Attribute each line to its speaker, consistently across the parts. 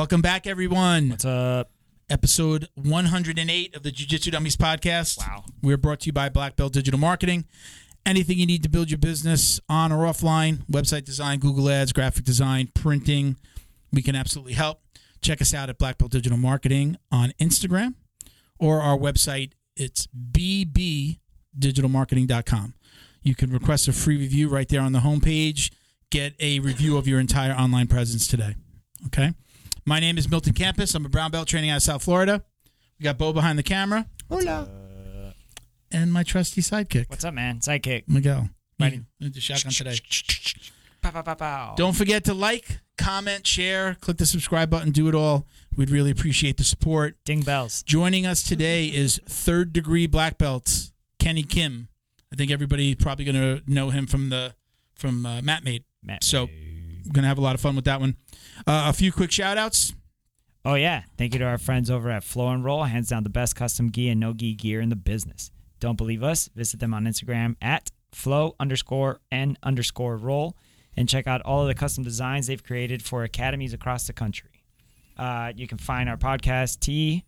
Speaker 1: Welcome back, everyone.
Speaker 2: What's up?
Speaker 1: Episode 108 of the Jiu Jitsu Dummies podcast.
Speaker 2: Wow.
Speaker 1: We're brought to you by Black Belt Digital Marketing. Anything you need to build your business on or offline, website design, Google Ads, graphic design, printing, we can absolutely help. Check us out at Black Belt Digital Marketing on Instagram or our website. It's bbdigitalmarketing.com. You can request a free review right there on the homepage. Get a review of your entire online presence today. Okay. My name is Milton Campus. I'm a brown belt training out of South Florida. We got Bo behind the camera. Hola. And my trusty sidekick,
Speaker 2: What's up, man? Sidekick.
Speaker 1: Miguel.
Speaker 2: Ready.
Speaker 1: Ready. The shotgun today.
Speaker 2: Pow, pow, pow, pow.
Speaker 1: Don't forget to like, comment, share, click the subscribe button, do it all. We'd really appreciate the support.
Speaker 2: ding bells.
Speaker 1: Joining us today is third degree black belt Kenny Kim. I think everybody probably going to know him from the from uh, Mat Made.
Speaker 2: Matt.
Speaker 1: So we're going to have a lot of fun with that one. Uh, a few quick shout outs.
Speaker 2: Oh yeah, thank you to our friends over at Flow and Roll, hands down the best custom gi and no gi gear in the business. Don't believe us? Visit them on Instagram at flow underscore n underscore roll and check out all of the custom designs they've created for academies across the country. Uh, you can find our podcast T.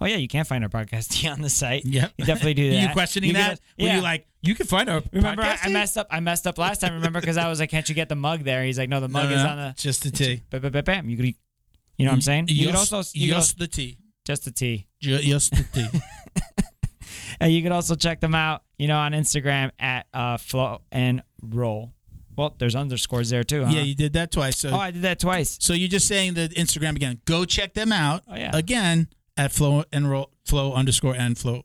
Speaker 2: Oh yeah, you can't find our podcast on the site.
Speaker 1: Yep.
Speaker 2: you definitely do
Speaker 1: Are
Speaker 2: that.
Speaker 1: you questioning
Speaker 2: You
Speaker 1: that?
Speaker 2: can-
Speaker 1: Were
Speaker 2: yeah.
Speaker 1: you like, you can find our
Speaker 2: Remember, I,
Speaker 1: podcast
Speaker 2: I messed up. I messed up last time. Remember, because I was like, "Can't you get the mug there?" He's like, "No, the mug
Speaker 1: no,
Speaker 2: is
Speaker 1: no,
Speaker 2: on the."
Speaker 1: just the T.
Speaker 2: Bam, bam, bam. You could, you know what I'm saying? You could also, you
Speaker 1: just the T.
Speaker 2: just the T.
Speaker 1: Ju- Just the T.
Speaker 2: And you could also check them out, you know, on Instagram at uh, Flow and Roll. Well, there's underscores there too. Huh?
Speaker 1: yeah, you did that twice. So
Speaker 2: oh, I did that twice.
Speaker 1: So you're just saying the Instagram again. Go check them out.
Speaker 2: Oh, yeah.
Speaker 1: Again at flow and roll flow underscore and flow.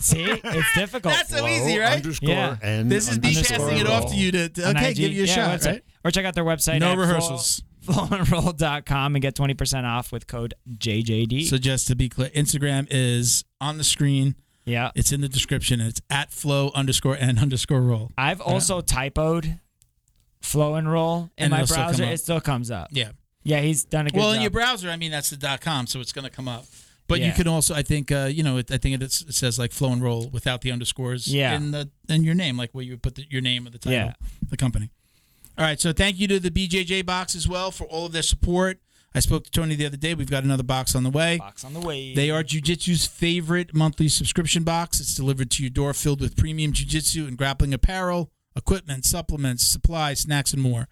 Speaker 2: See, it's difficult.
Speaker 1: That's so
Speaker 3: Flow
Speaker 1: easy, right?
Speaker 3: Underscore
Speaker 2: Yeah.
Speaker 3: and
Speaker 1: This is me passing it off to you to, to okay,
Speaker 2: IG.
Speaker 1: give you a
Speaker 2: Yeah,
Speaker 1: shot,
Speaker 2: website.
Speaker 1: right?
Speaker 2: Or check out their website.
Speaker 1: No
Speaker 2: at
Speaker 1: rehearsals.
Speaker 2: Flow, flowandroll.com and get 20% off with code JJD.
Speaker 1: So just to be clear, Instagram is on the screen.
Speaker 2: yeah.
Speaker 1: It's in the description. It's at flow underscore and underscore roll.
Speaker 2: I've also typoed Flow and Roll in
Speaker 1: And
Speaker 2: my
Speaker 1: it'll still
Speaker 2: browser. It still comes up.
Speaker 1: Yeah.
Speaker 2: Yeah, he's done a good
Speaker 1: Well,
Speaker 2: job.
Speaker 1: in your browser, I mean that's the com, so it's going to come up. But you can also, I think, uh, you know, it, I think it, is- it says like flow and roll without the underscores
Speaker 2: Yeah.
Speaker 1: in the in your name, like where you would put the, your name of the title,
Speaker 2: Yeah.
Speaker 1: the company. All right, so thank you to the BJJ box as well for all of their support. I spoke to Tony the other day. We've got another box on the way.
Speaker 2: Box on the way.
Speaker 1: They are Jiu Jitsu's favorite monthly subscription box. It's delivered to your door filled with premium Jiu Jitsu and grappling apparel, equipment, supplements, supplies, snacks, and more.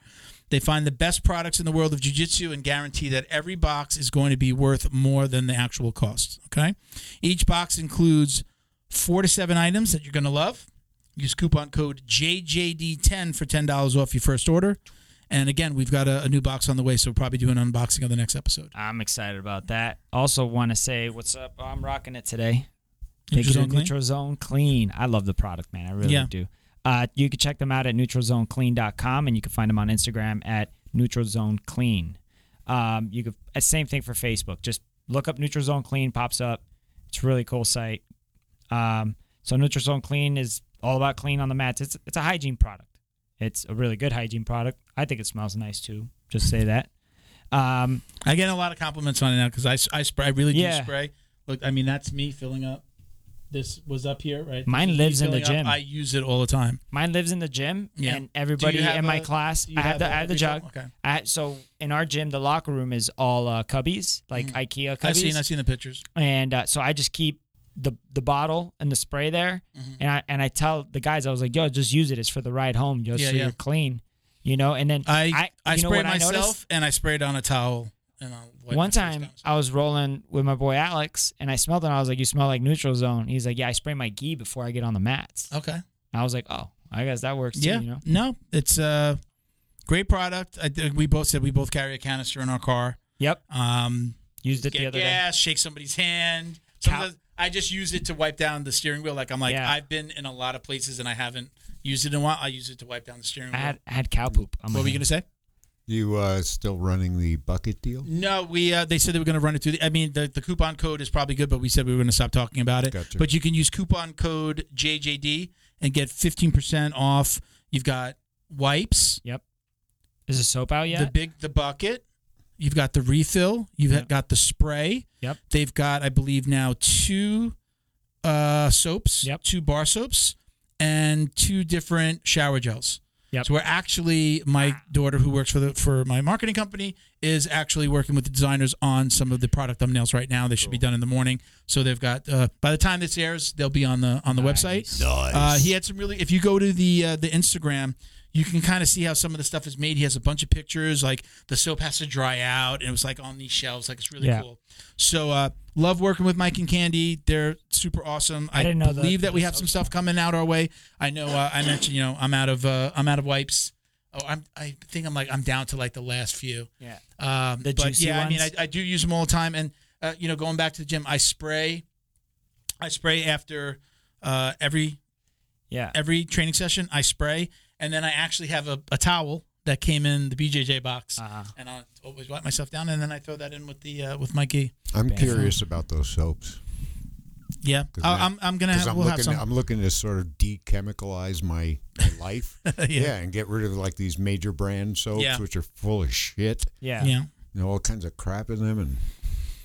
Speaker 1: They find the best products in the world of Jiu Jitsu and guarantee that every box is going to be worth more than the actual cost. Okay? Each box includes four to seven items that you're going to love. Use coupon code JJD10 for $10 off your first order. And again, we've got a, a new box on the way, so we'll probably do an unboxing on the next episode.
Speaker 2: I'm excited about that. Also, want to say what's up. I'm rocking it today. Take
Speaker 1: Zone Clean?
Speaker 2: Zone Clean. I love the product, man. I really
Speaker 1: Yeah.
Speaker 2: do. Uh, you can check them out at neutralzoneclean.com and you can find them on Instagram at neutralzoneclean. Um, you could uh, same thing for Facebook. Just look up Neutral Zone Clean, pops up. It's a really cool site. Um, so Neutral Zone Clean is all about clean on the mats. It's it's a hygiene product. It's a really good hygiene product. I think it smells nice too. Just say that. Um,
Speaker 1: I get a lot of compliments on it now because I, I spray. I really do
Speaker 2: Yeah.
Speaker 1: spray. Look, I mean that's me filling up. This was up here, right?
Speaker 2: Mine
Speaker 1: This
Speaker 2: lives in the
Speaker 1: filling up.
Speaker 2: gym.
Speaker 1: I use it all the time.
Speaker 2: Mine lives in the gym,
Speaker 1: Yeah.
Speaker 2: and everybody
Speaker 1: Do you
Speaker 2: in my
Speaker 1: a-
Speaker 2: class. I have
Speaker 1: have
Speaker 2: the
Speaker 1: a
Speaker 2: I have the jug.
Speaker 1: Okay.
Speaker 2: I, so in our gym, the locker room is all uh, cubbies, like IKEA
Speaker 1: Mm-hmm. I've seen. I've seen the pictures.
Speaker 2: and uh, so I just keep the the bottle and the spray there,
Speaker 1: Mm-hmm.
Speaker 2: and I and I tell the guys, I was like, "Yo, just use it. It's for the ride home, just
Speaker 1: Yeah,
Speaker 2: so
Speaker 1: yeah.
Speaker 2: you're clean." You know, and then
Speaker 1: I I,
Speaker 2: you know
Speaker 1: spray
Speaker 2: what I
Speaker 1: myself and I sprayed on a towel. And I'll wipe
Speaker 2: One time. I was rolling with my boy Alex, and I smelled it. and I was like, "You smell like Neutral Zone." He's like, "Yeah, I spray my gi before I get on the mats."
Speaker 1: Okay.
Speaker 2: And I was like, "Oh, I guess that works
Speaker 1: Yeah.
Speaker 2: too." You know,
Speaker 1: No, it's a great product. I we both said we both carry a canister in our car.
Speaker 2: yep,
Speaker 1: Um,
Speaker 2: used it the other day.
Speaker 1: gas, shake somebody's hand.
Speaker 2: Cow-
Speaker 1: Sometimes I just use it to wipe down the steering wheel. Like I'm like
Speaker 2: Yeah.
Speaker 1: I've been in a lot of places and I haven't used it in a while. I use it to wipe down the steering
Speaker 2: I
Speaker 1: wheel.
Speaker 2: had I had cow poop.
Speaker 1: What were you gonna say?
Speaker 3: You uh, still running the bucket deal?
Speaker 1: No, we uh, they said they were going to run it through. The, I mean, the, the coupon code is probably good, but we said we were going to stop talking about it.
Speaker 3: Gotcha.
Speaker 1: But you can use coupon code JJD and get fifteen percent off. You've got wipes, Yep.
Speaker 2: Is the soap out yet?
Speaker 1: the big the bucket. You've got the refill. You've
Speaker 2: Yep.
Speaker 1: got the spray.
Speaker 2: Yep.
Speaker 1: They've got, I believe, now two uh, soaps.
Speaker 2: Yep.
Speaker 1: Two bar soaps and two different shower gels.
Speaker 2: Yep.
Speaker 1: So we're actually my daughter who works for the for my marketing company is actually working with the designers on some of the product thumbnails right now. They should be done in the morning. So they've got uh, by the time this airs, they'll be on the on the website. Uh, he had some really. If you go to the uh, the Instagram, you can kind of see how some of the stuff is made. He has a bunch of pictures, like the soap has to dry out, and it was like on these shelves. Like it's really
Speaker 2: Yeah.
Speaker 1: cool. So uh, love working with Mike and Candy. They're super awesome. I,
Speaker 2: I didn't know that
Speaker 1: believe that, we have some stuff coming out our way. I know. Uh, I mentioned, you know, I'm out of uh, I'm out of wipes. Oh, I'm. I think I'm like I'm down to like the last few.
Speaker 2: Yeah.
Speaker 1: Um,
Speaker 2: The
Speaker 1: but yeah, I mean, I. I do use them all the time. And uh, you know, going back to the gym, I spray. I spray after uh, every
Speaker 2: Yeah.
Speaker 1: every training session. I spray, and then I actually have a, a towel that came in the BJJ box,
Speaker 2: Uh-huh.
Speaker 1: and I always wipe myself down, and then I throw that in with the uh, with my gi.
Speaker 3: I'm
Speaker 2: Bad.
Speaker 3: curious about those soaps
Speaker 1: Yeah,
Speaker 3: 'Cause
Speaker 1: I,
Speaker 3: now-
Speaker 1: I'm I'm gonna have
Speaker 3: I'm
Speaker 1: we'll have
Speaker 3: looking.
Speaker 1: some.
Speaker 3: I'm looking to sort of dechemicalize my, my life.
Speaker 1: yeah.
Speaker 3: and get rid of like these major brand soaps,
Speaker 1: Yeah.
Speaker 3: which are full of shit.
Speaker 2: Yeah.
Speaker 1: yeah.
Speaker 3: You know, all kinds of crap in them, and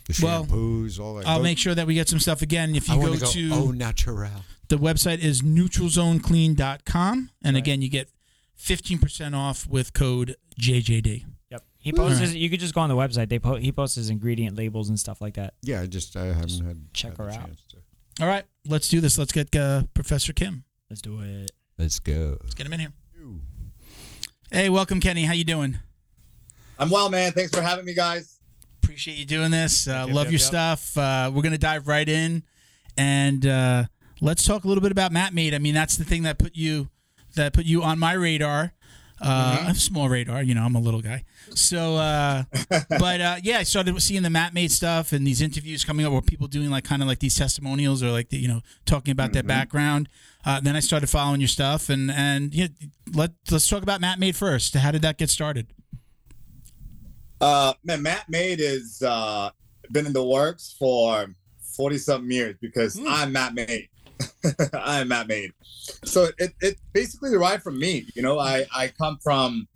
Speaker 3: the
Speaker 1: Well,
Speaker 3: shampoos, all that.
Speaker 1: I'll
Speaker 3: Those-
Speaker 1: make sure that we get some stuff again. If
Speaker 3: I
Speaker 1: you go,
Speaker 3: wanna
Speaker 1: to
Speaker 3: oh natural.
Speaker 1: The website is neutralzoneclean.com, and
Speaker 2: Right.
Speaker 1: again, you get 15% off with code JJD.
Speaker 2: Yep. He posts.
Speaker 1: Alright.
Speaker 2: His, you could just go on the website. They po- he posts his ingredient labels and stuff like that.
Speaker 3: Yeah, I just I haven't had
Speaker 2: check
Speaker 3: had
Speaker 2: her
Speaker 3: the
Speaker 2: out.
Speaker 3: chance to-
Speaker 1: All right, let's do this. Let's get uh, Professor Kim.
Speaker 2: Let's do it.
Speaker 3: Let's go.
Speaker 1: Let's get him in here. Hey, welcome, Kenny. How you doing?
Speaker 4: I'm well, man. Thanks for having me, guys.
Speaker 1: Appreciate you doing this. Uh,
Speaker 2: Yep,
Speaker 1: love
Speaker 2: yep,
Speaker 1: your
Speaker 2: yep.
Speaker 1: stuff. Uh, we're gonna dive right in, and uh, let's talk a little bit about Mat Made. I mean, that's the thing that put you that put you on my radar. Uh,
Speaker 2: Mm-hmm.
Speaker 1: A small radar, you know. I'm a little guy, so. Uh, but uh, yeah, I started seeing the Mat Made stuff and these interviews coming up where people doing like kind of like these testimonials or like the, you know talking about
Speaker 2: Mm-hmm.
Speaker 1: their background. Uh, then I started following your stuff and and yeah, let let's talk about Mat Made first. How did that get started?
Speaker 4: Uh, man, Mat Made is uh, been in the works for forty something years because
Speaker 1: Hmm.
Speaker 4: I'm Mat Made. I am Mat Made. So it it basically derived from me. You know, I I come from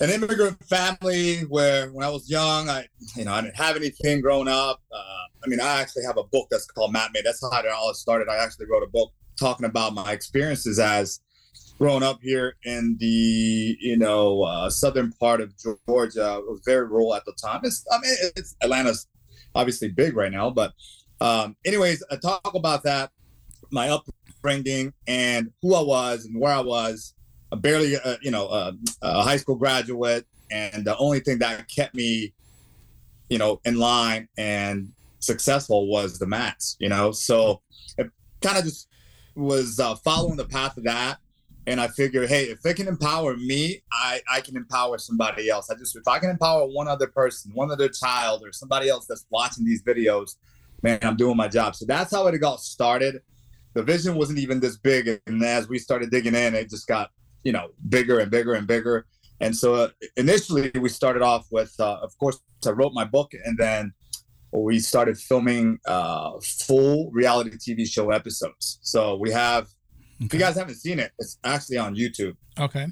Speaker 4: an immigrant family where when I was young, I you know I didn't have anything growing up. Uh, I mean, I actually have a book that's called Mat Made. That's how it all started. I actually wrote a book talking about my experiences as growing up here in the you know uh, southern part of Georgia. It was very rural at the time. It's I mean it's Atlanta's obviously big right now, but um, anyways, I talk about that, my upbringing and who I was and where I was. I barely uh, you know uh, a high school graduate, and the only thing that kept me you know in line and successful was the mats. You know, so it kind of just was uh, following the path of that and I figured, hey, if it can empower me, I I can empower somebody else. I just if I can empower one other person, one other child, or somebody else that's watching these videos, man, I'm doing my job. So that's how it got started. The vision wasn't even this big, and as we started digging in, it just got you know bigger and bigger and bigger. And so uh, initially, we started off with, uh, of course, I wrote my book, and then we started filming uh, full reality TV show episodes. So we have if you guys haven't seen it, it's actually on YouTube.
Speaker 1: Okay.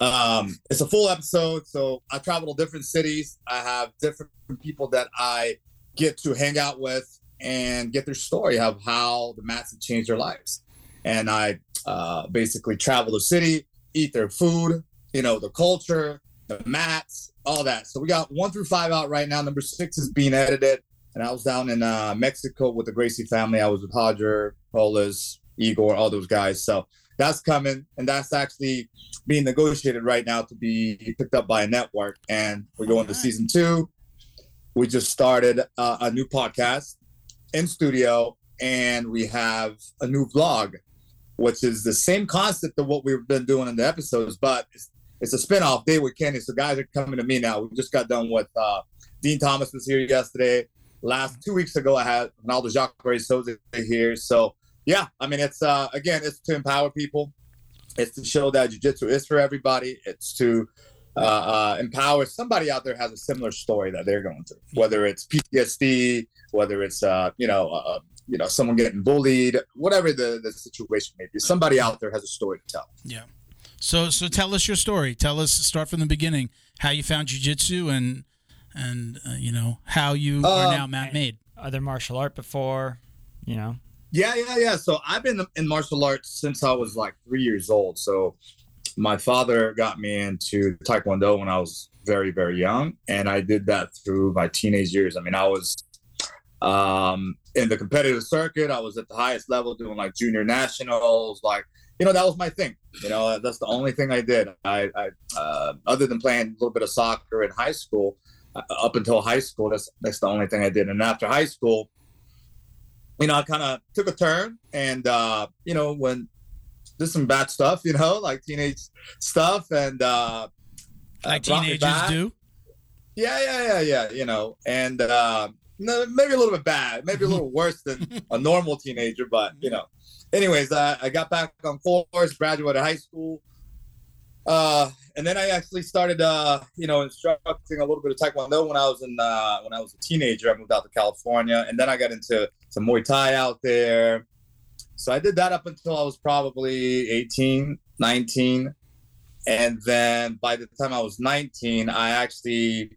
Speaker 4: Um, it's a full episode, so I travel to different cities. I have different people that I get to hang out with and get their story of how the mats have changed their lives. And I uh, basically travel the city, eat their food, you know, the culture, the mats, all that. So we got one through five out right now. Number six is being edited. And I was down in uh, Mexico with the Gracie family. I was with Hodger, Polis, Igor, all those guys. So that's coming. And that's actually being negotiated right now to be picked up by a network. And we're going to season two. We just started uh, a new podcast in studio, and we have a new vlog, which is the same concept of what we've been doing in the episodes, but it's, it's a spinoff day with Kenny. So guys are coming to me now. We just got done with uh, Dean Thomas was here yesterday. Last two weeks ago, I had Ronaldo Jacaré Souza here. So yeah, I mean, it's uh, again, it's to empower people. It's to show that jiu-jitsu is for everybody. It's to uh, uh, empower somebody out there has a similar story that they're going through, whether it's PTSD, whether it's uh, you know, uh, you know, someone getting bullied, whatever the, the situation may be. Somebody out there has a story to tell.
Speaker 1: Yeah. So so tell us your story. Tell us start from the beginning how you found jujitsu and and uh, you know how you are
Speaker 4: Um,
Speaker 1: now Mat Made.
Speaker 2: Other martial art before, you know.
Speaker 4: Yeah, yeah, yeah. So I've been in martial arts since I was like three years old. So my father got me into Taekwondo when I was very, very young. And I did that through my teenage years. I mean, I was um, in the competitive circuit. I was at the highest level doing like junior nationals. Like, you know, that was my thing. You know, that's the only thing I did. I, I uh, other than playing a little bit of soccer in high school, uh, up until high school, that's that's the only thing I did. And after high school, you know, I kind of took a turn, and uh, you know, when did some bad stuff, you know, like teenage stuff, and uh,
Speaker 1: Like teenagers do.
Speaker 4: Yeah, yeah, yeah, yeah. You know, and uh, maybe a little bit bad, maybe a little worse than a normal teenager, but you know. Anyways, I, I got back on course, graduated high school, uh, and then I actually started, uh, you know, instructing a little bit of taekwondo when I was in uh, when I was a teenager. I moved out to California, and then I got into some Muay Thai out there. So I did that up until I was probably 18, 19. And then by the time I was 19, I actually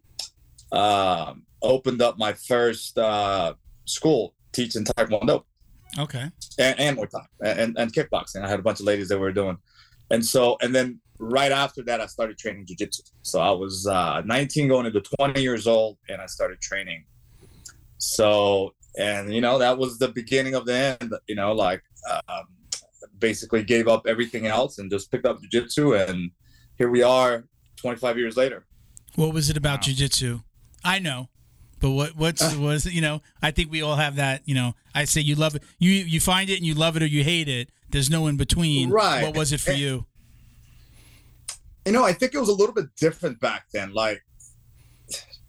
Speaker 4: um, opened up my first uh, school teaching Taekwondo
Speaker 1: Okay.
Speaker 4: and, and Muay Thai and, and kickboxing. I had a bunch of ladies that were doing. And so, and then right after that, I started training jujitsu. So I was uh, 19 going into 20 years old and I started training. So, and you know, that was the beginning of the end, you know, like um, basically gave up everything else and just picked up jujitsu. And here we are 25 years later.
Speaker 1: What was it about
Speaker 2: Wow.
Speaker 1: jujitsu? I know, but what what's was? You know, I think we all have that. You know, I say you love it. You you find it and you love it or you hate it. There's no in between.
Speaker 4: Right.
Speaker 1: What was it for
Speaker 4: And-
Speaker 1: you?
Speaker 4: you know, I think it was a little bit different back then. Like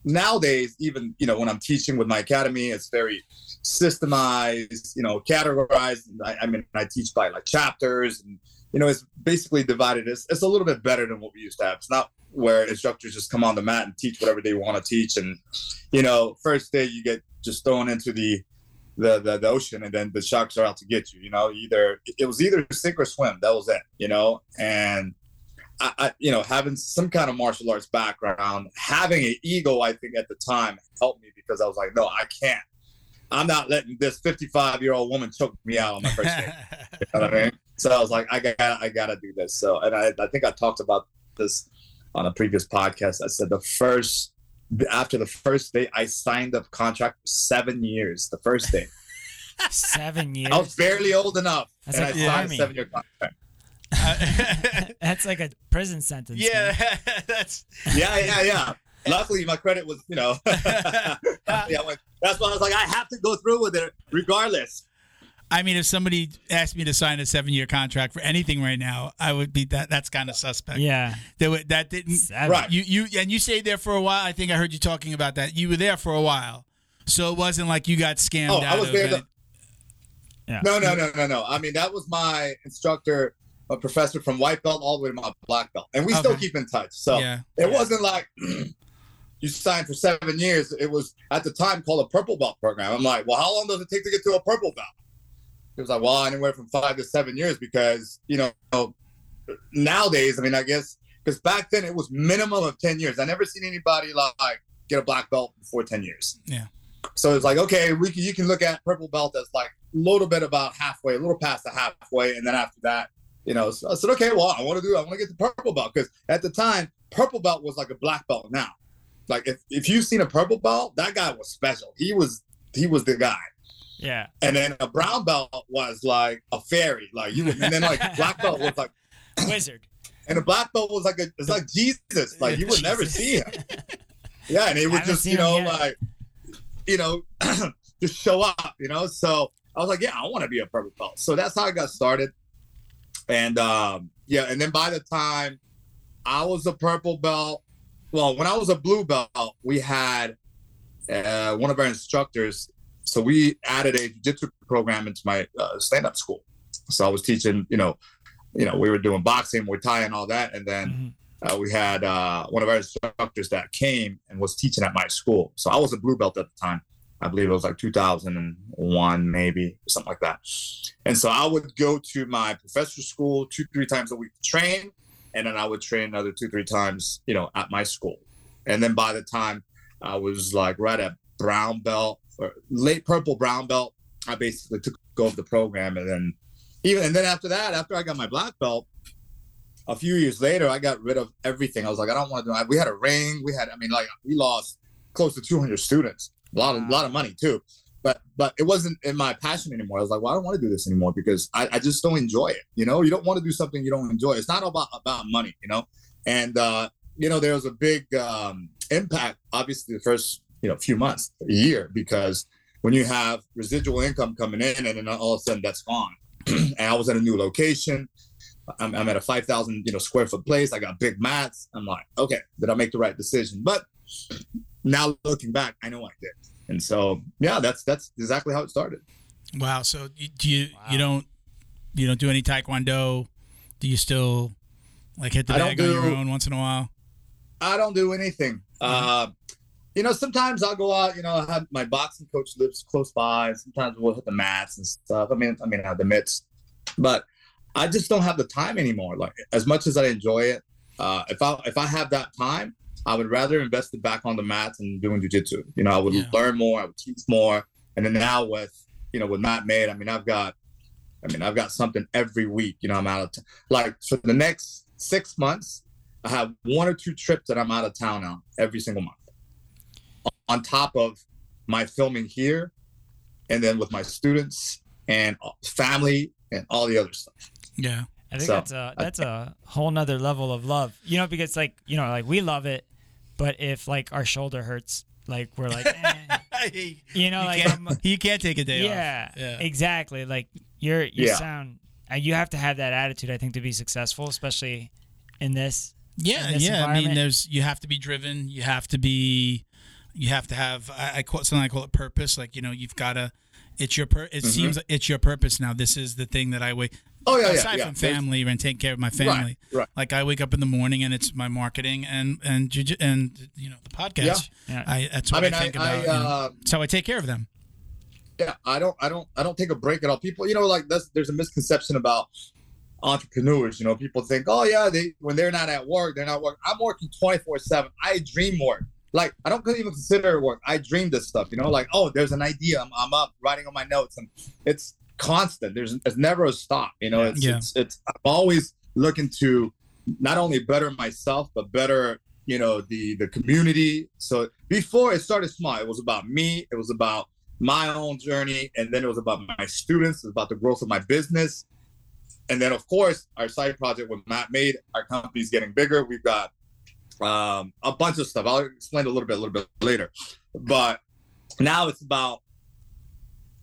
Speaker 4: nowadays, even you know, when I'm teaching with my academy, it's very systemized, you know, categorized. I, I mean, I teach by like chapters, and you know, it's basically divided. It's, it's a little bit better than what we used to have. It's not where instructors just come on the mat and teach whatever they want to teach, and you know, first day you get just thrown into the the, the the ocean and then the sharks are out to get you you know either it was either sink or swim that was it you know and I, I, you know, having some kind of martial arts background, having an ego, I think at the time helped me because I was like, no, I can't. I'm not letting this 55 year old woman choke me out on my first day. You know what I mean? So I was like, I got, I got to do this. So, and I, I think I talked about this on a previous podcast. I said the first, after the first day, I signed a contract for seven years. The first day,
Speaker 2: Seven years.
Speaker 4: I was barely old enough,
Speaker 2: That's
Speaker 4: and
Speaker 2: like
Speaker 4: I
Speaker 2: the
Speaker 4: signed
Speaker 2: army.
Speaker 4: a seven year contract.
Speaker 2: That's like a prison sentence. man.
Speaker 1: yeah, that's
Speaker 4: yeah, yeah, yeah. Luckily, my credit was, you know, yeah, went- that's why I was like, I have to go through with it regardless.
Speaker 1: I mean, if somebody asked me to sign a seven-year contract for anything right now, I would be that. That's kind of suspect.
Speaker 2: Yeah.
Speaker 1: That that didn't.
Speaker 2: Seven.
Speaker 4: Right.
Speaker 1: You you and you stayed there for a while. I think I heard you talking about that. You were there for a while, so it wasn't like you got scammed
Speaker 4: Oh,
Speaker 1: out
Speaker 4: I was
Speaker 1: of
Speaker 4: there. The,
Speaker 2: Yeah.
Speaker 4: no, no, no, no, no. I mean, that was my instructor, a professor from white belt all the way to my black belt, and we still keep in touch. So
Speaker 1: yeah,
Speaker 4: it wasn't like you signed for seven years. It was at the time called a purple belt program. I'm like, well, how long does it take to get to a purple belt? It was like, well, anywhere from five to seven years because you know nowadays, I mean, I guess because back then it was minimum of ten years. I never seen anybody like get a black belt before ten years.
Speaker 1: Yeah.
Speaker 4: So it's like, okay, we can, you can look at purple belt as like a little bit about halfway, a little past the halfway, and then after that, you know, so I said, okay, well, I want to do, I want to get the purple belt because at the time, purple belt was like a black belt now. Like if, if you've seen a purple belt, that guy was special. He was he was the guy.
Speaker 2: Yeah.
Speaker 4: And then a brown belt was like a fairy. Like you, and then like black belt was like,
Speaker 2: Wizard.
Speaker 4: and the black belt was like a, it's like Jesus. Like you would never see him. Yeah, and he would just you know like, you know, just show up. You know, so I was like, yeah, I want to be a purple belt. So that's how I got started. And um, yeah, and then by the time I was a purple belt, well, when I was a blue belt, we had uh, one of our instructors. So we added a jiu-jitsu program into my uh, stand-up school. So I was teaching, you know, you know, we were doing boxing, Muay Thai, and all that, and then
Speaker 2: Mhm.
Speaker 4: uh, we had uh, one of our instructors that came and was teaching at my school. So I was a blue belt at the time. I believe it was like 2001, maybe something like that. And so I would go to my professor's school two, three times a week to train, and then I would train another two, three times, you know, at my school. And then by the time I was like right at brown belt or late purple brown belt, I basically took over the program, and then even and then after that, after I got my black belt, a few years later, I got rid of everything. I was like, I don't want to do. it. We had a ring. We had, I mean, like we lost close to 200 students. A lot of,
Speaker 2: Wow.
Speaker 4: lot of money too. But, but it wasn't in my passion anymore. I was like, well, I don't want to do this anymore because I, I just don't enjoy it. You know, you don't want to do something you don't enjoy. It's not about about money. You know, and uh, you know, there was a big um, impact. Obviously, the first you know few months, a year, because when you have residual income coming in and then all of a sudden that's gone. and I was at a new location. I'm, I'm at a 5,000 you know square foot place. I got big mats. I'm like, okay, did I make the right decision? But now looking back, I know I did. And so yeah, that's that's exactly how it started.
Speaker 1: Wow. So you, do you
Speaker 2: Wow.
Speaker 1: you don't you don't do any taekwondo? Do you still like hit the
Speaker 4: I don't
Speaker 1: bag on your own once in a while?
Speaker 4: I don't do anything. Uh, you know, sometimes I'll go out. You know, I have my boxing coach lives close by. Sometimes we'll hit the mats and stuff. I mean, I mean, I have the mitts, but I just don't have the time anymore. Like as much as I enjoy it, uh, if I if I have that time, I would rather invest it back on the mats and doing jujitsu. You know, I would
Speaker 1: Yeah.
Speaker 4: learn more. I would teach more. And then now with you know with Mat Made, I mean, I've got, I mean, I've got something every week. You know, I'm out of t- like for the next six months. I have one or two trips that I'm out of town on every single month. On top of my filming here, and then with my students and family and all the other stuff.
Speaker 1: Yeah.
Speaker 2: I think
Speaker 4: So,
Speaker 2: that's a that's a whole nother level of love. You know, because like you know, like we love it, but if like our shoulder hurts, like we're like, eh, you know,
Speaker 1: you,
Speaker 2: like
Speaker 1: can't, you can't take a day
Speaker 2: yeah,
Speaker 1: off. Yeah.
Speaker 2: exactly. Like you're you
Speaker 4: Yeah.
Speaker 2: sound, uh, you have to have that attitude. I think to be successful, especially in this.
Speaker 1: Yeah,
Speaker 2: in this
Speaker 1: yeah. I mean, there's you have to be driven. You have to be. You have to have. I, I call something. I call it purpose. Like you know, you've got to. It's your. Pur- it
Speaker 4: Mhm.
Speaker 1: seems like it's your purpose now. This is the thing that I wake.
Speaker 4: Oh yeah, yeah,
Speaker 1: aside
Speaker 4: yeah.
Speaker 1: from family and take care of my family.
Speaker 4: Right, right.
Speaker 1: Like I wake up in the morning and it's my marketing and and juju- and you know the podcast.
Speaker 2: Yeah.
Speaker 1: I that's what I,
Speaker 4: mean, I,
Speaker 1: think
Speaker 4: I,
Speaker 1: about. you know.
Speaker 4: uh,
Speaker 1: That's how I take care of them.
Speaker 4: yeah, I don't, I don't, I don't take a break at all. People, you know, like that's there's a misconception about entrepreneurs. You know, people think, oh yeah, they when they're not at work, they're not working. I'm working 24 seven. I dream work. Like I don't even consider it work. I dream this stuff. You know, like oh, there's an idea. I'm, I'm up writing on my notes, and it's constant. There's it's never a stop. You know, it's
Speaker 1: Yeah.
Speaker 4: it's, it's I'm always looking to not only better myself but better you know the the community. So before it started small, it was about me. It was about my own journey, and then it was about my students. It was about the growth of my business, and then of course our side project with Mat Made. Our company's getting bigger. We've got um, a bunch of stuff. I'll explain a little bit, a little bit later. But now it's about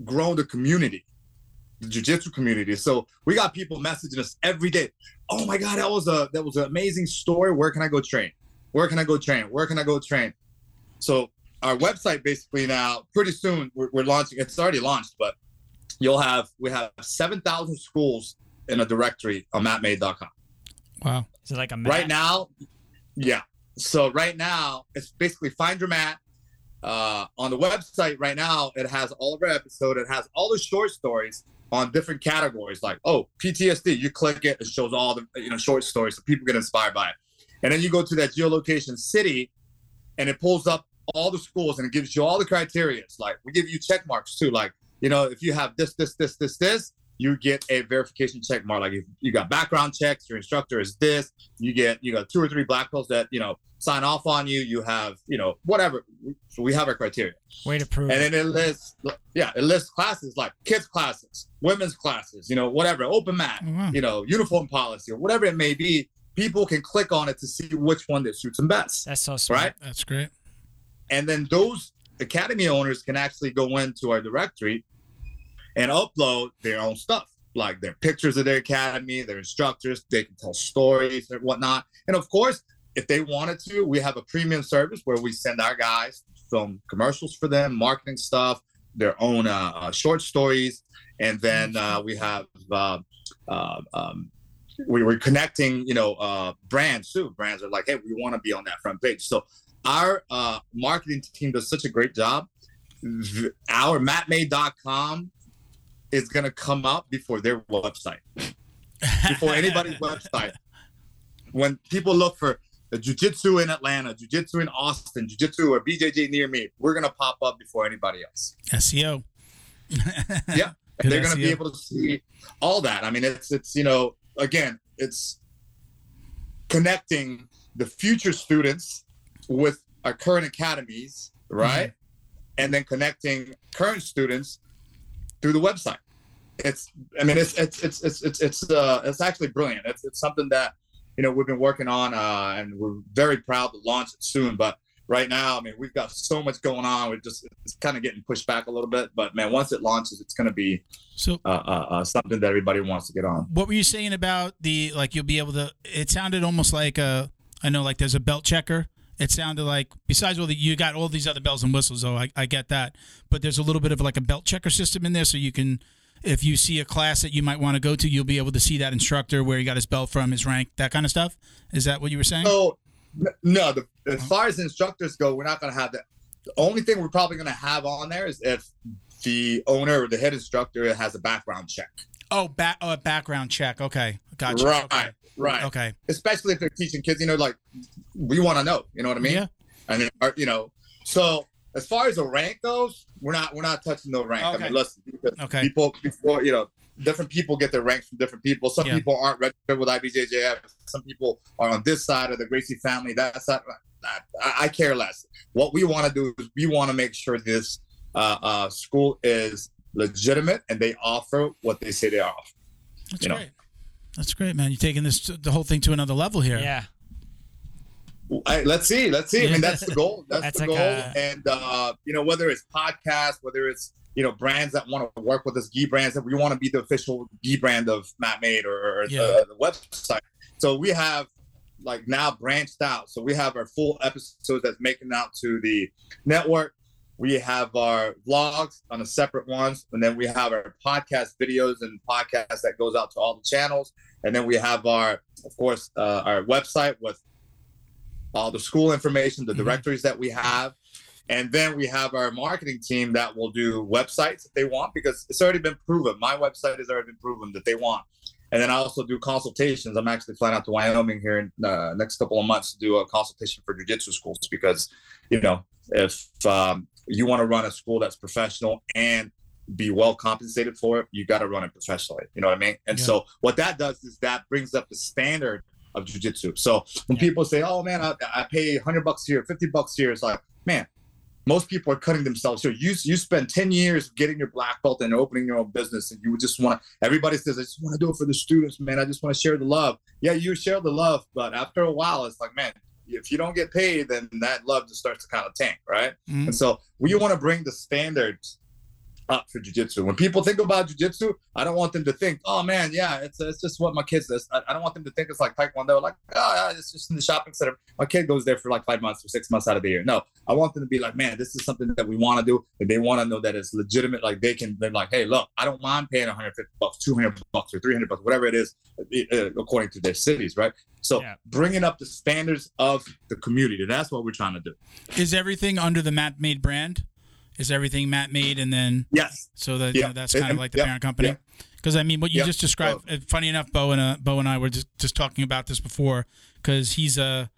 Speaker 4: growing the community, the jiu-jitsu community. So we got people messaging us every day. Oh my God, that was a that was an amazing story. Where can I go train? Where can I go train? Where can I go train? So our website basically now, pretty soon we're, we're launching. It's already launched, but you'll have we have seven thousand schools in a directory on matmade.com.
Speaker 1: Wow.
Speaker 2: Is it like a map?
Speaker 4: Right now, yeah. So right now, it's basically find your mat. Uh, on the website right now, it has all of our episode. It has all the short stories on different categories, like oh PTSD. You click it, it shows all the you know short stories, so people get inspired by it. And then you go to that geolocation city, and it pulls up all the schools and it gives you all the criteria. Like we give you check marks too. Like you know, if you have this, this, this, this, this, you get a verification check mark. Like if you got background checks, your instructor is this, you get you got two or three black belts that you know sign off on you. You have you know whatever. So we have our criteria,
Speaker 2: Way to prove.
Speaker 4: and then it lists yeah, it lists classes like kids classes, women's classes, you know whatever, open mat,
Speaker 1: Oh, wow.
Speaker 4: you know uniform policy or whatever it may be. People can click on it to see which one that suits them best,
Speaker 2: That's so smart.
Speaker 4: right?
Speaker 1: That's great.
Speaker 4: and then those academy owners can actually go into our directory and upload their own stuff like their pictures of their academy their instructors they can tell stories and whatnot and of course if they wanted to we have a premium service where we send our guys film commercials for them marketing stuff their own uh, uh, short stories and then uh, we have uh, uh, um, we were connecting you know uh, brands too brands are like hey we want to be on that front page so our uh, marketing team does such a great job. Our matmade.com is going to come up before their website, before anybody's website. When people look for the jujitsu in Atlanta, jujitsu in Austin, jujitsu or BJJ near me, we're going to pop up before anybody else.
Speaker 1: SEO.
Speaker 4: Yeah.
Speaker 1: Good
Speaker 4: They're going to be able to see all that. I mean, it's, it's, you know, again, it's, connecting the future students with our current academies, right? And then connecting current students through the website. It's, I mean, it's it's it's it's it's it's uh, it's actually brilliant. It's it's something that you know we've been working on, uh, and we're very proud to launch it soon. But right now, I mean, we've got so much going on. We're just it's kind of getting pushed back a little bit. But man, once it launches, it's going to be
Speaker 1: So
Speaker 4: uh, uh, uh, something that everybody wants to get on.
Speaker 1: what were you saying about the like you'll be able to it sounded almost like a i know like there's a belt checker it sounded like besides all the you got all these other bells and whistles though I, I get that but there's a little bit of like a belt checker system in there so you can if you see a class that you might want to go to you'll be able to see that instructor where he got his belt from his rank that kind of stuff is that what you were saying
Speaker 4: So no, the, as oh. far as instructors go, we're not going to have that. The only thing we're probably going to have on there is if the owner or the head instructor has a background check.
Speaker 1: oh back oh, a background check okay gotcha
Speaker 4: right,
Speaker 1: okay.
Speaker 4: right.
Speaker 1: okay
Speaker 4: Especially if they're teaching kids, you know, like we want to know. You know what I mean?
Speaker 1: yeah
Speaker 4: And then, or, you know, so as far as the rank goes, we're not we're not touching the rank. I
Speaker 1: Okay.
Speaker 4: mean, listen, because
Speaker 1: okay
Speaker 4: people before you know different people get their ranks from different people some
Speaker 1: Yeah.
Speaker 4: people aren't registered with ibjjf some people are on this side of the gracie family that side I, I care less what we want to do is we want to make sure this uh, uh, school is legitimate and they offer what they say they offer
Speaker 1: that's
Speaker 4: you know.
Speaker 1: great that's great man you're taking this the whole thing to another level here
Speaker 2: Yeah.
Speaker 4: I, let's see let's see. I mean that's the goal. That's,
Speaker 2: That's
Speaker 4: the
Speaker 2: like
Speaker 4: goal.
Speaker 2: a-
Speaker 4: and uh, you know whether it's podcasts whether it's you know brands that want to work with us gi brands that we want to be the official gi brand of mat made or, or
Speaker 1: Yeah.
Speaker 4: the, the website. So we have like now branched out. So we have our full episodes that's making out to the network. We have our vlogs on a separate ones. And then we have our podcast videos and podcasts that goes out to all the channels. And then we have our of course uh, our website with all the school information the
Speaker 1: Mhm.
Speaker 4: directories that we have and then we have our marketing team that will do websites if they want because it's already been proven my website has already been proven that they want and then I also do consultations. I'm actually flying out to Wyoming here in uh, next couple of months to do a consultation for jujitsu schools because, you know, if um, you want to run a school that's professional and be well compensated for it, you got to run it professionally. You know what I mean? And
Speaker 1: Yeah.
Speaker 4: so what that does is that brings up the standard of jujitsu. So when
Speaker 2: Yeah.
Speaker 4: people say, "Oh man, I, I pay 100 bucks here, 50 bucks here," it's like, man, most people are cutting themselves short. You you spend 10 years getting your black belt and opening your own business, and you just want to. Everybody says, "I just want to do it for the students, man. I just want to share the love." Yeah, you share the love, but after a while, it's like, man, if you don't get paid, then that love just starts to kind of tank, right?
Speaker 1: Mhm.
Speaker 4: And so we want to bring the standards up for jujitsu. When people think about jujitsu, I don't want them to think, oh man, yeah, it's it's just what my kids does. I, I don't want them to think it's like taekwondo, like oh yeah, it's just in the shopping center. My kid goes there for like five months or six months out of the year. No, I want them to be like, man, this is something that we want to do, and they want to know that it's legitimate. Like they can, they're like, hey, look, I don't mind paying 150 bucks, 200 bucks, or 300 bucks, whatever it is, uh, according to their cities, right? So
Speaker 2: Yeah.
Speaker 4: bringing up the standards of the community, that's what we're trying to do.
Speaker 1: is everything under the mat made brand is everything mat made and then
Speaker 4: Yes.
Speaker 1: So that you know, that's kind of like the
Speaker 4: yeah,
Speaker 1: parent company.
Speaker 4: yeah.
Speaker 1: Because I mean, what you
Speaker 4: Yeah.
Speaker 1: just described. uh, funny enough, Bo and uh, Bo and I were just just talking about this before because he's a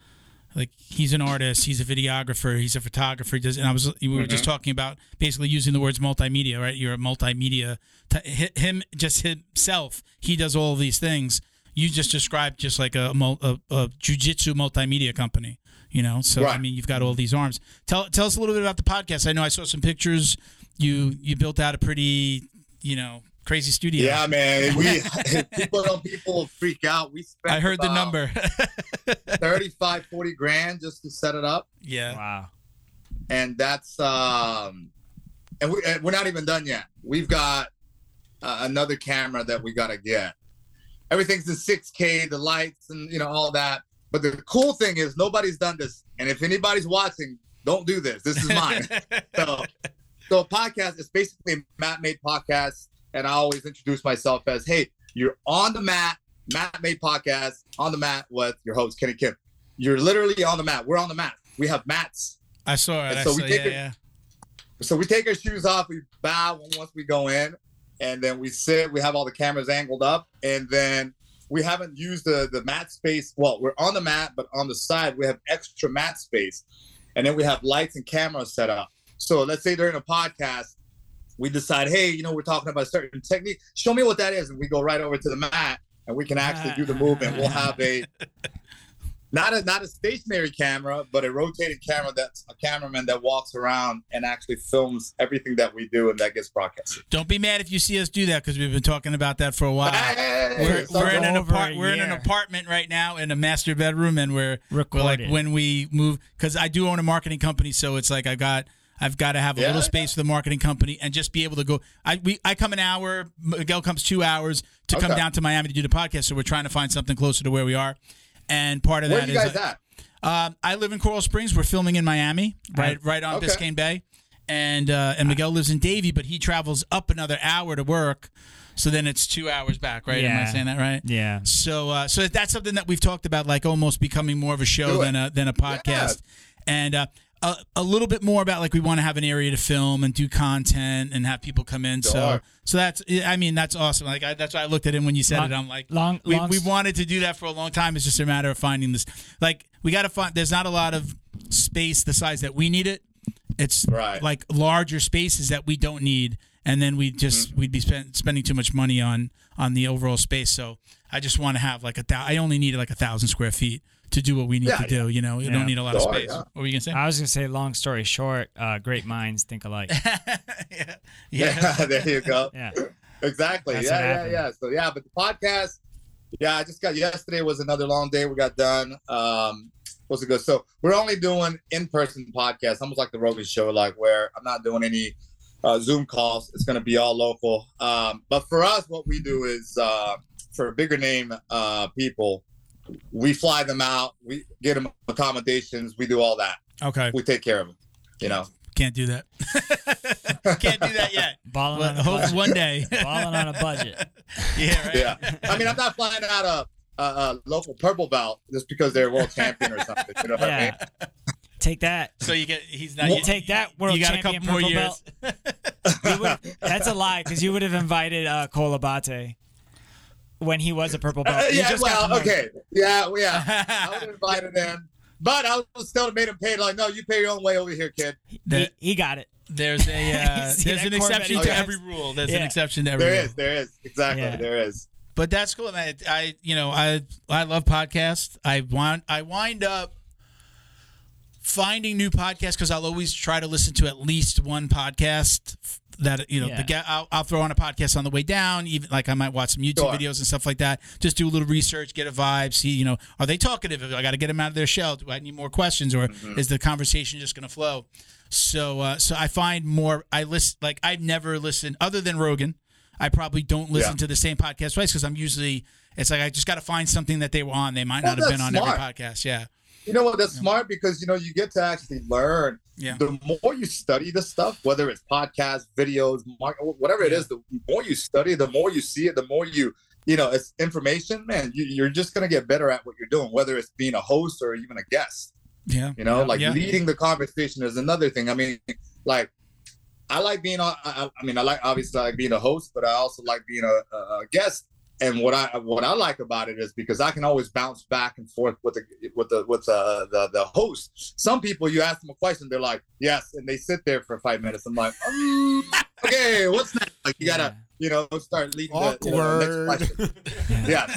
Speaker 1: like he's an artist, he's a videographer, he's a photographer. He does, and I was we were just
Speaker 4: Mm-hmm.
Speaker 1: talking about basically using the words multimedia. Right, you're a multimedia. T- him just himself, he does all of these things. You just described just like a, a, a jujitsu multimedia company. You know, so I mean, you've got all these arms. Tell tell us a little bit about the podcast. I know I saw some pictures. You you built out a pretty you know crazy studio.
Speaker 4: Yeah, man. We people don't people freak out. We spent
Speaker 1: I heard the number.
Speaker 4: 35, 40 grand just to set it up.
Speaker 1: yeah.
Speaker 2: Wow.
Speaker 4: And that's um and, we, and we're not even done yet. We've got uh, another camera that we got to get. Everything's in 6K, the lights and you know all that. But the cool thing is nobody's done this. And if anybody's watching, don't do this. This is mine. so, so a podcast is basically a Mat Made podcast, and I always introduce myself as, "Hey, you're on the mat, Matt Made podcast, on the mat with your host Kenny Kim. You're literally on the mat. We're on the mat. We have mats.
Speaker 1: I saw it. I
Speaker 4: so
Speaker 1: saw,
Speaker 4: we take
Speaker 1: yeah,
Speaker 4: it-
Speaker 1: yeah.
Speaker 4: So we take our shoes off, we bow once we go in, and then we sit. We have all the cameras angled up, and then we haven't used the the mat space. Well, we're on the mat, but on the side we have extra mat space, and then we have lights and cameras set up. So let's say during a podcast, we decide, hey, you know, we're talking about a certain technique. Show me what that is, and we go right over to the mat, and we can actually do the movement. we'll have a not a not a stationary camera, but a rotating camera that's a cameraman that walks around and actually films everything that we do and that gets broadcasted.
Speaker 1: Don't be mad if you see us do that because we've been talking about that for a while.
Speaker 4: Hey,
Speaker 1: We're, we're in an
Speaker 2: over
Speaker 1: apart,
Speaker 2: a
Speaker 1: we're in an apartment right now in a master bedroom, and we're we're like when we move because I do own a marketing company, so it's like I got I've got to have a
Speaker 4: Yeah,
Speaker 1: little
Speaker 4: yeah.
Speaker 1: space for the marketing company and just be able to go. I we I come an hour, Miguel comes two hours to come down to Miami to do the podcast, so we're trying to find something closer to where we are. And part of
Speaker 4: Where
Speaker 1: that
Speaker 4: are you
Speaker 1: is
Speaker 4: guys at?
Speaker 1: um, I live in Coral Springs. We're filming in Miami, right, right on
Speaker 4: Okay.
Speaker 1: Biscayne Bay, and uh, and Miguel lives in Davie, but he travels up another hour to work, so then it's two hours back, right? Am I
Speaker 2: Yeah.
Speaker 1: saying that right?
Speaker 2: Yeah.
Speaker 1: So, uh, so that's something that we've talked about, like almost becoming more of a show than a than a podcast, and uh, a, a little bit more about like we want to have an area to film and do content and have people come in. So,
Speaker 4: Sure.
Speaker 1: so that's I mean that's awesome. Like I, that's why I looked at it when you said
Speaker 2: Long-
Speaker 1: it. I'm like,
Speaker 2: long-
Speaker 1: we
Speaker 2: long
Speaker 1: we wanted to do that for a long time. It's just a matter of finding this. Like we got to find. There's not a lot of space the size that we need it. It's
Speaker 4: Right.
Speaker 1: like larger spaces that we don't need, and then we just
Speaker 4: Mm-hmm.
Speaker 1: we'd be spend, spending too much money on on the overall space. So I just want to have like a thou- I only need like a thousand square feet to do what we need
Speaker 4: Yeah,
Speaker 1: to do. You know, you
Speaker 2: Yeah.
Speaker 1: don't need a lot of
Speaker 4: Sure,
Speaker 1: space.
Speaker 4: yeah.
Speaker 1: What were you gonna say?
Speaker 2: I was gonna say, long story short, uh, great minds think alike.
Speaker 1: yeah,
Speaker 4: Yeah, there you go.
Speaker 2: Yeah.
Speaker 4: Exactly.
Speaker 2: That's
Speaker 4: yeah, yeah, yeah. So yeah, but the podcast, yeah, I just got yesterday was another long day. We got done. Um, was it good? So we're only doing in-person podcasts, almost like the Rogan show, like where I'm not doing any uh, Zoom calls. It's gonna be all local. Um, but for us, what we do is uh, for bigger name uh, people, we fly them out. We get them accommodations. We do all that.
Speaker 1: Okay,
Speaker 4: We take care of them. You know.
Speaker 1: can't do that. can't do that yet.
Speaker 2: Balling
Speaker 1: But
Speaker 2: on a
Speaker 1: hope
Speaker 2: budget.
Speaker 1: one day.
Speaker 2: Balling on a budget.
Speaker 1: yeah, right.
Speaker 4: Yeah. I mean, I'm not flying out a, a, a local purple belt just because they're world champion or something. You know what I mean?
Speaker 2: Yeah. Take that.
Speaker 1: So you get he's not.
Speaker 2: You
Speaker 1: you,
Speaker 2: take that world
Speaker 1: you got a
Speaker 2: champion
Speaker 1: couple more
Speaker 2: purple
Speaker 1: years.
Speaker 2: belt. Would- that's a lie because you would have invited uh, Cole Abate when he was a purple belt.
Speaker 4: Uh, yeah,
Speaker 2: just
Speaker 4: well, okay. Yeah, yeah. I would have invited him. But I was still have made him pay. Like, no, you pay your own way over here, kid.
Speaker 2: He,
Speaker 1: The-
Speaker 2: he got it.
Speaker 1: there's a uh, there's an exception to every rule. There's an exception to every
Speaker 4: There
Speaker 1: rule.
Speaker 4: is, there is. Exactly,
Speaker 2: Yeah.
Speaker 4: there is.
Speaker 1: But that's cool, man. I you know I I love podcasts. I want I wind up finding new podcasts because I'll always try to listen to at least one podcast that you know
Speaker 2: Yeah.
Speaker 1: the ga- I'll, I'll throw on a podcast on the way down. Even like I might watch some YouTube
Speaker 4: Sure.
Speaker 1: videos and stuff like that. Just do a little research, get a vibe, see you know are they talkative? I got to get them out of their shell. Do I need more questions or is the conversation just going to flow? So uh, so I find more. I listen like I've never listened other than Rogan. I probably don't listen
Speaker 4: Yeah.
Speaker 1: to the same podcast twice because I'm usually it's like I just got to find something that they were on. They might
Speaker 4: Well,
Speaker 1: not have been on
Speaker 4: smart.
Speaker 1: every podcast. Yeah,
Speaker 4: You know what? That's smart because, you know, you get to actually learn.
Speaker 1: Yeah.
Speaker 4: The more you study the stuff, whether it's podcasts, videos, mar- whatever it
Speaker 1: Yeah.
Speaker 4: is, the more you study, the more you see it, the more you, you know, it's information, man, you, you're just going to get better at what you're doing, whether it's being a host or even a guest.
Speaker 1: yeah,
Speaker 4: You know,
Speaker 1: Yeah.
Speaker 4: like
Speaker 1: Yeah.
Speaker 4: leading the conversation is another thing. I mean, like I like being on. I, I mean, I like obviously I like being a host, but I also like being a, a guest. And what I what I like about it is because I can always bounce back and forth with the with the with the the, the host. Some people you ask them a question, they're like yes, and they sit there for five minutes. I'm like, um, okay, what's next? Like you gotta you know start leading the, you know, the next question. Yeah,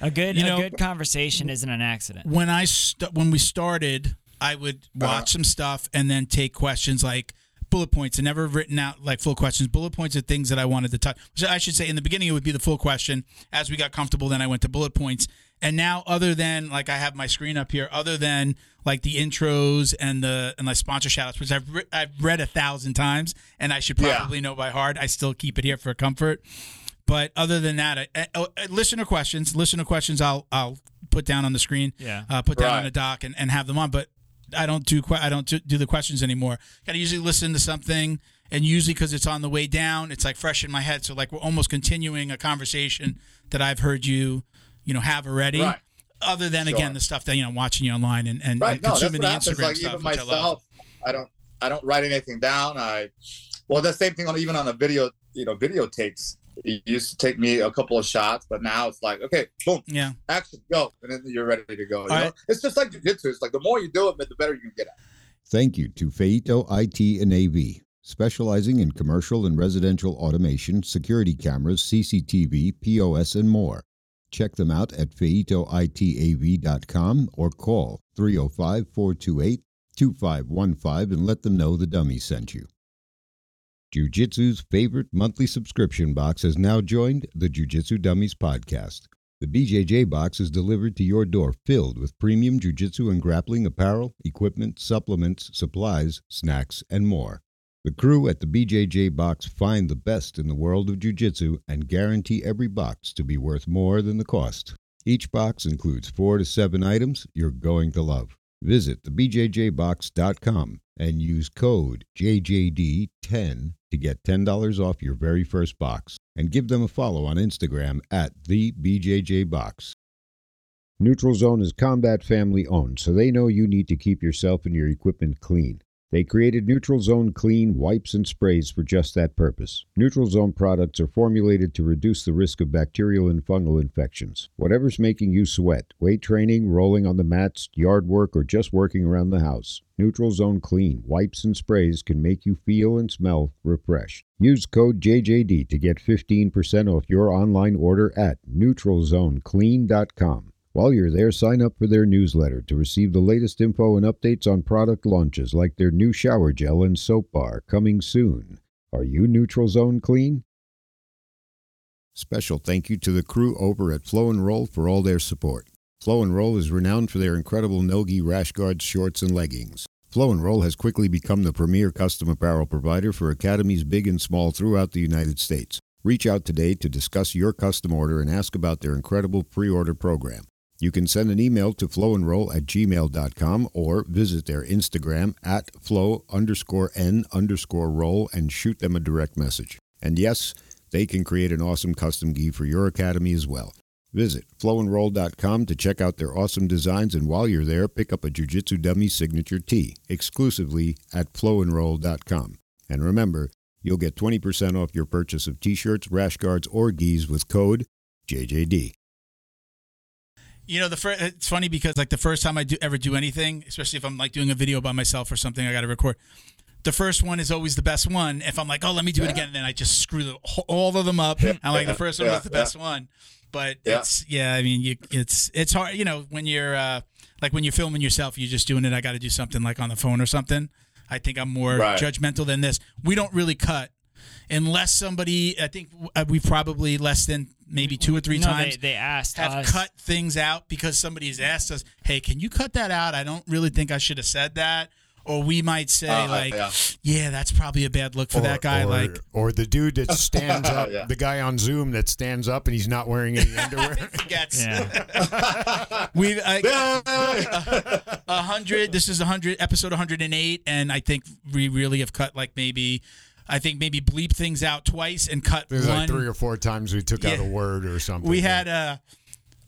Speaker 2: A good,
Speaker 1: You
Speaker 2: a
Speaker 1: know-
Speaker 2: good conversation isn't an accident.
Speaker 1: when I st- when we started, I would watch
Speaker 4: Uh-huh.
Speaker 1: some stuff and then take questions like bullet points and never written out like full questions. Bullet points are things that I wanted to touch. So I should say in the beginning it would be the full question. As we got comfortable, then I went to bullet points. And now, other than like I have my screen up here, other than like the intros and the and like sponsor shoutouts, which I've re- I've read a thousand times and I should
Speaker 4: Yeah.
Speaker 1: probably know by heart. I still keep it here for comfort. But other than that, I, I, I- listener questions, listener questions, I'll I'll put down on the screen
Speaker 2: Yeah.
Speaker 1: uh, put down on a doc and, and have them on. But I don't do I don't do, the questions anymore. Got to usually listen to something, and usually because it's on the way down, it's like fresh in my head. So like we're almost continuing a conversation that I've heard you, you know, have already.
Speaker 4: Right.
Speaker 1: Other than
Speaker 4: Sure.
Speaker 1: again the stuff that you know watching you online and, and,
Speaker 4: right.
Speaker 1: and
Speaker 4: No,
Speaker 1: consuming the. Instagram
Speaker 4: Like
Speaker 1: stuff,
Speaker 4: even
Speaker 1: which I
Speaker 4: myself, I don't I don't write anything down. I well, the same thing on even on a video, you know, video takes. It used to take me a couple of shots, but now it's like, okay, boom,
Speaker 1: Yeah.
Speaker 4: action, go, and then you're ready to go. You know?
Speaker 1: right.
Speaker 4: It's just like jujitsu. It's like the more you do it, the better you can get at. it.
Speaker 3: Thank you to Feito IT and AV, specializing in commercial and residential automation, security cameras, CCTV, POS, and more. Check them out at feitoitav.com or call 305 428 2515 and let them know the dummy sent you. Jiu Jitsu's favorite monthly subscription box has now joined the Jiu Jitsu Dummies podcast. The BJJ box is delivered to your door filled with premium Jiu Jitsu and grappling apparel, equipment, supplements, supplies, snacks, and more. The crew at the BJJ box find the best in the world of Jiu Jitsu and guarantee every box to be worth more than the cost. Each box includes four to seven items you're going to love. Visit thebjjbox.com and use code JJD10 to get $10 off your very first box. And give them a follow on Instagram at thebjjbox. Neutral Zone is combat family owned, so they know you need to keep yourself and your equipment clean. They created Neutral Zone Clean wipes and sprays for just that purpose. Neutral Zone products are formulated to reduce the risk of bacterial and fungal infections. Whatever's making you sweat, weight training, rolling on the mats, yard work, or just working around the house, Neutral Zone Clean wipes and sprays can make you feel and smell refreshed. Use code JJD to get 15% off your online order at neutralzoneclean.com. While you're there, sign up for their newsletter to receive the latest info and updates on product launches like their new shower gel and soap bar coming soon. Are you Neutral Zone Clean? Special thank you to the crew over at Flow and Roll for all their support. Flow and Roll is renowned for their incredible Nogi rash guards, shorts, and leggings. Flow and Roll has quickly become the premier custom apparel provider for academies big and small throughout the United States. Reach out today to discuss your custom order and ask about their incredible pre-order program. You can send an email to flowandroll at gmail.com or visit their Instagram at flow underscore n underscore roll and shoot them a direct message. And yes, they can create an awesome custom gi for your academy as well. Visit flowandroll.com to check out their awesome designs, and while you're there, pick up a Jiu Jitsu Dummy signature tee exclusively at flowandroll.com. And remember, you'll get 20% off your purchase of t shirts, rash guards, or gis with code JJD.
Speaker 1: You know, the first, it's funny because like the first time I do ever do anything, especially if I'm like doing a video by myself or something, I got to record. The first one is always the best one. If I'm like, oh, let me do it again, and then I just screw the, all of them up. I'm like, the first one was the best one. But
Speaker 4: Yeah.
Speaker 1: it's yeah, I mean, you it's it's hard. You know, when you're uh, like when you're filming yourself, you're just doing it. I got to do something like on the phone or something. I think I'm more
Speaker 4: Right.
Speaker 1: judgmental than this. We don't really cut unless somebody. I think uh, we probably less than maybe two or three
Speaker 2: no,
Speaker 1: times
Speaker 2: they, they asked
Speaker 1: have
Speaker 2: us.
Speaker 1: cut things out because somebody has asked us, "Hey, can you cut that out? I don't really think I should have said that." Or we might say
Speaker 4: Uh,
Speaker 1: like,
Speaker 4: yeah.
Speaker 1: yeah. that's probably a bad look for that guy."
Speaker 5: or,
Speaker 1: like,
Speaker 5: or the dude that stands up,
Speaker 4: Yeah.
Speaker 5: the guy on Zoom that stands up and he's not wearing any underwear.
Speaker 1: forgets.
Speaker 2: Yeah.
Speaker 1: We've uh, a hundred. This is a hundred episode 108, and I think we really have cut like maybe, I think maybe bleep things out twice and cut
Speaker 5: There's
Speaker 1: one.
Speaker 5: like three or four times we took out a word or something.
Speaker 1: we had a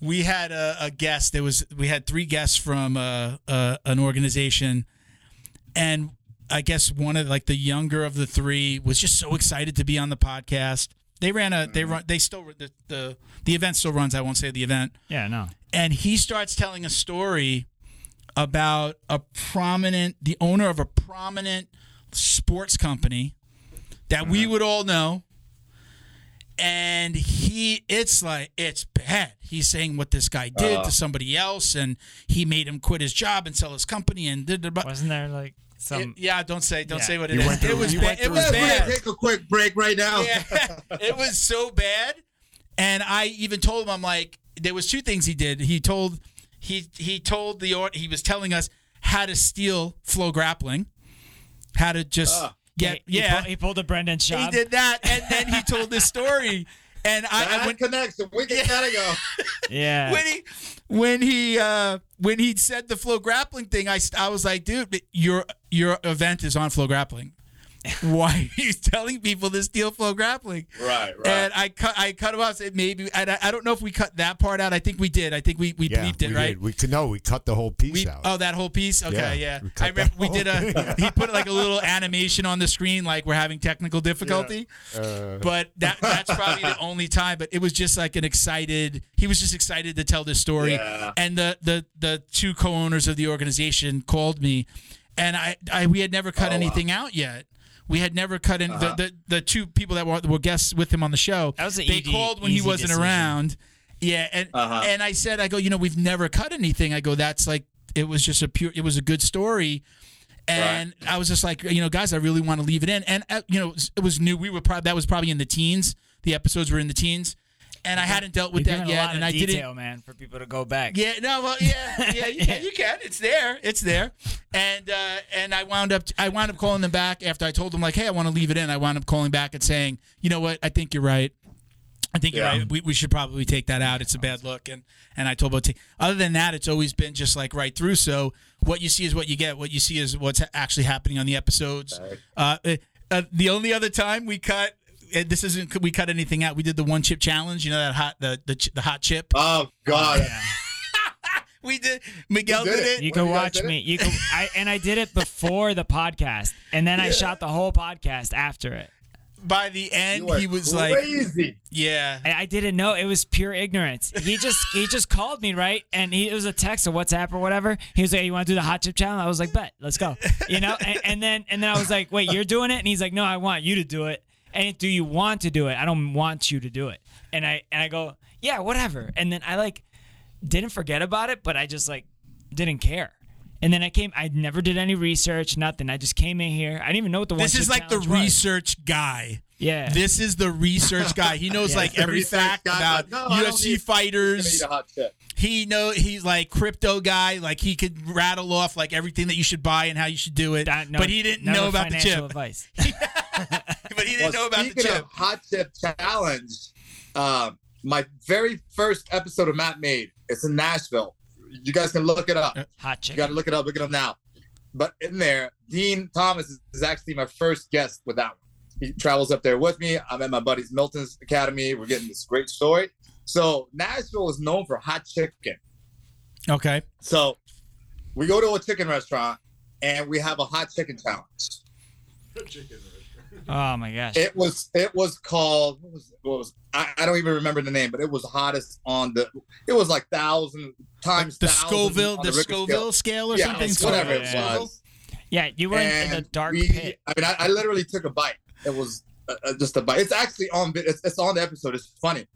Speaker 1: we had a, a guest there was we had three guests from uh, uh, an organization and i guess one of like the younger of the three was just so excited to be on the podcast they ran a they run they still the, the the event still runs i won't say the event
Speaker 2: yeah, no.
Speaker 1: and he starts telling a story about a prominent the owner of a prominent sports company that we would all know and he it's like it's bad he's saying what this guy did
Speaker 4: Uh.
Speaker 1: to somebody else and he made him quit his job and sell his company and da, da, da.
Speaker 2: Wasn't there like
Speaker 1: It-
Speaker 2: some?
Speaker 1: yeah don't say don't
Speaker 2: Yeah.
Speaker 1: say what it
Speaker 5: You
Speaker 1: is
Speaker 5: went
Speaker 1: it was
Speaker 5: you
Speaker 1: bad
Speaker 5: went
Speaker 1: it
Speaker 5: through
Speaker 1: was
Speaker 5: his-
Speaker 4: We're
Speaker 1: bad
Speaker 4: take a quick break right now.
Speaker 1: yeah, it was so bad. And I even told him, I'm like, there was two things he did. He told he he told the or- he was telling us how to steal FloGrappling, how to just
Speaker 4: Ah.
Speaker 1: Get
Speaker 2: he,
Speaker 1: yeah.
Speaker 2: He, pulled, he pulled a Brendan
Speaker 1: shot.
Speaker 2: He
Speaker 1: did that, and then he told this story. And I, I
Speaker 4: That
Speaker 1: went
Speaker 4: connection. We can
Speaker 1: Yeah.
Speaker 4: gotta go.
Speaker 2: Yeah.
Speaker 1: when he when he uh when he said the flow grappling thing I, I was like dude your your event is on FloGrappling why are you telling people this steal FloGrappling
Speaker 4: Right, right.
Speaker 1: and I cut I cut him off said maybe and I, I don't know if we cut that part out I think we did I think we we
Speaker 5: yeah,
Speaker 1: bleeped it
Speaker 5: we
Speaker 1: right
Speaker 5: Did. We could no, we cut the whole piece
Speaker 1: we,
Speaker 5: out.
Speaker 1: oh, that whole piece. Okay,
Speaker 5: Yeah,
Speaker 1: yeah.
Speaker 5: we
Speaker 1: I remember we did a. he put like a little animation on the screen, like we're having technical difficulty.
Speaker 5: Uh,
Speaker 1: But that that's probably the only time. But it was just like an excited. He was just excited to tell this story.
Speaker 4: Yeah.
Speaker 1: And the the the two co-owners of the organization called me, and I, I we had never cut
Speaker 4: Oh, wow.
Speaker 1: anything out yet. We had never cut in
Speaker 4: Uh-huh.
Speaker 1: the, the the two people that were, were guests with him on the show.
Speaker 2: That was an
Speaker 1: they
Speaker 2: easy-
Speaker 1: called when he wasn't
Speaker 2: decision.
Speaker 1: around, Yeah, and
Speaker 4: Uh-huh.
Speaker 1: and I said, I go, you know, we've never cut anything. I go, that's like it was just a pure, it was a good story. And I was just like, you know, guys, I really want to leave it in. And uh, you know, it was new. We were probably that was probably in the teens. The episodes were in the teens, and I hadn't dealt with
Speaker 2: You're
Speaker 1: that
Speaker 2: giving a
Speaker 1: yet.
Speaker 2: lot
Speaker 1: And
Speaker 2: of
Speaker 1: I
Speaker 2: detail,
Speaker 1: didn't.
Speaker 2: man, for people to go back.
Speaker 1: Yeah, no, well, yeah, yeah, you can, you can. It's there, it's there. And uh, and I wound up, I wound up calling them back after I told them like, hey, I want to leave it in. I wound up calling back and saying, you know what, I think you're right. I think
Speaker 4: Yeah.
Speaker 1: you're right. We, we should probably take that out. It's a bad look. And and I told both. Other than that, it's always been just like right through. So what you see is what you get. What you see is what's actually happening on the episodes. Uh, uh, the only other time we cut. This isn't. We cut anything out. We did the one chip challenge. You know that hot the the, the hot chip.
Speaker 4: Oh God.
Speaker 1: We did. Miguel
Speaker 4: did
Speaker 1: did
Speaker 4: it.
Speaker 1: it.
Speaker 2: You
Speaker 4: When
Speaker 2: can
Speaker 4: you guys
Speaker 2: watch
Speaker 4: it?
Speaker 2: me. You can, I and I did it before the podcast, and then I shot the whole podcast after it.
Speaker 1: By the end, he was like, "Yeah."
Speaker 2: I, I didn't know it was pure ignorance. He just he just called me right, and he it was a text or WhatsApp or whatever. He was like, hey, "You want to do the hot chip challenge?" I was like, "Bet, let's go." You know, and, and then and then I was like, "Wait, you're doing it?" And he's like, "No, I want you to do it." And do you want to do it? I don't want you to do it. And I and I go, "Yeah, whatever." And then I like didn't forget about it, but I just like didn't care. And then I came. I never did any research, nothing. I just came in here. I didn't even know what the one
Speaker 1: This is like the
Speaker 2: was.
Speaker 1: research guy.
Speaker 2: Yeah.
Speaker 1: This is the research guy. He knows
Speaker 2: Yeah.
Speaker 1: like every fact
Speaker 4: guy,
Speaker 1: about
Speaker 4: like, no,
Speaker 1: UFC
Speaker 4: need-
Speaker 1: fighters.
Speaker 4: eat a hot chip.
Speaker 1: He know he's like crypto guy. Like he could rattle off like everything that you should buy and how you should do it.
Speaker 2: That- no-
Speaker 1: but he didn't know about the chip.
Speaker 2: Advice.
Speaker 1: But he didn't
Speaker 4: Well,
Speaker 1: know about the
Speaker 4: speaking
Speaker 1: chip.
Speaker 4: of hot chip challenge, uh, my very first episode of Mat Made. It's in Nashville. You guys can look it up.
Speaker 2: Hot
Speaker 4: You got to look it up. Look it up now. But in there, Dean Thomas is, is actually my first guest with that one. He travels up there with me. I'm at my buddy's Milton's Academy. We're getting this great story. So Nashville is known for hot chicken.
Speaker 1: Okay.
Speaker 4: So we go to a chicken restaurant and we have a hot chicken challenge.
Speaker 2: Oh my gosh.
Speaker 4: It was it was called what was what was I, I don't even remember the name, but it was hottest on the it was like thousand times
Speaker 1: The Scoville,
Speaker 4: on
Speaker 1: the
Speaker 4: Richter scale.
Speaker 1: Scoville scale or
Speaker 4: Yeah,
Speaker 1: something.
Speaker 4: it's whatever it
Speaker 2: yeah.
Speaker 4: was.
Speaker 2: yeah, you were in, in the dark
Speaker 4: we-
Speaker 2: pit.
Speaker 4: I mean, I, I literally took a bite. It was uh, uh, just a bite. It's actually on. It's, it's on the episode. It's funny,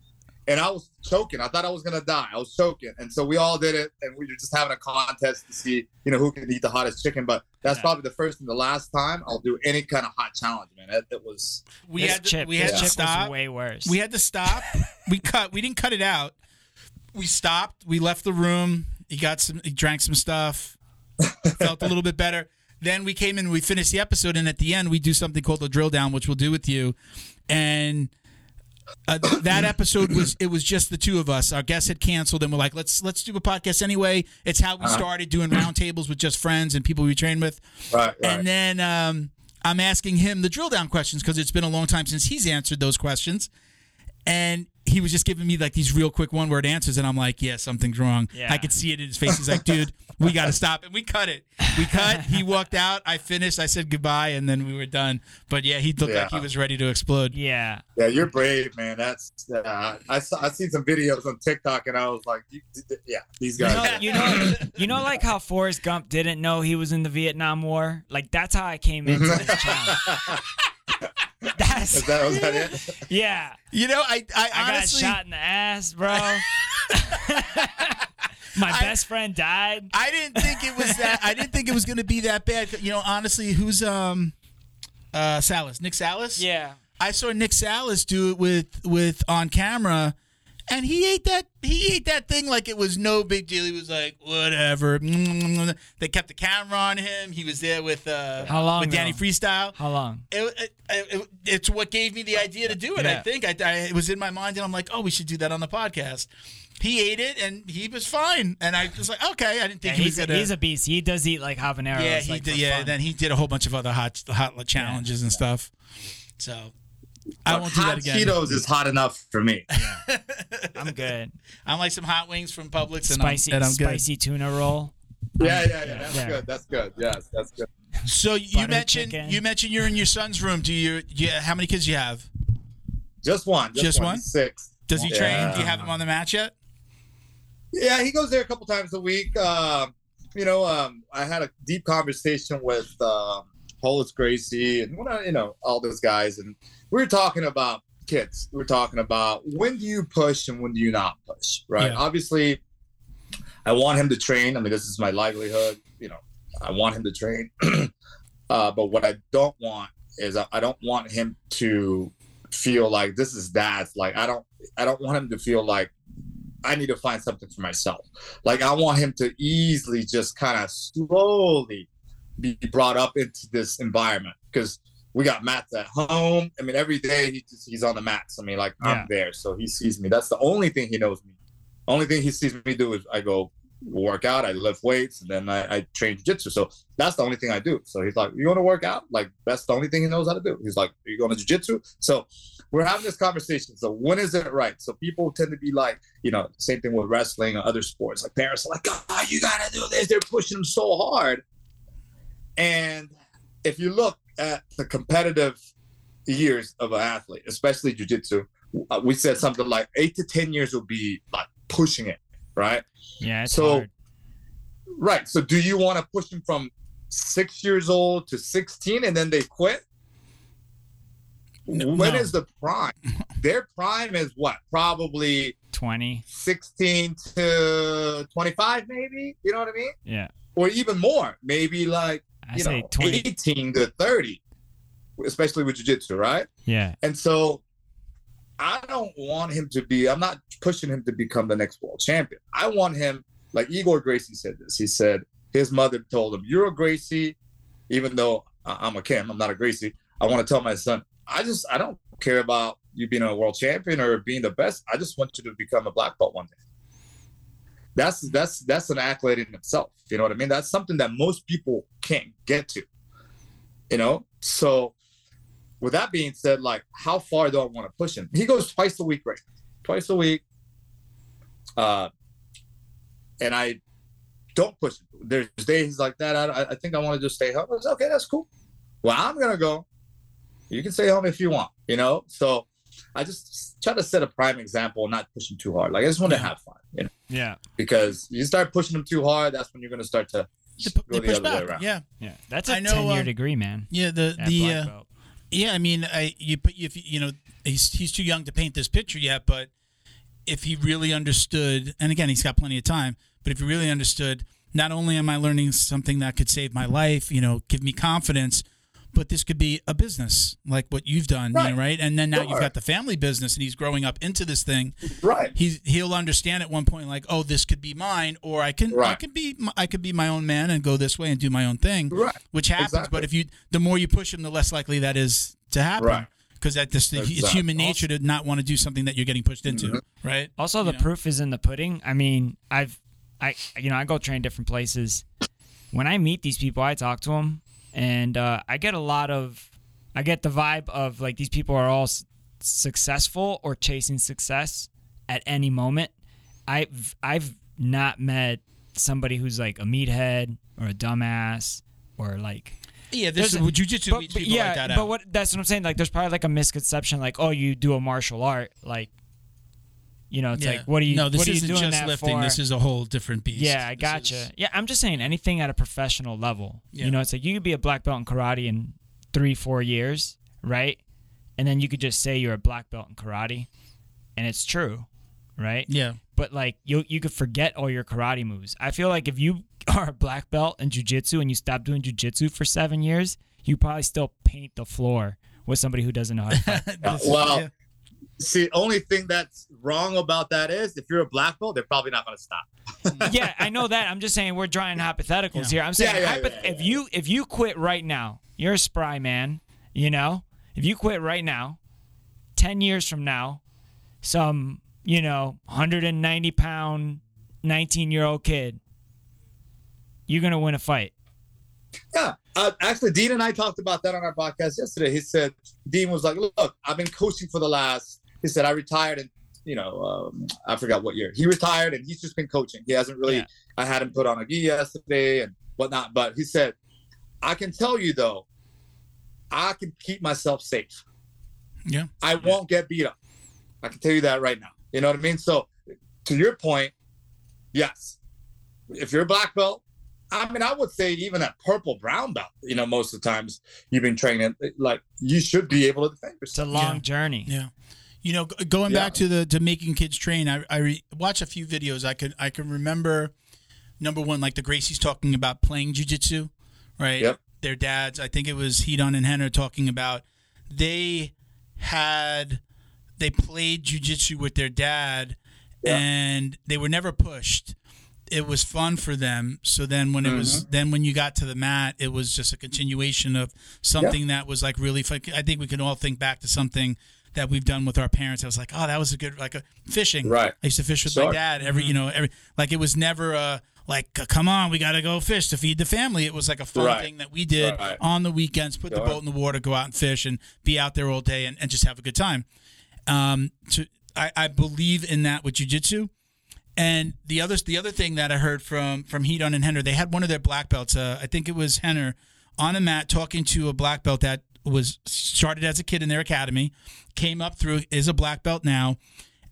Speaker 4: and I was choking. I thought I was gonna die. I was choking, and so we all did it, and we were just having a contest to see, you know, who can eat the hottest chicken. But that's
Speaker 2: Yeah.
Speaker 4: probably the first and the last time I'll do any kind of hot challenge, man. It, it was.
Speaker 1: We
Speaker 2: This
Speaker 1: had to,
Speaker 2: chip,
Speaker 1: we
Speaker 2: this
Speaker 1: had to stop.
Speaker 2: way worse.
Speaker 1: We had to stop. we cut. We didn't cut it out. We stopped. We left the room. He got some. He drank some stuff. Felt a little bit better. Then we came in. We finished the episode, and at the end, we do something called the drill down, which we'll do with you. And uh, that episode was it was just the two of us. Our guest had canceled, and we're like, let's let's do a podcast anyway. It's how we
Speaker 4: Uh-huh.
Speaker 1: started doing roundtables with just friends and people we train with.
Speaker 4: Right, right.
Speaker 1: And then um, I'm asking him the drill down questions because it's been a long time since he's answered those questions. And he was just giving me like these real quick one word answers. And I'm like, yeah, something's wrong.
Speaker 2: Yeah.
Speaker 1: I could see it in his face. He's like, dude, we got to stop. And we cut it. We cut. He walked out. I finished. I said goodbye. And then we were done. But yeah, he looked like he was ready to explode.
Speaker 2: yeah.
Speaker 4: Yeah, you're brave, man. That's uh, I saw I seen some videos on TikTok and I was like, yeah, these
Speaker 2: You
Speaker 4: guys.
Speaker 2: know, you know, you know, like how Forrest Gump didn't know he was in the Vietnam War. Like that's how I came into this challenge. That's
Speaker 4: that, was that it?
Speaker 2: yeah.
Speaker 1: You know, I, I,
Speaker 2: I
Speaker 1: honestly,
Speaker 2: got shot in the ass, bro. My
Speaker 1: I-
Speaker 2: best friend died.
Speaker 1: I didn't think it was that. I didn't think it was going to be that bad. You know, honestly, who's um, uh, Salas? Nick Salas?
Speaker 2: Yeah.
Speaker 1: I saw Nick Salas do it with with on camera, and he ate that he ate that thing like it was no big deal. He was like, whatever. They kept the camera on him. He was there with uh
Speaker 2: How long,
Speaker 1: with Danny
Speaker 2: though?
Speaker 1: Freestyle.
Speaker 2: How long?
Speaker 1: It, it, it, it's what gave me the idea to do it. I think I, I it was in my mind, and I'm like, oh, we should do that on the podcast. He ate it, and he was fine. And I was like, okay, I didn't
Speaker 2: Yeah,
Speaker 1: think he was gonna.
Speaker 2: he's a beast. He does eat like habaneros.
Speaker 1: yeah, he
Speaker 2: like,
Speaker 1: did. Yeah,
Speaker 2: fun.
Speaker 1: then he did a whole bunch of other hot hot challenges and stuff. So I won't do
Speaker 4: hot
Speaker 1: that again.
Speaker 4: Cheetos is hot enough for me.
Speaker 2: I'm good.
Speaker 1: I'm like some hot wings from Publix, and I'm,
Speaker 2: Spicy,
Speaker 1: and I'm good.
Speaker 2: spicy tuna roll.
Speaker 4: Yeah, yeah, yeah. That's
Speaker 2: Yeah.
Speaker 4: good. That's good. Yes, that's good.
Speaker 1: So you
Speaker 2: Butter
Speaker 1: mentioned
Speaker 2: chicken.
Speaker 1: you mentioned you're in your son's room. Do you? Yeah. How many kids do you have?
Speaker 4: Just one. Just,
Speaker 1: Just
Speaker 4: one.
Speaker 1: one?
Speaker 4: Six.
Speaker 1: Does he train? Do you have him on the match yet?
Speaker 4: Yeah, he goes there a couple times a week. Um, you know, um, I had a deep conversation with um, Rolles Gracie and you know all those guys, and we were talking about kids, we're talking about when do you push and when do you not push, right?
Speaker 1: Yeah.
Speaker 4: Obviously, I want him to train. I mean, this is my livelihood. You know, I want him to train. uh, but what I don't want is I, I don't want him to feel like this is dad's. Like I don't, I don't want him to feel like I need to find something for myself. Like I want him to easily just kind of slowly be brought up into this environment because we got mats at home. I mean, every day he just, he's on the mats. I mean, like
Speaker 2: Yeah.
Speaker 4: I'm there, so he sees me. That's the only thing he knows me. Only thing he sees me do is I go work out, I lift weights, and then I, I train jiu-jitsu. So that's the only thing I do. So he's like, "You want to work out?" Like that's the only thing he knows how to do. He's like, "Are you going to jiu-jitsu?" So we're having this conversation. So when is it right? So people tend to be like, you know, same thing with wrestling or other sports. Like parents are like, "God, you gotta do this." They're pushing them so hard. And if you look at the competitive years of an athlete, especially jiu-jitsu, uh, we said something like eight to ten years will be like pushing it, right?
Speaker 2: Yeah,
Speaker 4: So-
Speaker 2: hard.
Speaker 4: Right. So do you want to push them from six years old to 16 and then they quit?
Speaker 1: No-
Speaker 4: When
Speaker 1: no.
Speaker 4: is the prime? Their prime is what? Probably
Speaker 2: 20.
Speaker 4: 16 to 25, maybe? You know what I mean?
Speaker 2: Yeah.
Speaker 4: Or even more. Maybe like,
Speaker 2: I
Speaker 4: you
Speaker 2: say
Speaker 4: know,
Speaker 2: 20.
Speaker 4: 18 to 30, especially with jiu jitsu, right?
Speaker 2: Yeah.
Speaker 4: And so I don't want him to be, I'm not pushing him to become the next world champion. I want him, like Igor Gracie said this. He said his mother told him, You're a Gracie, even though I'm a Kim, I'm not a Gracie. I want to tell my son, I just, I don't care about you being a world champion or being the best. I just want you to become a black belt one day. That's that's that's an accolade in itself. You know what I mean? That's something that most people can't get to. You know, so with that being said, like how far do I want to push him? He goes twice a week, right? Twice a week. Uh, and I don't push him. There's days like that. I, I think I want to just stay home. I was okay. That's cool. Well, I'm gonna go. You can stay home if you want. You know. So I just try to set a prime example, not push him too hard. Like I just want to have fun. You know,
Speaker 2: Yeah.
Speaker 4: because you start pushing him too hard, that's when you're gonna start to
Speaker 1: They, pu-
Speaker 4: go the
Speaker 1: push
Speaker 4: other way
Speaker 1: back.
Speaker 4: around.
Speaker 1: Yeah,
Speaker 2: Yeah. That's a
Speaker 1: I know,
Speaker 2: 10 year
Speaker 1: um,
Speaker 2: degree, man.
Speaker 1: yeah. The
Speaker 2: at
Speaker 1: the uh. Yeah, I mean, I you but if you know he's he's too young to paint this picture yet, but if he really understood, and again, he's got plenty of time, but if he really understood, not only am I learning something that could save my life, you know, give me confidence, but this could be a business like what you've done, you
Speaker 4: Right.
Speaker 1: know, right? And then now you've got the family business, and he's growing up into this thing.
Speaker 4: right.
Speaker 1: He's he'll understand at one point like, oh, this could be mine, or I can I
Speaker 4: Right.
Speaker 1: could be I could be my own man and go this way and do my own thing
Speaker 4: Right.
Speaker 1: which happens.
Speaker 4: Exactly.
Speaker 1: But if you, the more you push him, the less likely that is to happen.
Speaker 4: Right.
Speaker 1: Because that just it's human nature to not want to do something that you're getting pushed into,
Speaker 4: Mm-hmm.
Speaker 1: right?
Speaker 2: Also, the
Speaker 1: you know.
Speaker 2: proof is in the pudding. I mean, I've, I, you know, I go train different places. When I meet these people, I talk to them, and uh, I get a lot of, I get the vibe of like these people are all s- successful or chasing success at any moment. I've, I've not met somebody who's like a meathead or a dumbass or like
Speaker 1: Yeah, this
Speaker 2: There's-
Speaker 1: is jujitsu
Speaker 2: but,
Speaker 1: meets
Speaker 2: but
Speaker 1: people
Speaker 2: yeah,
Speaker 1: like that.
Speaker 2: but what that's what I'm saying. Like, there's probably like a misconception, like, oh, you do a martial art, like, you know, it's
Speaker 1: Yeah.
Speaker 2: like, what are you?
Speaker 1: No, this
Speaker 2: what are
Speaker 1: isn't
Speaker 2: doing
Speaker 1: just lifting.
Speaker 2: for?
Speaker 1: This is a whole different beast.
Speaker 2: yeah, I gotcha.
Speaker 1: is-
Speaker 2: Yeah, I'm just saying anything at a professional level.
Speaker 1: Yeah.
Speaker 2: You know, it's like you could be a black belt in karate in three, four years, right? And then you could just say you're a black belt in karate, and it's true, right?
Speaker 1: yeah,
Speaker 2: But like you, you could forget all your karate moves. I feel like if you are a black belt in jujitsu and you stop doing jujitsu for seven years, you probably still paint the floor with somebody who doesn't know how to fight.
Speaker 4: Well,
Speaker 1: yeah.
Speaker 4: See, only thing that's wrong about that is if you're a black belt, they're probably not going to stop.
Speaker 2: yeah, I know that. I'm just saying we're drawing hypotheticals here. I'm saying
Speaker 4: Yeah, yeah,
Speaker 2: hypo-
Speaker 4: yeah, yeah.
Speaker 2: if you if you quit right now, you're a spry man. You know, if you quit right now, ten years from now, some you know 190 pound 19 year old kid, you're gonna win a fight.
Speaker 4: Yeah. Uh, actually, Dean and I talked about that on our podcast yesterday. He said, Dean was like, look, I've been coaching for the last, he said, I retired and you know, um, I forgot what year. He retired and he's just been coaching. He hasn't really,
Speaker 2: Yeah.
Speaker 4: I had him put on a gi yesterday and whatnot. But he said, I can tell you though, I can keep myself safe.
Speaker 1: Yeah.
Speaker 4: I won't get beat up. I can tell you that right now. You know what I mean? So, to your point, yes. If you're a black belt, I mean, I would say even at purple brown belt, you know, most of the times you've been training, like you should be able to defend yourself.
Speaker 2: It's a long
Speaker 1: Yeah.
Speaker 2: journey.
Speaker 1: Yeah. You know, going
Speaker 4: Yeah.
Speaker 1: back to the to making kids train, I I re- watch a few videos. I could I can remember number one, like the Gracies talking about playing jujitsu, right?
Speaker 4: Yep.
Speaker 1: Their dads, I think it was Ryron and Rener talking about they had they played jujitsu with their dad,
Speaker 4: Yeah.
Speaker 1: and they were never pushed. It was fun for them. So then when it was mm-hmm. then when you got to the mat, it was just a continuation of something that was like really fun. I think we can all think back to something that we've done with our parents. I was like, oh, that was a good like a fishing.
Speaker 4: Right.
Speaker 1: I used to fish with my dad every you mm-hmm. know every like it was never a like come on we got to go fish to feed the family. It was like a fun
Speaker 4: Right.
Speaker 1: thing that we did
Speaker 4: Right.
Speaker 1: on the weekends. Put the
Speaker 4: Sure.
Speaker 1: boat in the water, go out and fish, and be out there all day and, and just have a good time. Um, to I, I believe in that with jujitsu. And the other the other thing that I heard from from Ryron and Rener, they had one of their black belts. Uh, I think it was Rener on a mat talking to a black belt that was started as a kid in their academy, came up through is a black belt now,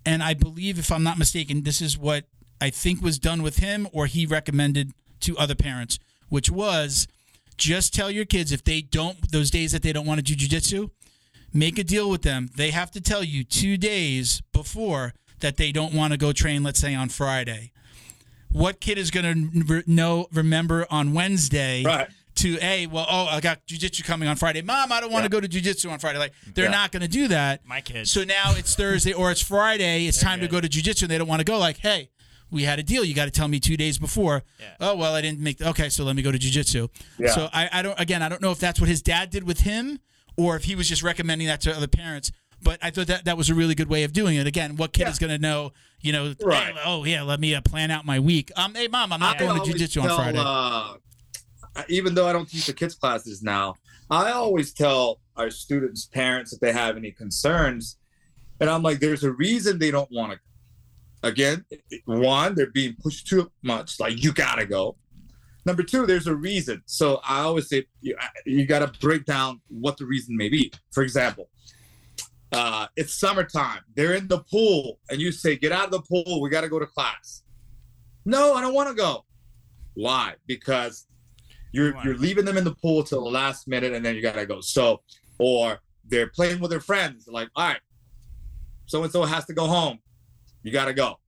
Speaker 1: and I believe if I'm not mistaken, this is what I think was done with him or he recommended to other parents, which was just tell your kids if they don't those days that they don't want to do jujitsu, make a deal with them. They have to tell you two days before that they don't want to go train, let's say on Friday. What kid is going to know, remember on Wednesday
Speaker 4: Right.
Speaker 1: to, hey, well, oh, I got jujitsu coming on Friday. Mom, I don't want to go to jujitsu on Friday. Like, they're
Speaker 4: Yeah.
Speaker 1: not going to do that.
Speaker 2: My kids.
Speaker 1: So now it's Thursday or it's Friday. It's time to go to jujitsu and they don't want to go. Like, hey, we had a deal. You got to tell me two days before.
Speaker 2: Yeah.
Speaker 1: Oh well, I didn't make. Okay, so let me go to jujitsu.
Speaker 4: Yeah.
Speaker 1: So I, I don't. Again, I don't know if that's what his dad did with him or if he was just recommending that to other parents. But I thought that that was a really good way of doing it. Again, what kid
Speaker 4: Yeah.
Speaker 1: is going to know? You know, hey, oh yeah, let me uh, plan out my week. Um, hey mom, I'm not
Speaker 4: I
Speaker 1: going to jujitsu on Friday.
Speaker 4: Uh, even though I don't teach the kids classes now, I always tell our students' parents if they have any concerns, and I'm like, there's a reason they don't want to. Again, one, they're being pushed too much. Like you gotta go. Number two, there's a reason. So I always say you, you got to break down what the reason may be. For example, uh, it's summertime. They're in the pool, and you say, "Get out of the pool. We got to go to class." No, I don't want to go. Why? Because you're you're leaving them in the pool till the last minute, and then you gotta go. So, or they're playing with their friends. Like, all right, so and so has to go home. You gotta go.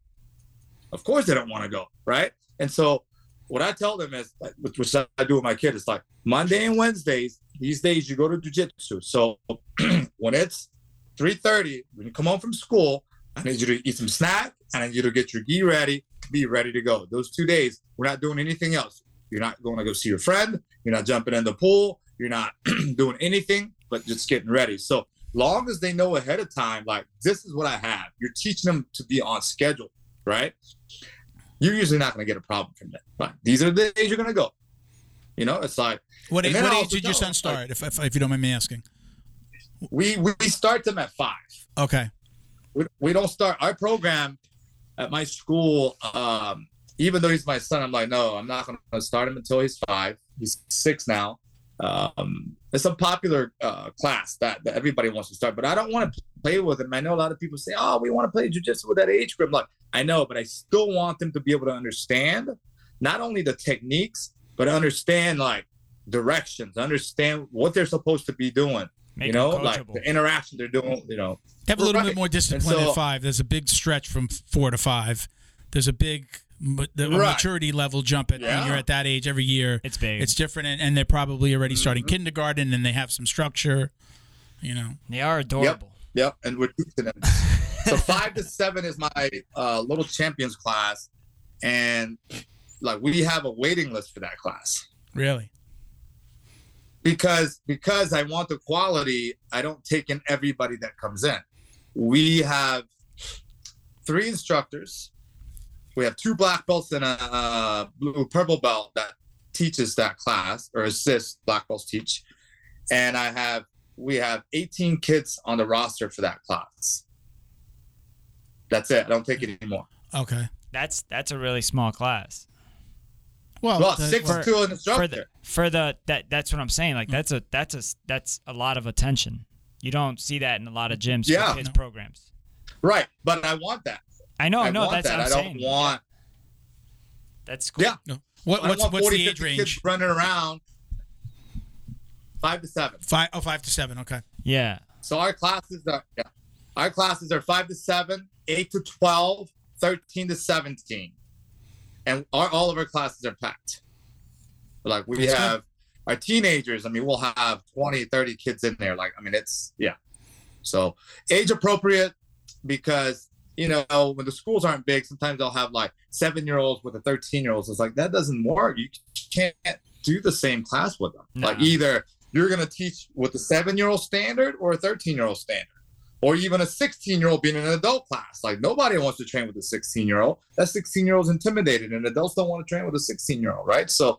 Speaker 4: Of course, they don't want to go, right? And so, what I tell them is, which which I do with my kid, is like Monday and Wednesdays. These days, you go to jujitsu. So when it's 3:30, when you come home from school, I need you to eat some snack. and I need you to get your gi ready, be ready to go. Those two days, we're not doing anything else. You're not going to go see your friend. You're not jumping in the pool. You're not doing anything but just getting ready. So long as they know ahead of time, like this is what I have. You're teaching them to be on schedule, right? You're usually not going to get a problem from that. Right? These are the days you're going to go. You know, it's like
Speaker 1: what age, what age did your son start? If, if if you don't mind me asking.
Speaker 4: We we start them at five.
Speaker 1: Okay.
Speaker 4: we, we don't start our program at my school um, even though he's my son i'm like no i'm not going to start him until he's five. He's six now. Um, it's a popular uh, class that, that everybody wants to start but i don't want to play with him. I know a lot of people say oh we want to play jiu-jitsu with that age group. Like i know but i still want them to be able to understand not only the techniques but understand like directions understand what they're supposed to be doing
Speaker 2: Make
Speaker 4: you know like the interaction they're doing you know
Speaker 1: Have a little
Speaker 4: Right.
Speaker 1: bit more discipline
Speaker 4: And so-
Speaker 1: at five. There's a big stretch from four to five. There's a big the
Speaker 4: Right.
Speaker 1: maturity level jump at when you're at that age every year.
Speaker 2: It's big.
Speaker 1: It's different, and, and they're probably already starting
Speaker 4: Mm-hmm.
Speaker 1: kindergarten, and they have some structure. You know,
Speaker 2: they are adorable.
Speaker 4: Yep, and we're teaching them. so five to seven is my uh, little champions class, and like we have a waiting list for that class
Speaker 1: really.
Speaker 4: Because because I want the quality. I don't take in everybody that comes in. We have three instructors. We have two black belts and a, uh blue purple belt that teaches that class or assists black belts teach, and I have we have 18 kids on the roster for that class. That's it. I don't take it anymore.
Speaker 1: Okay.
Speaker 2: That's that's a really small class.
Speaker 1: Well,
Speaker 4: Well,
Speaker 1: the-
Speaker 4: six
Speaker 2: for-
Speaker 4: to an
Speaker 2: For the for the that that's what I'm saying. Like hmm. that's a that's a that's a lot of attention. You don't see that in a lot of gyms
Speaker 4: Yeah.
Speaker 2: for kids
Speaker 1: No.
Speaker 2: programs.
Speaker 4: right, but I want that.
Speaker 2: I know,
Speaker 4: I
Speaker 2: no,
Speaker 4: want
Speaker 2: that's
Speaker 4: that.
Speaker 2: what I'm
Speaker 4: I don't
Speaker 2: saying.
Speaker 4: want.
Speaker 2: That's cool.
Speaker 4: Yeah.
Speaker 1: No. What, what's
Speaker 4: want
Speaker 1: what's
Speaker 4: 40,
Speaker 1: the age range?
Speaker 4: Kids running around. Five to seven.
Speaker 1: Five oh five to seven. Okay.
Speaker 2: Yeah.
Speaker 4: So our classes are yeah, our classes are five to seven, eight to 12, 13 to 17. And our, all of our classes are packed. Like we
Speaker 1: That's good.
Speaker 4: have our teenagers, I mean, we'll have 20, 30 kids in there. Like, I mean, it's yeah. So age appropriate because you know, when the schools aren't big, sometimes they'll have like seven year olds with a 13 year olds. It's like that doesn't work. You can't do the same class with them. Like either you're gonna teach with the seven year old standard or a 13 year old standard. Or even a 16 year old being in an adult class. Like nobody wants to train with a 16 year old. That 16 year old's intimidated, and adults don't want to train with a 16 year old, right? So,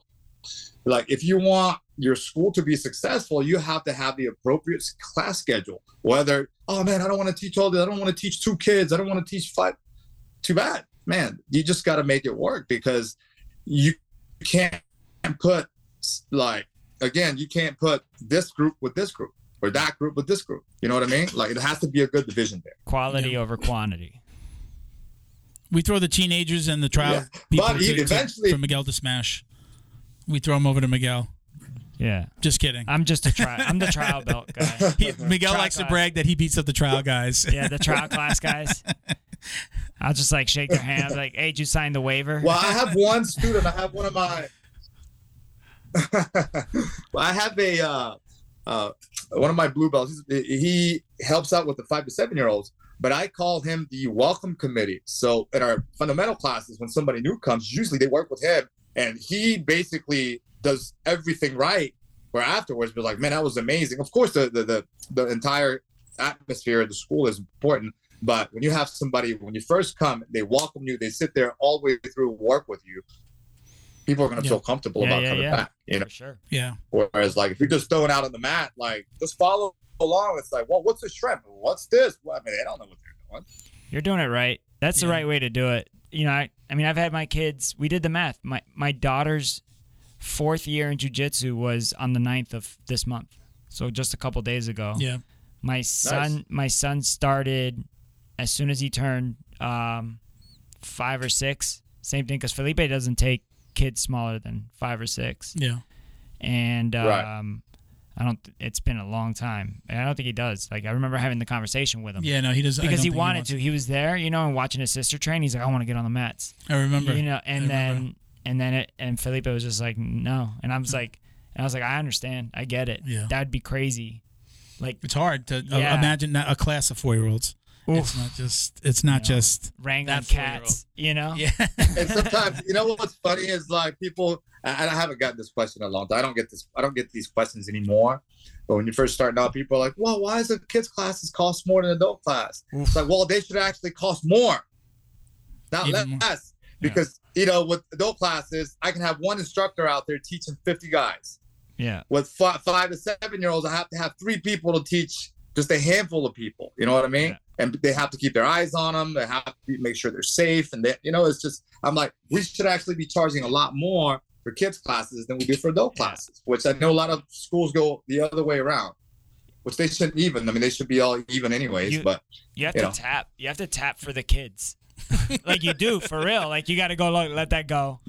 Speaker 4: like, if you want your school to be successful, you have to have the appropriate class schedule. Whether, oh man, I don't want to teach all this. I don't want to teach two kids. I don't want to teach five. Too bad, man. You just got to make it work because you can't put like again, you can't put this group with this group or that group with this group. You know what I mean? Like it has to be a good division there.
Speaker 2: Quality over quantity.
Speaker 1: We throw the teenagers and the trial
Speaker 4: Yeah,
Speaker 1: people
Speaker 4: but
Speaker 1: to, to-
Speaker 4: eventually-
Speaker 1: for Miguel to smash. We throw them over to Miguel.
Speaker 2: Yeah.
Speaker 1: Just kidding.
Speaker 2: I'm just a trial. I'm the trial belt guy.
Speaker 1: He, Miguel
Speaker 2: Trial
Speaker 1: likes to brag that he beats up the trial guys.
Speaker 2: Yeah, the trial class guys. I'll just like shake their hand, like, "Hey, did you sign the waiver?"
Speaker 4: Well, I have one student. I have one of my. well, I have a uh, uh, one of my blue belts. He helps out with the five to seven year olds, but I call him the welcome committee. So in our fundamental classes, when somebody new comes, usually they work with him, and he basically does everything right. Where afterwards, we're like, man, that was amazing. Of course, the the the, the entire atmosphere of the school is important. But when you have somebody, when you first come, they welcome you, they sit there all the way through, work with you. People are going to
Speaker 1: Yeah.
Speaker 4: feel comfortable
Speaker 2: Yeah,
Speaker 4: about
Speaker 2: yeah,
Speaker 4: coming
Speaker 2: yeah.
Speaker 4: back, you know.
Speaker 2: For sure.
Speaker 1: Yeah.
Speaker 4: Whereas, like, if you're just throwing out on the mat, like, just follow along. It's like, well, what's the shrimp? What's this? Well, I mean, they don't know what they're doing.
Speaker 2: You're doing it right. That's the right way to do it. You know, I, I mean, I've had my kids. We did the math. My my daughter's fourth year in jujitsu was on the 9th of this month, so just a couple days ago.
Speaker 1: Yeah.
Speaker 2: My son, my son started as soon as he turned um, five or six. Same thing because Felipe doesn't take kids smaller than five or six,
Speaker 1: Yeah.
Speaker 2: and um,
Speaker 4: Right.
Speaker 2: I don't. It's been a long time. And I don't think he does. Like I remember having the conversation with him
Speaker 1: Yeah. No, he doesn't.
Speaker 2: Because he wanted
Speaker 1: wants-
Speaker 2: to. He was there, you know, and watching his sister train. He's like, I want to get on the mats,
Speaker 1: I remember.
Speaker 2: you know. And
Speaker 1: I
Speaker 2: then
Speaker 1: remember.
Speaker 2: and then it and Felipe was just like, no. And I was like, and I was like, I understand, I get it.
Speaker 1: Yeah.
Speaker 2: that'd be crazy. Like
Speaker 1: It's hard to uh,
Speaker 2: Yeah.
Speaker 1: imagine a class of four year olds. It's not just. It's not
Speaker 2: No.
Speaker 1: just.
Speaker 2: wrangling
Speaker 1: That
Speaker 2: cats, you know.
Speaker 1: Yeah.
Speaker 4: And sometimes, you know what's funny is like people, and I haven't gotten this question in a long time. I don't get this. I don't get these questions anymore. But when you first starting out, people are like, "Well, why does the kids classes cost more than adult class?" It's like, well, they should actually cost more, not
Speaker 1: Even more.
Speaker 4: less, because you know, with adult classes, I can have one instructor out there teaching 50 guys.
Speaker 2: Yeah,
Speaker 4: With five, five to seven year olds, I have to have three people to teach just a handful of people. You know what I mean?
Speaker 2: Yeah.
Speaker 4: And they have to keep their eyes on them. They have to make sure they're safe. And they, you know, it's just I'm like, we should actually be charging a lot more for kids classes than we do for adult
Speaker 2: Yeah.
Speaker 4: classes, which I know a lot of schools go the other way around, which they shouldn't even. I mean, they should be all even anyways.
Speaker 2: You-
Speaker 4: but
Speaker 2: you have
Speaker 4: You
Speaker 2: to
Speaker 4: know.
Speaker 2: tap. You have to tap for the kids, like you do for real. Like you got to go look, let that go.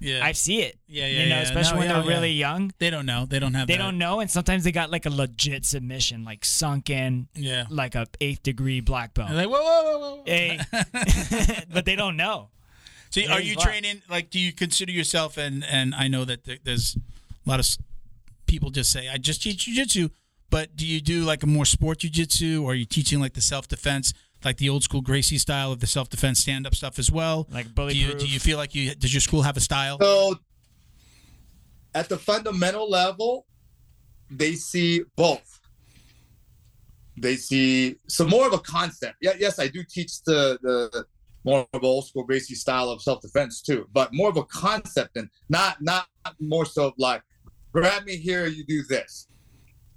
Speaker 1: Yeah.
Speaker 2: I see it.
Speaker 1: yeah. Yeah.
Speaker 2: you know,
Speaker 1: yeah.
Speaker 2: especially
Speaker 1: No,
Speaker 2: when
Speaker 1: yeah,
Speaker 2: they're
Speaker 1: yeah.
Speaker 2: really young.
Speaker 1: They don't know. They don't have.
Speaker 2: They
Speaker 1: that.
Speaker 2: don't know, and sometimes they got like a legit submission, like sunk in,
Speaker 1: Yeah.
Speaker 2: like a eighth degree black belt.
Speaker 1: They're like whoa, whoa, whoa, whoa.
Speaker 2: Hey. but they don't know.
Speaker 1: So are
Speaker 2: he's
Speaker 1: you
Speaker 2: wild.
Speaker 1: training? Like, do you consider yourself? And and I know that there- there's a lot of s- people just say I just teach jujitsu, but do you do like a more sport jujitsu, or are you teaching like the self defense, like the old school Gracie style of the self defense stand up stuff as well?
Speaker 2: Like
Speaker 1: Do
Speaker 2: bully
Speaker 1: you do you feel like you does your school have a style?
Speaker 4: So at the fundamental level, they see both. They see so more of a concept. Yeah, yes, I do teach the the more of old school Gracie style of self defense too, but more of a concept and not not more so of like grab me here, you do this,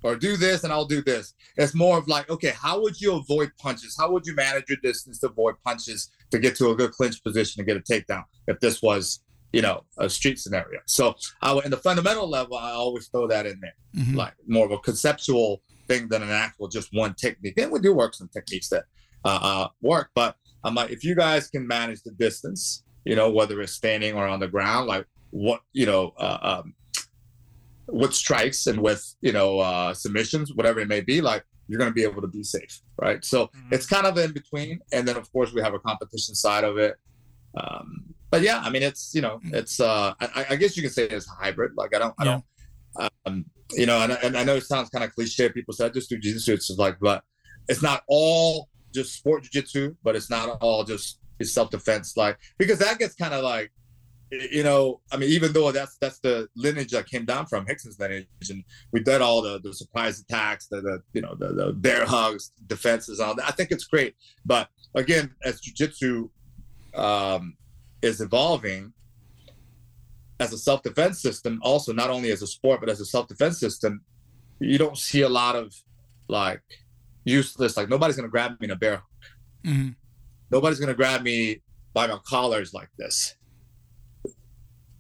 Speaker 4: or do this and I'll do this. It's more of like, okay, how would you avoid punches? How would you manage your distance to avoid punches to get to a good clinch position to get a takedown if this was you know, a street scenario. So I would, in the fundamental level, I always throw that in there,
Speaker 1: Mhm.
Speaker 4: like more of a conceptual thing than an actual just one technique. And we do work some techniques that uh, uh, work, but I'm like, if you guys can manage the distance, you know, whether it's standing or on the ground, like what you know uh, um, with strikes and with you know uh, submissions, whatever it may be, like you're going to be able to be safe, right? So
Speaker 2: Mhm.
Speaker 4: it's kind of in between, and then of course we have a competition side of it. Um, but yeah, I mean, it's you know, it's uh, I, I guess you can say it's hybrid. Like I don't, I don't, um, you know, and, and I know it sounds kind of cliche. People say I just do jiu-jitsu. It's just like, but it's not all just sport jiu-jitsu, but it's not all just self-defense. Like because that gets kind of like you know, I mean, even though that's that's the lineage that came down from Rickson's lineage, and we did all the, the surprise attacks, the, the you know the, the bear hugs, defenses, all that. I think it's great, but again, as jujitsu um, is evolving as a self defense system, also not only as a sport but as a self defense system, you don't see a lot of like useless. Like nobody's gonna grab me in a bear.
Speaker 1: Mhm.
Speaker 4: Nobody's gonna grab me by my collars like this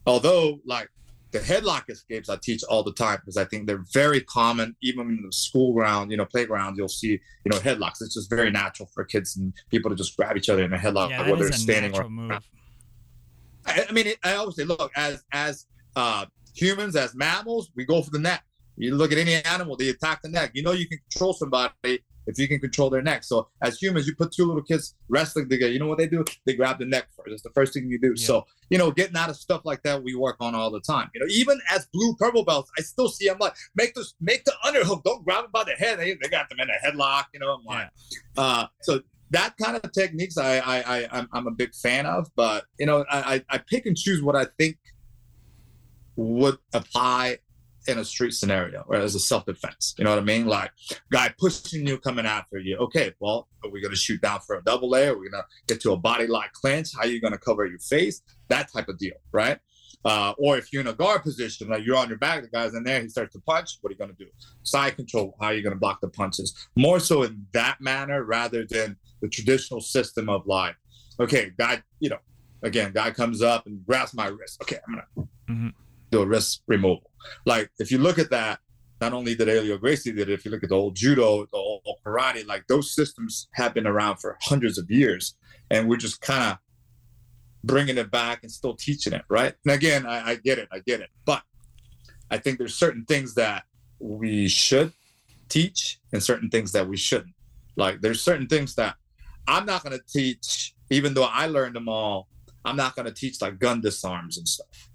Speaker 4: although like the headlock escapes I teach all the time because I think they're very common even in the school ground, you know, playground, you'll see, you know, headlocks. It's just very natural for kids and people to just grab each other in a headlock
Speaker 2: yeah,
Speaker 4: whether they're standing or
Speaker 2: move.
Speaker 4: I, I mean, it, I always say, look, as as uh, humans, as mammals, we go for the neck. You look at any animal, they attack the neck. You know, you can control somebody if you can control their neck. So as humans, you put two little kids wrestling together. You know what they do? They grab the neck first. It's the first thing you do.
Speaker 2: Yeah.
Speaker 4: So you know, getting out of stuff like that, we work on all the time. You know, even as blue purple belts, I still see. I'm like, make the make the underhook. Don't grab them by the head. They, they got them in a headlock. You know, I'm like, uh, so that kind of techniques I, I, I I'm, I'm a big fan of, but you know, I I pick and choose what I think would apply in a street scenario or as a self-defense. You know what I mean? Like guy pushing you, coming after you. Okay, well, are we gonna shoot down for a double leg? Are we gonna get to a body lock clinch? How you gonna cover your face? That type of deal, right? Uh, or if you're in a guard position, like you're on your back, the guy's in there, he starts to punch. What are you gonna do? Side control. How are you gonna block the punches? More so in that manner rather than the traditional system of like, okay, guy, you know, again, guy comes up and grabs my wrist. Okay, I'm gonna
Speaker 2: Mhm.
Speaker 4: Do a wrist removal. Like if you look at that, not only did Helio Gracie did it, if you look at the old judo, the old karate, like those systems have been around for hundreds of years, and we're just kind of bringing it back and still teaching it, right? And again, I, I get it, I get it, but I think there's certain things that we should teach and certain things that we shouldn't. Like there's certain things that I'm not going to teach, even though I learned them all. I'm not going to teach like gun disarms and stuff.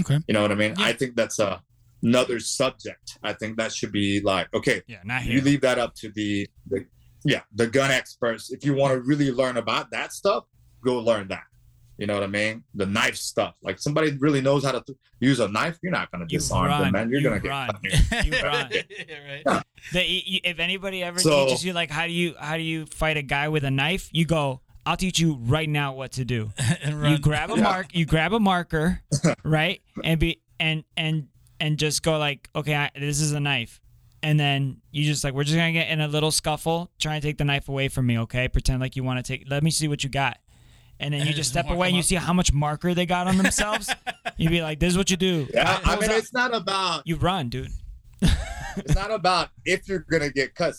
Speaker 1: Okay.
Speaker 4: You know what I mean?
Speaker 1: Yeah.
Speaker 4: I think that's a another subject. I think that should be like, okay,
Speaker 2: Yeah, not here.
Speaker 4: you leave that up to the, the yeah, the gun experts. If you want to really learn about that stuff, go learn that. You know what I mean? The knife stuff. Like somebody really knows how to th- use a knife, you're not going to
Speaker 2: You
Speaker 4: disarm
Speaker 2: run.
Speaker 4: them, man. You're
Speaker 2: You
Speaker 4: going to get
Speaker 2: run.
Speaker 4: cut.
Speaker 2: You run.
Speaker 1: right.
Speaker 2: The, if anybody ever
Speaker 4: So-
Speaker 2: teaches you like how do you how do you fight a guy with a knife, you go, I'll teach you right now what to do. You grab a
Speaker 4: Yeah.
Speaker 2: mark, you grab a marker, right, and be and and and just go like, okay, I, this is a knife, and then you just like, we're just gonna get in a little scuffle, try and take the knife away from me, okay? Pretend like you want to take. Let me see what you got. And then
Speaker 1: And
Speaker 2: you
Speaker 1: just
Speaker 2: just step away and you
Speaker 1: up.
Speaker 2: see how much marker they got on themselves. You'd be like, "This is what you do."
Speaker 4: Yeah, I mean,
Speaker 2: out-
Speaker 4: it's not about
Speaker 2: you run, dude.
Speaker 4: it's not about if you're gonna get cut.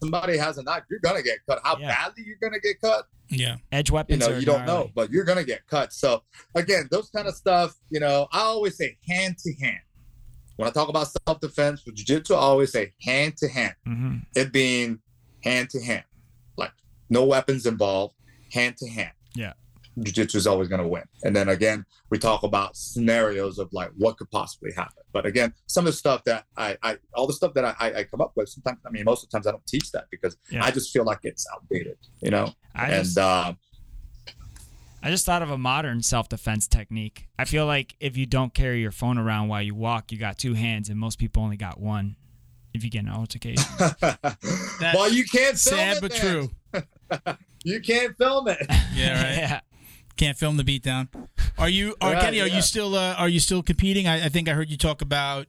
Speaker 4: Somebody has a knife, you're gonna get cut. How
Speaker 2: Yeah.
Speaker 4: badly you're gonna get cut,
Speaker 1: Yeah.
Speaker 2: Edge weapons.
Speaker 4: you
Speaker 2: weapons.
Speaker 4: know,
Speaker 2: are
Speaker 4: you don't know, but you're gonna get cut. So again, those kind of stuff, you know, I always say hand to hand. When I talk about self defense with jiu-jitsu, I always say hand to hand.
Speaker 2: Mhm.
Speaker 4: It being hand to hand, like no weapons involved, hand to hand.
Speaker 2: Yeah.
Speaker 4: Jiu-jitsu is always going to win. And then again, we talk about scenarios of like what could possibly happen. But again, some of the stuff that I, I all the stuff that I, I- I come up with, sometimes, I mean, most of the times I don't teach that because
Speaker 2: Yeah.
Speaker 4: I just feel like it's outdated, you know?
Speaker 2: I
Speaker 4: and
Speaker 2: just,
Speaker 4: uh,
Speaker 2: I just thought of a modern self defense technique. I feel like if you don't carry your phone around while you walk, you got two hands, and most people only got one. If you get an altercation,
Speaker 4: well, you can't film
Speaker 1: Sad but
Speaker 4: then.
Speaker 1: true.
Speaker 4: You can't film it.
Speaker 1: Yeah, right.
Speaker 2: yeah.
Speaker 1: Can't film the beatdown. Are you, are,
Speaker 4: Right,
Speaker 1: Kenny? Are
Speaker 4: yeah.
Speaker 1: you still, uh, are you still competing? I, I think I heard you talk about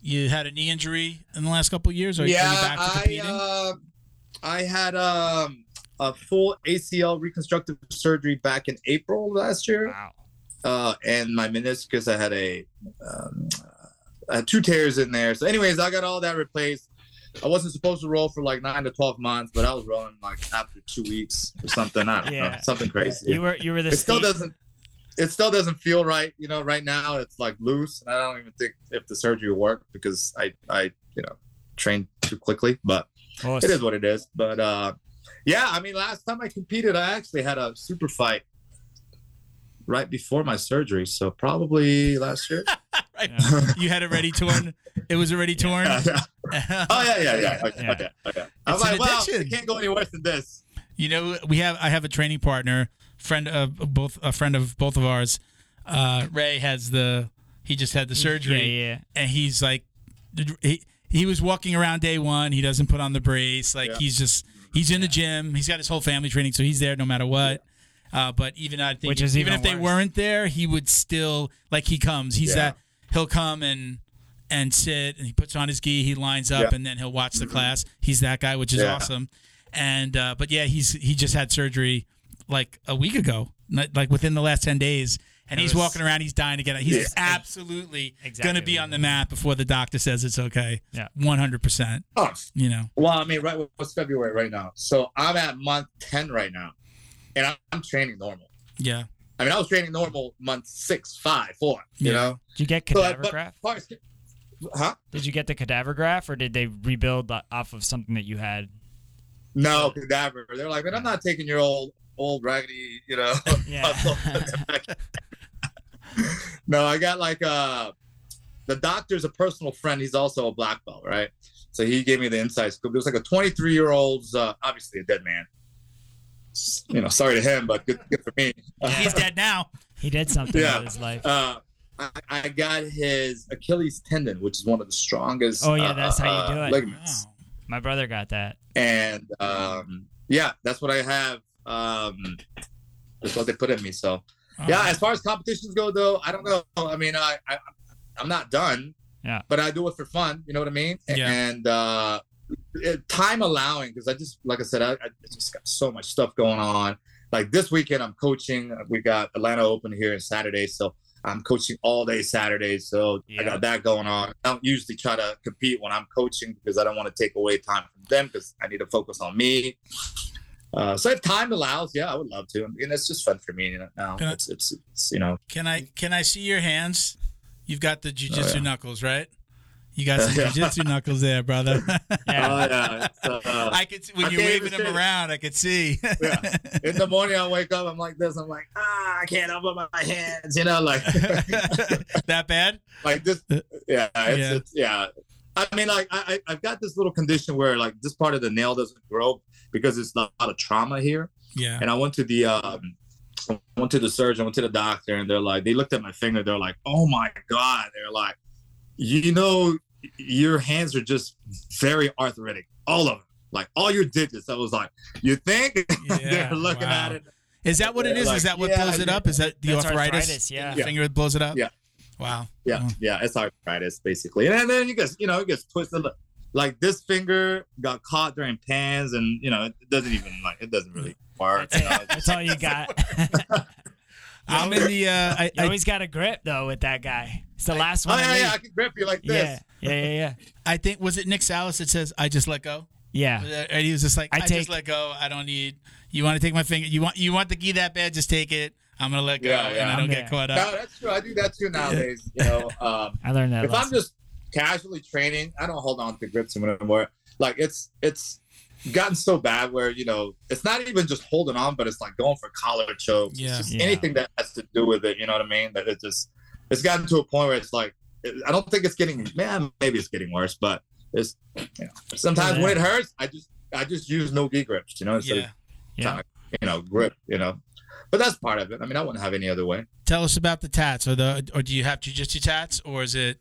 Speaker 1: you had a knee injury in the last couple of years. Are,
Speaker 4: yeah,
Speaker 1: are you back to
Speaker 4: I uh, I had um, a full ACL reconstructive surgery back in April last year.
Speaker 2: Wow.
Speaker 4: uh, and my meniscus. I had a um, I had two tears in there. So, anyways, I got all that replaced. I wasn't supposed to roll for like nine to twelve months, but I was rolling like after two weeks or something. I don't know, something crazy.
Speaker 2: You were you were the
Speaker 4: it still doesn't. it still doesn't feel right. You know, right now it's like loose, and I don't even think if the surgery will work because I, I, you know, trained too quickly. But
Speaker 2: Well,
Speaker 4: it is what it is. But uh, yeah, I mean, last time I competed, I actually had a super fight right before my surgery, so probably last year.
Speaker 1: Right. You had it ready torn. It was already torn.
Speaker 4: Yeah, yeah. Oh yeah, yeah, yeah. Okay,
Speaker 2: Yeah.
Speaker 4: okay, okay. I'm
Speaker 1: It's
Speaker 4: like, well, it can't go any worse than this.
Speaker 1: You know, we have I have a training partner, friend of both a friend of both of ours. Uh, Ray has the he just had the surgery,
Speaker 2: Yeah, yeah.
Speaker 1: and he's like, he, he was walking around day one. He doesn't put on the brace. Like
Speaker 4: Yeah.
Speaker 1: he's just he's in the gym. He's got his whole family training, so he's there no matter what. Uh, but even I think
Speaker 2: Which is
Speaker 1: even,
Speaker 2: even
Speaker 1: if they weren't there, he would still like he comes. He's
Speaker 4: Yeah.
Speaker 1: that he'll come and and sit and he puts on his gi. He lines up
Speaker 4: Yeah.
Speaker 1: and then he'll watch the class. He's that guy, which is
Speaker 4: Yeah.
Speaker 1: awesome. And uh, but yeah, he's he just had surgery like a week ago, not- like within the last ten days. And
Speaker 2: It
Speaker 1: he's
Speaker 2: was-
Speaker 1: walking around. He's dying to get out. He's
Speaker 4: Yeah.
Speaker 1: absolutely
Speaker 2: Exactly
Speaker 1: going to be on the mat before the doctor says it's okay.
Speaker 2: Yeah.
Speaker 1: one hundred percent. You know.
Speaker 4: well, I mean, right? What's February right now? So I'm at month ten right now, and I'm, I'm training normal.
Speaker 1: Yeah.
Speaker 4: I mean, I was training normal month six, five, four. You
Speaker 1: Yeah.
Speaker 4: know,
Speaker 2: Did you get
Speaker 4: So,
Speaker 2: cadaver
Speaker 4: but
Speaker 2: graft?
Speaker 4: far huh?
Speaker 2: Did you get the cadaver graft, or did they rebuild off of something that you had?
Speaker 4: No, cadaver. They're like, man, I'm not taking your old, old raggedy, you know.
Speaker 2: Yeah.
Speaker 4: no, I got like uh the doctor's a personal friend. He's also a black belt, right? So he gave me the inside scoop. It was like a 23 year old's, uh, obviously a dead man. S- You know, sorry to him, but good, good for me.
Speaker 1: He's dead now.
Speaker 2: he did something
Speaker 4: Yeah.
Speaker 2: with his life.
Speaker 4: Uh, I, I got his Achilles tendon, which is one of the strongest.
Speaker 2: Oh, yeah,
Speaker 4: uh,
Speaker 2: that's how you do
Speaker 4: uh,
Speaker 2: it.
Speaker 4: Ligaments.
Speaker 1: Wow.
Speaker 2: My brother got that.
Speaker 4: and um, yeah, that's what I have. Um, that's what they put in me. So yeah, as far as competitions go, though, I don't know. I mean, I, I I'm not done.
Speaker 2: Yeah.
Speaker 4: But I do it for fun. You know what I mean?
Speaker 1: Yeah.
Speaker 4: And uh, it, time allowing, because I just like I said, I, I just got so much stuff going on. Like this weekend, I'm coaching. We got Atlanta Open here on Saturday, so I'm coaching all day Saturday. So
Speaker 2: Yeah.
Speaker 4: I got that going on. I don't usually try to compete when I'm coaching because I don't want to take away time from them because I need to focus on me. Uh, so if time allows, yeah, I would love to. And it's just fun for me you know, now.
Speaker 1: Can I-
Speaker 4: It's, it's, it's, you know,
Speaker 1: Can I can I see your hands? You've got the jujitsu
Speaker 4: Oh, yeah.
Speaker 1: knuckles, right? You got some jujitsu knuckles there, brother.
Speaker 2: Yeah.
Speaker 4: Oh yeah. Uh,
Speaker 1: I could see, when
Speaker 4: I
Speaker 1: you're waving them around. I could see.
Speaker 4: Yeah. in the morning, I wake up. I'm like this. I'm like, ah, I can't open my hands. You know, like,
Speaker 1: that bad?
Speaker 4: like this. Yeah. It's,
Speaker 1: Yeah.
Speaker 4: It's, yeah. I mean, like, I, I've got this little condition where like this part of the nail doesn't grow because it's not a lot of trauma here.
Speaker 1: Yeah.
Speaker 4: And I went to the um, I went to the surgeon, went to the doctor, and they're like, they looked at my finger. They're like, oh my god. They're like, you know, your hands are just very arthritic, all of them, like all your digits. I was like, you think?
Speaker 1: Yeah,
Speaker 4: they're looking
Speaker 1: wow.
Speaker 4: at it.
Speaker 1: Is that what it
Speaker 4: is?
Speaker 1: Is?
Speaker 4: like,
Speaker 1: is that what
Speaker 4: yeah,
Speaker 1: blows it up? Is that the arthritis?
Speaker 2: arthritis, yeah.
Speaker 1: The finger that blows it up?
Speaker 4: Yeah.
Speaker 1: Wow.
Speaker 4: Yeah,
Speaker 1: Oh.
Speaker 4: yeah, it's arthritis basically, and then you get, you know, it gets twisted. Like this finger got caught during pans, and you know, it doesn't even like it doesn't really work.
Speaker 2: That's,
Speaker 4: you know,
Speaker 2: it. That's all you got.
Speaker 1: I'm in the. Uh, I,
Speaker 2: you
Speaker 1: I,
Speaker 2: always got a grip though with that guy. It's the last one. to
Speaker 4: yeah, yeah. I can grip you like this.
Speaker 2: yeah, yeah, yeah. yeah.
Speaker 1: I think was it Nick Salas that says I just let go.
Speaker 2: Yeah.
Speaker 1: And he was just like, I,
Speaker 2: I
Speaker 1: just let go. I don't need. You want to take my finger? You want you want the key that bad? Just take it. I'm gonna let go,
Speaker 4: Yeah,
Speaker 1: and. I don't
Speaker 2: I'm
Speaker 1: get
Speaker 2: there.
Speaker 1: caught
Speaker 4: No,
Speaker 1: up.
Speaker 4: that's true. I do that too nowadays. You know, um,
Speaker 2: I learned that.
Speaker 4: if I'm
Speaker 2: lesson.
Speaker 4: just casually training, I don't hold on to grips anymore. Like it's it's gotten so bad where you know it's not even just holding on, but it's like going for collar chokes.
Speaker 1: Yeah.
Speaker 4: It's just
Speaker 2: Yeah.
Speaker 4: anything that has to do with it. You know what I mean? That it just it's gotten to a point where it's like it- I don't think it's getting. Man, maybe it's getting worse, but it's you know sometimes
Speaker 2: Yeah.
Speaker 4: when it hurts, I just I just use no gi grips. You know, instead
Speaker 1: Yeah.
Speaker 4: of
Speaker 2: yeah.
Speaker 4: you know grip. You know, but that's part of it. I mean, I wouldn't have any other way.
Speaker 1: Tell us about the tats, or the or do you have jujitsu tats, or is it?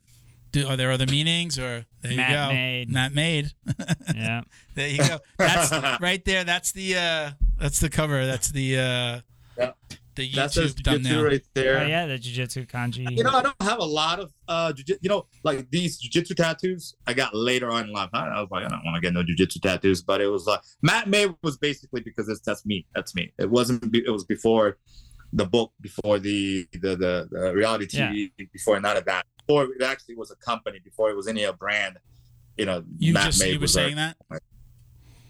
Speaker 1: Do, are there other meanings, or there you
Speaker 2: Matt
Speaker 1: go?
Speaker 2: made.
Speaker 1: Not made.
Speaker 2: yeah.
Speaker 1: There you go. That's right there. That's the uh that's the cover. That's the uh
Speaker 4: Yeah.
Speaker 1: the
Speaker 4: That's says
Speaker 1: YouTube
Speaker 4: jiu-jitsu
Speaker 1: thumbnail.
Speaker 4: right there.
Speaker 2: Oh yeah, the jujitsu kanji.
Speaker 4: You know, I don't have a lot of uh, jiu- you know, like these jujitsu tattoos. I got later on in life. I, I was like, I don't want to get no jujitsu tattoos, but it was like Mat Made was basically because it's that's me. That's me. It wasn't. Be, it was before the book, before the the the, the reality TV, before none of that. Before it actually was a company. Before it was any a brand. You know,
Speaker 1: You
Speaker 4: Matt
Speaker 1: just
Speaker 4: May
Speaker 1: you were
Speaker 4: was
Speaker 1: saying
Speaker 4: a-
Speaker 1: that?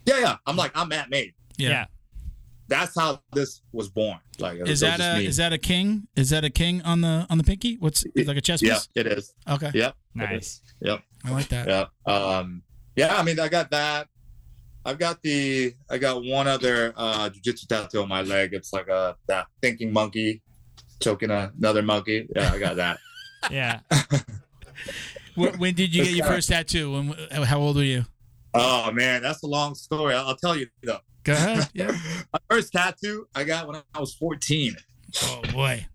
Speaker 4: Yeah, yeah. I'm like I'm Mat Made.
Speaker 1: Yeah.
Speaker 2: yeah.
Speaker 4: that's how this was born. Like it
Speaker 1: Is
Speaker 4: was
Speaker 1: that a
Speaker 4: me.
Speaker 1: is that a king? Is that a king on the on the pinky? What's it's like a chess
Speaker 4: yeah,
Speaker 1: piece?
Speaker 4: it is.
Speaker 1: Okay,
Speaker 4: Yep.
Speaker 2: Nice.
Speaker 4: Yep.
Speaker 1: I like that.
Speaker 4: Yeah. Um, yeah, I mean, I got that. I've got the, I got one other uh, jujitsu tattoo on my leg. It's like a that thinking monkey choking another monkey. Yeah, I got that.
Speaker 2: Yeah.
Speaker 1: When, when did you get your first tattoo? When, how old were you?
Speaker 4: oh man, that's a long story. I'll, I'll tell you though.
Speaker 1: Go ahead. Yeah.
Speaker 4: My first tattoo I got when I was 14.
Speaker 1: Oh boy.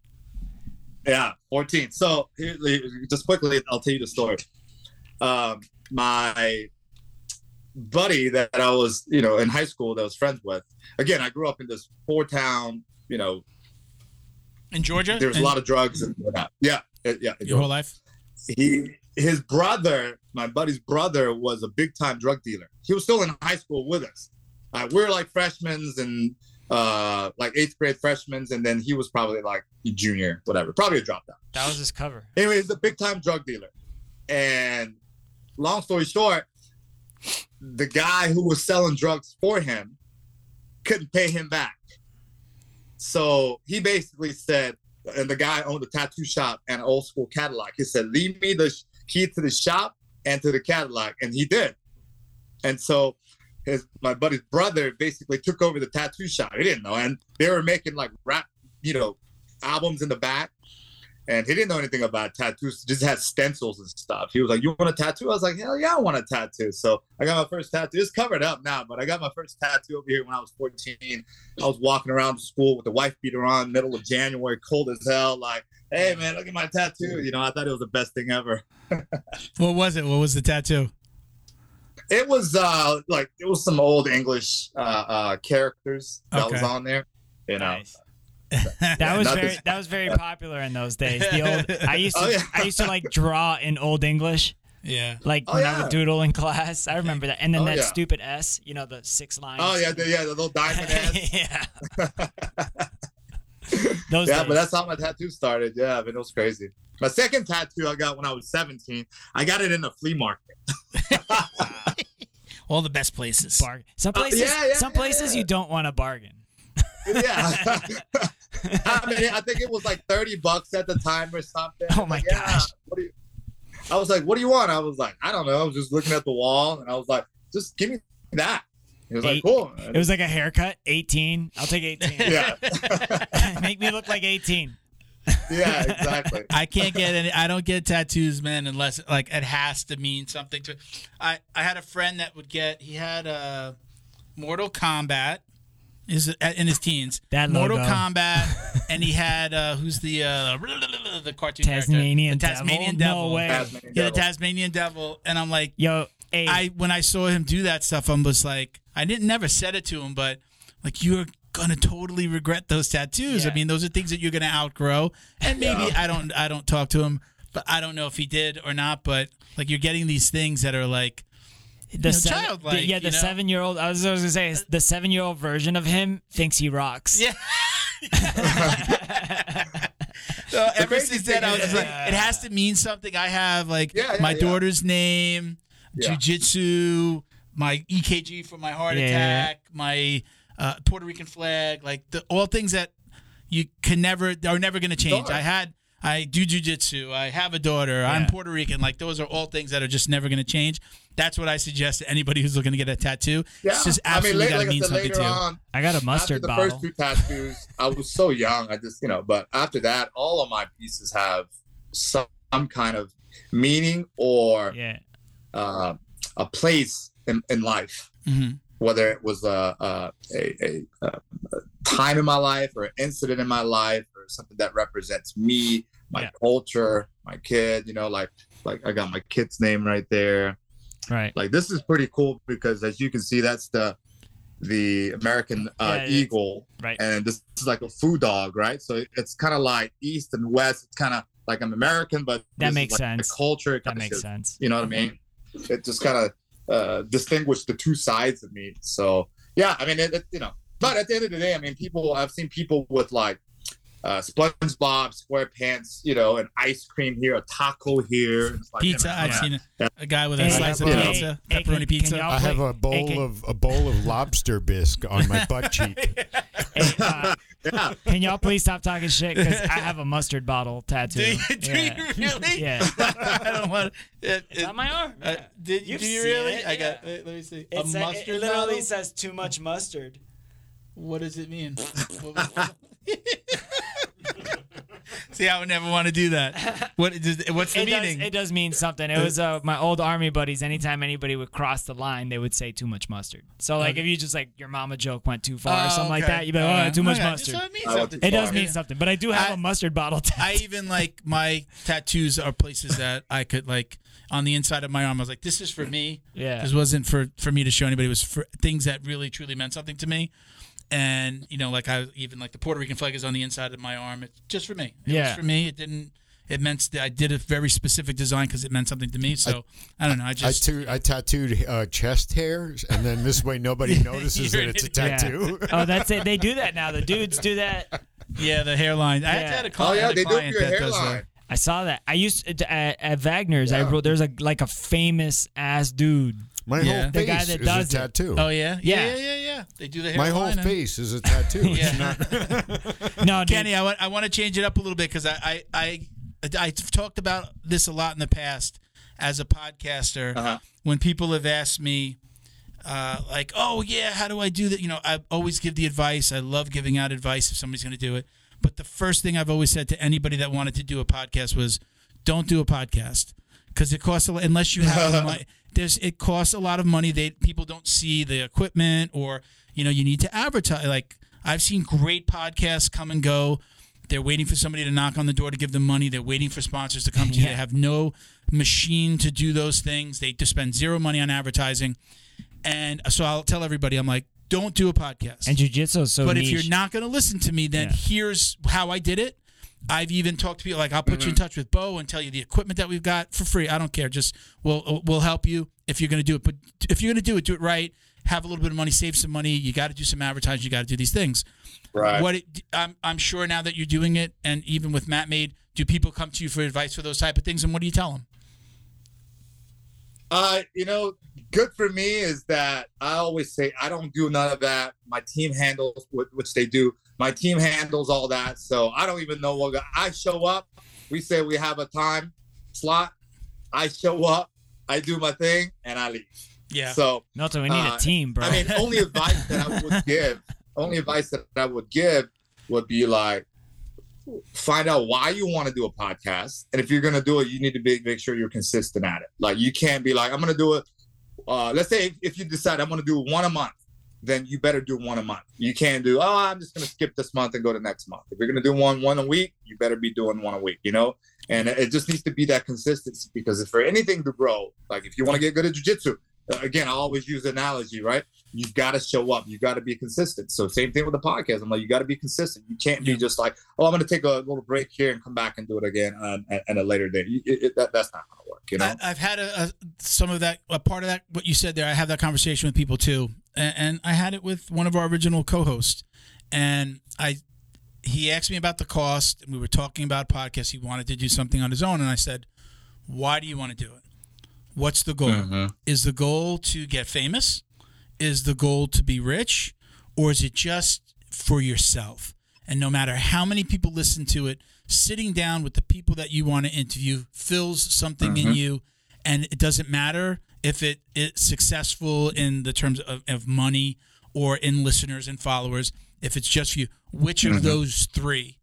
Speaker 4: Yeah, 14. So here, just quickly, I'll tell you the story. Um, my buddy that I was, you know, in high school that I was friends with. Again, I grew up in this poor town. You know,
Speaker 1: In Georgia.
Speaker 4: There there's a lot of drugs and whatnot. Yeah, it- yeah.
Speaker 1: your whole life.
Speaker 4: He, his brother, my buddy's brother, was a big time drug dealer. He was still in high school with us. Uh, we were like freshmen and uh, like eighth grade freshmen, and then he was probably like a junior, whatever, probably a dropout.
Speaker 2: That was his cover.
Speaker 4: Anyway, he's a big time drug dealer. And long story short, the guy who was selling drugs for him couldn't pay him back. So he basically said, and the guy owned a tattoo shop and an old school Cadillac. He said, Leave me the key to the shop and to the Cadillac. And he did. And so his my buddy's brother basically took over the tattoo shop. He didn't know. And they were making like rap, you know, albums in the back and he didn't know anything about tattoos. Just had stencils and stuff. He was like, "You want a tattoo?" I was like, "Hell yeah, I want a tattoo." So I got my first tattoo. It's covered up now, but I got my first tattoo over here when I was 14. I was walking around school with the wife beater on, middle of January, cold as hell. Like, hey man, look at my tattoo. You know, I thought it was the best thing ever.
Speaker 1: What was it? What was the tattoo?
Speaker 4: It was uh like it was some old English uh, uh characters that was on there. You know,
Speaker 2: Nice. That was very that was very popular in those days. The old I used to
Speaker 4: Oh, yeah.
Speaker 2: I used to like draw in old English,
Speaker 1: yeah.
Speaker 2: like
Speaker 4: Oh,
Speaker 2: when I would doodle in class. I remember that. And then
Speaker 4: Oh,
Speaker 2: that
Speaker 4: yeah.
Speaker 2: stupid S, you know, the six lines.
Speaker 4: oh yeah, the, yeah, the little diamond ass.
Speaker 2: yeah. Those
Speaker 4: yeah,
Speaker 2: days.
Speaker 4: but that's how my tattoo started. Yeah, but it was crazy. My second tattoo I got when I was 17. I got it in a flea market.
Speaker 1: All the best places.
Speaker 2: bargain. Some places,
Speaker 4: Uh, yeah, yeah,
Speaker 2: some
Speaker 4: yeah,
Speaker 2: places
Speaker 4: yeah.
Speaker 2: you don't want to bargain.
Speaker 4: Yeah. I mean, I think it was like 30 bucks at the time or something.
Speaker 2: Oh my
Speaker 4: like, yeah,
Speaker 2: gosh.
Speaker 4: What do you? I was like, "What do you want?" I was like, "I don't know." I was just looking at the wall, and I was like, "Just give me that." He was
Speaker 2: Eight-
Speaker 4: like, "Cool."
Speaker 2: It was like a haircut, 18. I'll take 18.
Speaker 4: yeah,
Speaker 2: Make me look like 18.
Speaker 4: yeah, exactly.
Speaker 1: I can't get any. I don't get tattoos, man, unless like it has to mean something to. I I had a friend that would get. He had a Mortal Kombat. Is in his teens.
Speaker 2: That
Speaker 1: Mortal
Speaker 2: logo.
Speaker 1: Kombat, and he had uh who's the uh the cartoon
Speaker 2: Tasmanian
Speaker 1: character? the Tasmanian
Speaker 2: devil? No way.
Speaker 4: Tasmanian
Speaker 1: Yeah, the
Speaker 4: devil.
Speaker 1: Tasmanian devil, and I'm like,
Speaker 2: Yo, hey,
Speaker 1: I when I saw him do that stuff, I was like, I didn't never said it to him, but like you're gonna totally regret those tattoos. I mean, those are things that you're gonna outgrow, and maybe
Speaker 4: Yeah.
Speaker 1: I don't I don't talk to him, but I don't know if he did or not. But like you're getting these things that are like,
Speaker 2: the
Speaker 1: know,
Speaker 2: seven,
Speaker 1: childlike,
Speaker 2: the- yeah, the
Speaker 1: you know?
Speaker 2: seven year old. I was, I was gonna say the seven year old version of him thinks he rocks.
Speaker 1: yeah. so ever since then, I was
Speaker 4: thing
Speaker 1: just
Speaker 4: is-
Speaker 1: like, it has to mean something. I have like
Speaker 4: Yeah, yeah,
Speaker 1: my
Speaker 4: yeah.
Speaker 1: daughter's name,
Speaker 4: Yeah.
Speaker 1: jujitsu, my EKG for my heart
Speaker 2: Yeah.
Speaker 1: attack, my uh, Puerto Rican flag, like the, all things that you can never are never going to change.
Speaker 4: Sure.
Speaker 1: I had. I do jujitsu. I have a daughter. I'm Puerto Rican. Like those are all things that are just never going to change. That's what I suggest to anybody who's looking to get a tattoo.
Speaker 4: Yeah,
Speaker 1: It's just
Speaker 4: I mean,
Speaker 1: absolutely
Speaker 4: later,
Speaker 1: got to
Speaker 4: like I
Speaker 1: mean
Speaker 4: said,
Speaker 1: something
Speaker 4: later
Speaker 1: to you.
Speaker 4: on,
Speaker 2: I got a
Speaker 4: after
Speaker 2: mustard
Speaker 4: the
Speaker 2: bottle.
Speaker 4: first two tattoos, I was so young. I just, you know, but after that, all of my pieces have some, some kind of meaning or
Speaker 2: yeah.
Speaker 4: uh, a place in, in life.
Speaker 1: Mhm.
Speaker 4: Whether it was a, a, a, a, a time in my life or an incident in my life or something that represents me, my
Speaker 2: Yeah.
Speaker 4: culture, my kid, you know, like like I got my kid's name right there.
Speaker 2: Right.
Speaker 4: Like this is pretty cool because as you can see, that's the the American uh,
Speaker 2: Yeah,
Speaker 4: eagle,
Speaker 2: Right.
Speaker 4: and this is like a foo dog, right? So it's kind of like east and west. It's kind of like I'm American, but
Speaker 2: That
Speaker 4: this is
Speaker 2: makes
Speaker 4: like
Speaker 2: sense.
Speaker 4: The culture,
Speaker 2: That makes
Speaker 4: shit.
Speaker 2: sense.
Speaker 4: You know what I mean? It just kind of uh, distinguished the two sides of me. So yeah, I mean, it, it, you know, but at the end of the day, I mean, people I've seen people with like uh, SpongeBob SquarePants, you know, an ice cream here, a taco here, It's like, you
Speaker 1: Pizza.
Speaker 4: know,
Speaker 1: I've
Speaker 4: yeah.
Speaker 1: seen a, a guy with a
Speaker 2: Hey,
Speaker 1: slice of
Speaker 5: you know,
Speaker 1: pizza,
Speaker 2: hey,
Speaker 1: pepperoni
Speaker 2: can
Speaker 1: pizza.
Speaker 5: I have a bowl of a bowl of lobster bisque on my butt cheek.
Speaker 2: Hey, uh,
Speaker 4: Yeah.
Speaker 2: can y'all please stop talking shit? Because I have a mustard bottle tattoo.
Speaker 1: Do you, do
Speaker 2: yeah.
Speaker 1: you really?
Speaker 2: Yeah.
Speaker 1: I don't want. It,
Speaker 2: It's on my arm.
Speaker 1: uh, did
Speaker 6: You've
Speaker 1: do you really?
Speaker 6: it,
Speaker 1: I got.
Speaker 6: yeah.
Speaker 1: Wait, let me see.
Speaker 6: It's
Speaker 1: a
Speaker 6: a-
Speaker 1: mustard
Speaker 6: it literally
Speaker 1: bottle?
Speaker 6: says too much mustard.
Speaker 1: What does it mean? What was- See, I would never want to do that. What? Does, what's the
Speaker 2: It does,
Speaker 1: meaning?
Speaker 2: it does mean something. It was uh, my old army buddies. Anytime anybody would cross the line, they would say too much mustard. So like if you just like your mama joke went too far or something like that, you'd be like, oh,
Speaker 1: Uh,
Speaker 2: too much
Speaker 1: okay.
Speaker 2: mustard.
Speaker 1: So it means something.
Speaker 2: It does
Speaker 4: far.
Speaker 2: mean something, but I do have
Speaker 1: I-
Speaker 2: a mustard bottle tattoo.
Speaker 1: I even like my tattoos are places that I could like on the inside of my arm. I was like, this is for me.
Speaker 2: Yeah.
Speaker 1: This wasn't for for me to show anybody. It was for things that really truly meant something to me. And you know, like I even like the Puerto Rican flag is on the inside of my arm. It's just for me. It
Speaker 2: Yeah.
Speaker 1: was for me. It didn't. It meant I did a very specific design because it meant something to me. So I, don't know. I
Speaker 5: I,
Speaker 1: just
Speaker 5: too, I tattooed uh, chest hairs, and then this way nobody notices that it's a
Speaker 2: Yeah.
Speaker 5: tattoo.
Speaker 2: oh, that's it. They do that now. The dudes do that.
Speaker 1: yeah the hairline. I
Speaker 2: Yeah.
Speaker 1: actually had a
Speaker 4: Oh yeah,
Speaker 1: had a
Speaker 4: they do
Speaker 1: client
Speaker 4: your
Speaker 1: that does
Speaker 4: hairline.
Speaker 1: that.
Speaker 2: I saw that. I used to, at, at Wagner's. I wrote there's a like a famous ass dude.
Speaker 5: My
Speaker 1: Yeah.
Speaker 5: whole
Speaker 2: The
Speaker 5: face
Speaker 2: guy that
Speaker 5: is
Speaker 2: does
Speaker 5: a
Speaker 2: it.
Speaker 5: tattoo.
Speaker 1: Oh yeah? yeah,
Speaker 2: Yeah.
Speaker 1: yeah, yeah, yeah. They do the
Speaker 5: hair.
Speaker 1: My
Speaker 5: whole
Speaker 1: and-
Speaker 5: face is a tattoo. It's
Speaker 1: Yeah.
Speaker 5: not.
Speaker 2: No, dude.
Speaker 1: Kenny, I want I want to change it up a little bit because I, I I I've talked about this a lot in the past as a podcaster.
Speaker 4: Uh-huh.
Speaker 1: When people have asked me, uh, like, "Oh yeah, how do I do that?" You know, I always give the advice. I love giving out advice if somebody's going to do it. But the first thing I've always said to anybody that wanted to do a podcast was, "Don't do a podcast." Because it costs a lot, unless you have the money. There's it costs a lot of money. They people don't see the equipment, or you know, you need to advertise. Like I've seen great podcasts come and go. They're waiting for somebody to knock on the door to give them money. They're waiting for sponsors to come to you. They have no machine to do those things. They just spend zero money on advertising. And uh, so I'll tell everybody, I'm like, don't do a podcast.
Speaker 2: And jujitsu is so
Speaker 1: but
Speaker 2: niche.
Speaker 1: if you're not going to listen to me, then
Speaker 2: Yeah.
Speaker 1: here's how I did it. I've even talked to people like I'll put you in touch with Bo and tell you the equipment that we've got for free. I don't care. Just we'll we'll help you if you're going to do it. But if you're going to do it, do it right. Have a little bit of money, save some money. You got to do some advertising. You got to do these things.
Speaker 4: Right.
Speaker 1: What it, I'm I'm sure now that you're doing it, and even with Mat Made, do people come to you for advice for those type of things? And what do you tell them?
Speaker 4: Uh, you know, good for me is that I always say I don't do none of that. My team handles wh- which they do. My team handles all that, so I don't even know what I show up. We say we have a time slot. I show up, I do my thing, and I leave.
Speaker 1: Yeah.
Speaker 4: So
Speaker 2: Milton, we need
Speaker 4: Uh,
Speaker 2: a team, bro.
Speaker 4: I mean, only advice that I would give, only advice that I would give would be like, find out why you want to do a podcast, and if you're gonna do it, you need to be, make sure you're consistent at it. Like, you can't be like, I'm gonna do it. Uh, let's say if, if you decide I'm gonna do one a month, then you better do one a month. You can't do, oh, I'm just gonna skip this month and go to next month. If you're gonna do one one a week, you better be doing one a week. You know, and it just needs to be that consistency because if for anything to grow, like if you want to get good at jujitsu, uh, again, I always use analogy, right? You've got to show up. You've got to be consistent. So same thing with the podcast. I'm like, you got to be consistent. You can't be just like, oh, I'm going to take a little break here and come back and do it again on, at, at a later date. You- It, it, that, that's not going to work, you know?
Speaker 1: I, I've had a, a some of that a part of that what you said there. I have that conversation with people too, and, I had it with one of our original co-hosts, and I he asked me about the cost, and we were talking about podcasts. He wanted to do something on his own, and I said, "Why do you want to do it? What's the goal?
Speaker 4: Mhm.
Speaker 1: Is the goal to get famous? Is the goal to be rich, or is it just for yourself?" And no matter how many people listen to it, sitting down with the people that you want to interview fills something in you, and it doesn't matter if it is successful in the terms of, of money or in listeners and followers. If it's just you, which of mm-hmm. those three?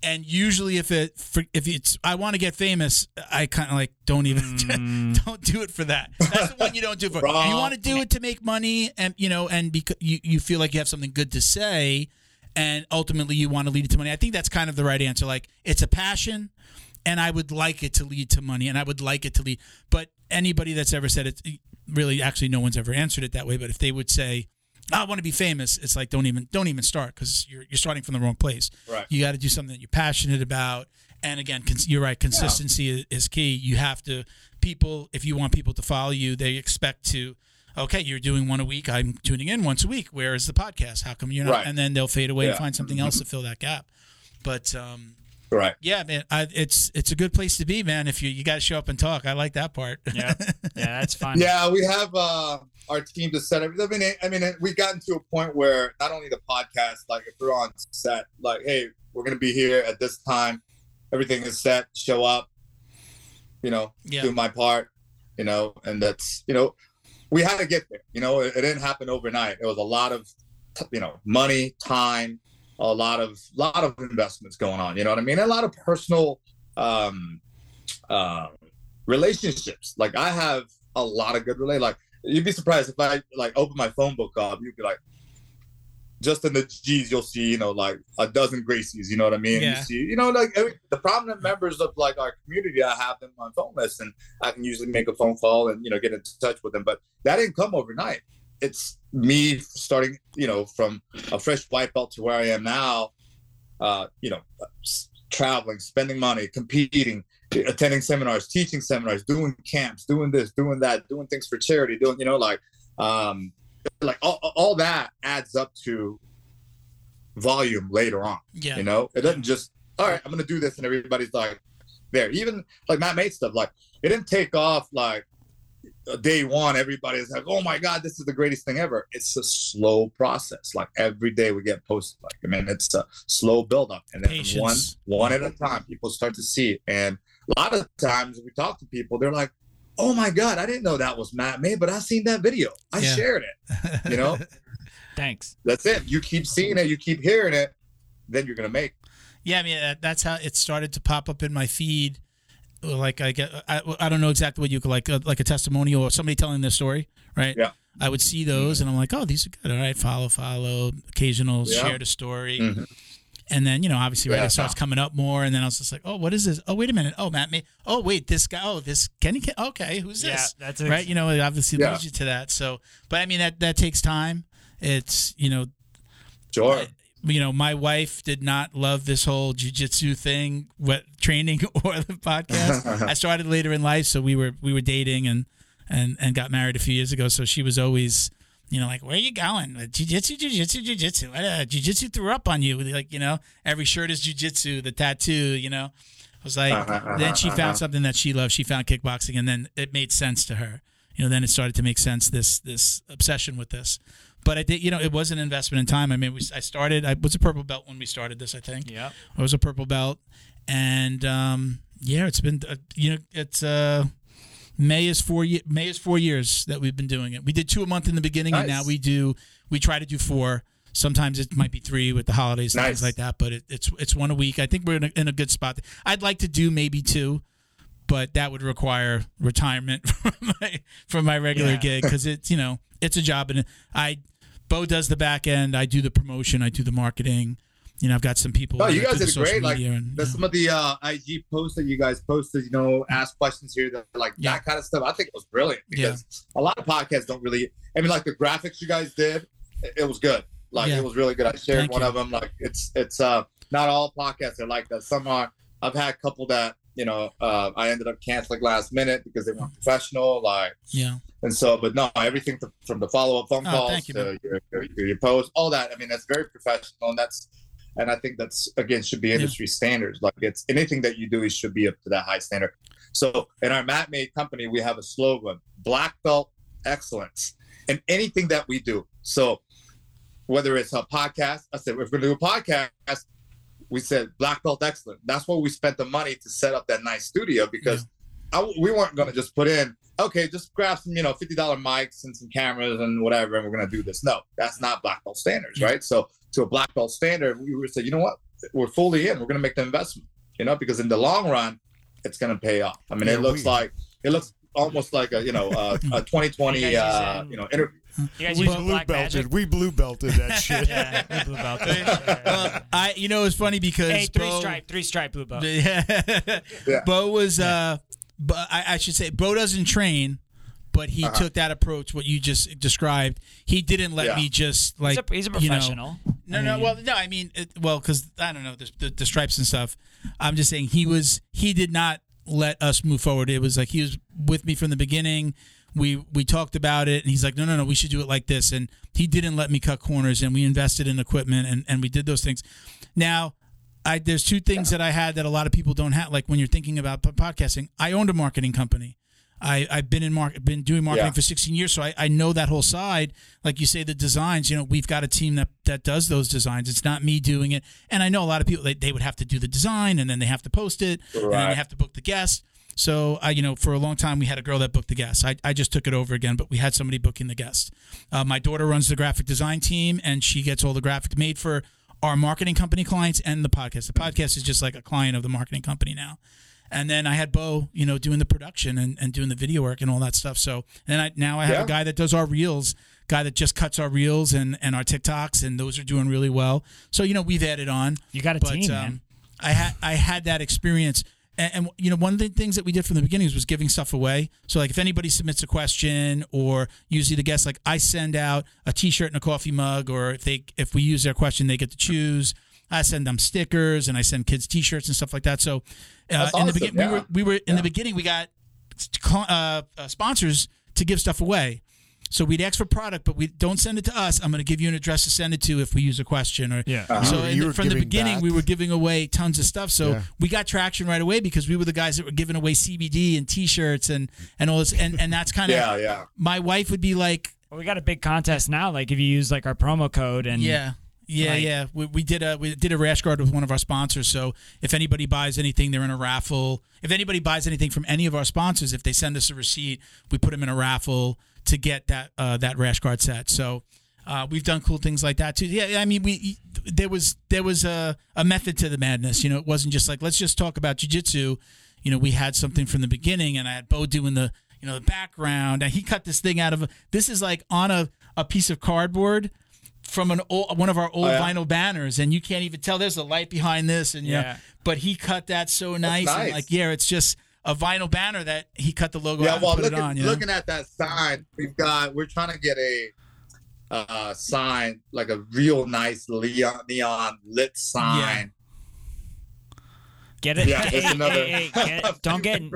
Speaker 1: And usually, if it if it's I want to get famous, I kind of like don't even mm. don't do it for that. That's the one you don't do for.
Speaker 4: Wrong.
Speaker 1: You want to do it to make money, and you know, and because you, you feel like you have something good to say, and ultimately you want to lead it to money. I think that's kind of the right answer. Like it's a passion, and I would like it to lead to money, and I would like it to lead. But anybody that's ever said it, really, actually, no one's ever answered it that way. But if they would say, "I want to be famous," it's like don't even don't even start because you're you're starting from the wrong place.
Speaker 4: Right.
Speaker 1: You got to do something that you're passionate about. And again, cons- you're right. Consistency is, is key. You have to people if you want people to follow you, they expect to. Okay, you're doing one a week. I'm tuning in once a week. Where is the podcast? How come you're not?
Speaker 4: Right.
Speaker 1: And then they'll fade away and find something else to fill that gap. But um,
Speaker 4: Right.
Speaker 1: yeah, man, I, it's it's a good place to be, man. If you you got to show up and talk, I like that part.
Speaker 2: Yeah, yeah, that's fun.
Speaker 4: Yeah, we have uh, our team to set everything. I mean, I mean, we've gotten to a point where not only the podcast, like if we're on set, like, hey, we're gonna be here at this time, everything is set. Show up, you know,
Speaker 1: Yeah.
Speaker 4: do my part, you know, and that's you know, we had to get there. You know, it, it didn't happen overnight. It was a lot of, you know, money, time, a lot of lot of investments going on. You know what I mean? A lot of personal um, uh, relationships. Like I have a lot of good relate. Like you'd be surprised if I like open my phone book up, you'd be like, just in the G's, you'll see, you know, like a dozen Gracies. You know what I mean?
Speaker 1: Yeah.
Speaker 4: You see, you know, like every, the prominent members of like our community, I have them on phone list, and I can usually make a phone call and you know get in touch with them. But that didn't come overnight. It's me starting, you know, from a fresh white belt to where I am now. Uh, you know, traveling, spending money, competing, attending seminars, teaching seminars, doing camps, doing this, doing that, doing things for charity, doing, you know, like, um, like all, all that adds up to volume later on.
Speaker 1: yeah,
Speaker 4: You know, it doesn't just, all right, I'm going to do this. And everybody's like there. Even like Mat Made stuff, like it didn't take off like day one. Everybody's like, oh my God, this is the greatest thing ever. It's a slow process. Like every day we get posted. Like, I mean, it's a slow build up. And then
Speaker 1: Patience.
Speaker 4: one, one at a time, people start to see it. And a lot of times we talk to people, they're like, oh my God, I didn't know that was Mat Made, but I seen that video. I
Speaker 1: Yeah.
Speaker 4: shared it. You know,
Speaker 2: Thanks.
Speaker 4: that's it. You keep seeing it, you keep hearing it, then you're going to make
Speaker 1: Yeah, I mean that's how it started to pop up in my feed. Like I get, I, I don't know exactly what you could like, uh, like a testimonial or somebody telling their story, right?
Speaker 4: Yeah.
Speaker 1: I would see those and I'm like, oh, these are good. All right, follow, follow. Occasional
Speaker 4: Yeah.
Speaker 1: share the story,
Speaker 4: Mhm.
Speaker 1: and then you know, obviously, right,
Speaker 4: Yeah.
Speaker 1: it starts coming up more, and then I was just like, oh, what is this? Oh, wait a minute. Oh, Matt, May- oh, wait, this guy. Oh, this Kenny. Ken- okay, who's this?
Speaker 2: Yeah,
Speaker 1: this?
Speaker 2: that's a,
Speaker 1: right? You know, it obviously
Speaker 4: Yeah.
Speaker 1: leads you to that. So, but I mean, that that takes time. It's you know,
Speaker 4: Sure.
Speaker 1: You know, my wife did not love this whole jujitsu thing, what training or the podcast. I started later in life, so we were we were dating and and and got married a few years ago. So she was always, you know, like, where are you going? With jujitsu, jujitsu, jujitsu. Uh, jujitsu threw up on you. Like, you know, every shirt is jujitsu. The tattoo, you know. I was like, uh-huh, then she uh-huh, found uh-huh. something that she loved. She found kickboxing, and then it made sense to her. You know, then it started to make sense. This this obsession with this. But I did, you know, it was an investment in time. I mean, we, I started. I was a purple belt when we started this. I think.
Speaker 2: Yeah.
Speaker 1: I was a purple belt, and um, yeah, it's been uh, you know it's uh, May is four ye- May is four years that we've been doing it. We did two a month in the beginning, and now we do we try to do four. Sometimes it might be three with the holidays and things like that, but it, it's it's one a week. I think we're in a, in a good spot. I'd like to do maybe two, but that would require retirement from my from my regular
Speaker 2: Yeah.
Speaker 1: gig because it's you know it's a job and I Bo does the back end. I do the promotion. I do the marketing. You know, I've got some people.
Speaker 4: Oh, you guys did great. Like
Speaker 1: and, yeah.
Speaker 4: some of the uh, IG posts that you guys posted, you know, ask questions here, that like
Speaker 1: Yeah.
Speaker 4: that kind of stuff. I think it was brilliant
Speaker 1: Yeah.
Speaker 4: because a lot of podcasts don't really. I mean, like the graphics you guys did, it, it was good. Like
Speaker 1: Yeah.
Speaker 4: it was really good. I shared
Speaker 1: Thank
Speaker 4: one
Speaker 1: you.
Speaker 4: of them. Like it's it's uh not all podcasts are like that. Some are. I've had a couple that you know uh, I ended up canceling last minute because they weren't professional. Like
Speaker 1: yeah.
Speaker 4: and so, but no, everything from, from the follow up phone
Speaker 1: Oh,
Speaker 4: calls
Speaker 1: you,
Speaker 4: to your, your, your posts, all that. I mean, that's very professional, and that's, and I think that's again should be industry standards. Like it's anything that you do, it should be up to that high standard. So in our Mat Made company, we have a slogan: Black Belt Excellence in anything that we do. So whether it's a podcast, I said if we're going to do a podcast, we said Black Belt Excellent. That's why we spent the money to set up that nice studio because I, we weren't going to just put in okay, just grab some, you know, fifty dollar mics and some cameras and whatever, and we're gonna do this. No, that's not black belt standards, right? So to a black belt standard, we would say, you know what, we're fully in. We're gonna make the investment, you know, because in the long run, it's gonna pay off. I mean,
Speaker 5: Yeah,
Speaker 4: it looks
Speaker 5: we-
Speaker 4: like it looks almost like a you know a, a 2020
Speaker 2: You
Speaker 4: uh, you know interview.
Speaker 2: You guys
Speaker 5: we
Speaker 2: using
Speaker 5: blue
Speaker 2: black magic?
Speaker 5: belted. We blue belted that shit.
Speaker 2: Yeah, we blue belt.
Speaker 1: Well, I you know it's funny because
Speaker 2: hey, three
Speaker 1: Bo,
Speaker 2: stripe, three stripe blue belt.
Speaker 1: Yeah.
Speaker 4: Yeah.
Speaker 1: Bo was uh but I, I should say Bo doesn't train, but he
Speaker 4: Uh-huh.
Speaker 1: took that approach what you just described. He didn't let
Speaker 4: Yeah.
Speaker 1: me just like
Speaker 2: he's, a, he's a
Speaker 1: you know-
Speaker 2: professional.
Speaker 1: no,
Speaker 2: I
Speaker 1: no. Well, no. I mean, it, well, because I don't know the, the, the stripes and stuff. I'm just saying he was. He did not let us move forward. It was like he was with me from the beginning. We we talked about it, and he's like, no, no, no. We should do it like this. And he didn't let me cut corners, and we invested in equipment, and and we did those things. Now, I there's two things that I had that a lot of people don't have. Like when you're thinking about podcasting, I owned a marketing company. I, I've been in market, been doing marketing
Speaker 4: Yeah.
Speaker 1: for 16 years, so I, I know that whole side. Like you say, the designs. You know, we've got a team that that does those designs. It's not me doing it, and I know a lot of people they, they would have to do the design, and then they have to post it, and then they have to book the guest. So I, you know, for a long time we had a girl that booked the guests. I, I just took it over again, but we had somebody booking the guests. Uh, my daughter runs the graphic design team, and she gets all the graphic made for our marketing company clients and the podcast. The podcast is just like a client of the marketing company now. And then I had Bo, you know, doing the production and, and doing the video work and all that stuff. So and then I now I have
Speaker 4: Yeah.
Speaker 1: a guy that does our reels, guy that just cuts our reels and, and our TikToks, and those are doing really well. So you know we've added on
Speaker 2: You got a
Speaker 1: but
Speaker 2: team,
Speaker 1: um,
Speaker 2: man.
Speaker 1: I had I had that experience, and, and you know one of the things that we did from the beginning was giving stuff away. So like if anybody submits a question, or usually the guests, like I send out a T-shirt and a coffee mug, or if they if we use their question, they get to choose. I send them stickers and I send kids T-shirts and stuff like that. So uh,
Speaker 4: That's
Speaker 1: in the beginning,
Speaker 4: yeah.
Speaker 1: we were we were in
Speaker 4: Yeah.
Speaker 1: the beginning we got uh, uh, sponsors to give stuff away. So we'd ask for product, but we don't send it to us. I'm going to give you an address to send it to if we use a question or
Speaker 2: Yeah.
Speaker 4: Uh-huh.
Speaker 1: so
Speaker 5: You you
Speaker 1: the- from the beginning,
Speaker 5: back.
Speaker 1: we were giving away tons of stuff. So
Speaker 5: Yeah.
Speaker 1: we got traction right away because we were the guys that were giving away CBD and T-shirts and and all this. And and that's kind of
Speaker 4: Yeah, yeah.
Speaker 1: my wife would be like,
Speaker 2: Well, we got a big contest now. Like if you use like our promo code and
Speaker 1: yeah. Yeah,
Speaker 2: Like-
Speaker 1: yeah. We, we did a we did a rash guard with one of our sponsors. So if anybody buys anything, they're in a raffle. If anybody buys anything from any of our sponsors, if they send us a receipt, we put them in a raffle to get that uh, that rash guard set. So uh, we've done cool things like that too. Yeah, I mean, we there was there was a, a method to the madness. You know, it wasn't just like let's just talk about jujitsu. You know, we had something from the beginning, and I had Bo doing the you know the background, and he cut this thing out of a, this is like on a a piece of cardboard from an old, one of our old
Speaker 4: Oh, yeah?
Speaker 1: vinyl banners, and you can't even tell there's a light behind this, and you know,
Speaker 2: Yeah.
Speaker 1: but he cut that so nice, and
Speaker 4: nice.
Speaker 1: like yeah, it's just a vinyl banner that he cut the logo
Speaker 4: Yeah,
Speaker 1: out
Speaker 4: well,
Speaker 1: put
Speaker 4: looking,
Speaker 1: it on. Know?
Speaker 4: looking at that sign, we've got. We're trying to get a uh, sign, like a real nice neon, neon lit sign.
Speaker 2: Get it.
Speaker 4: Yeah,
Speaker 2: Hey,
Speaker 4: it's another.
Speaker 2: hey, hey, get- don't get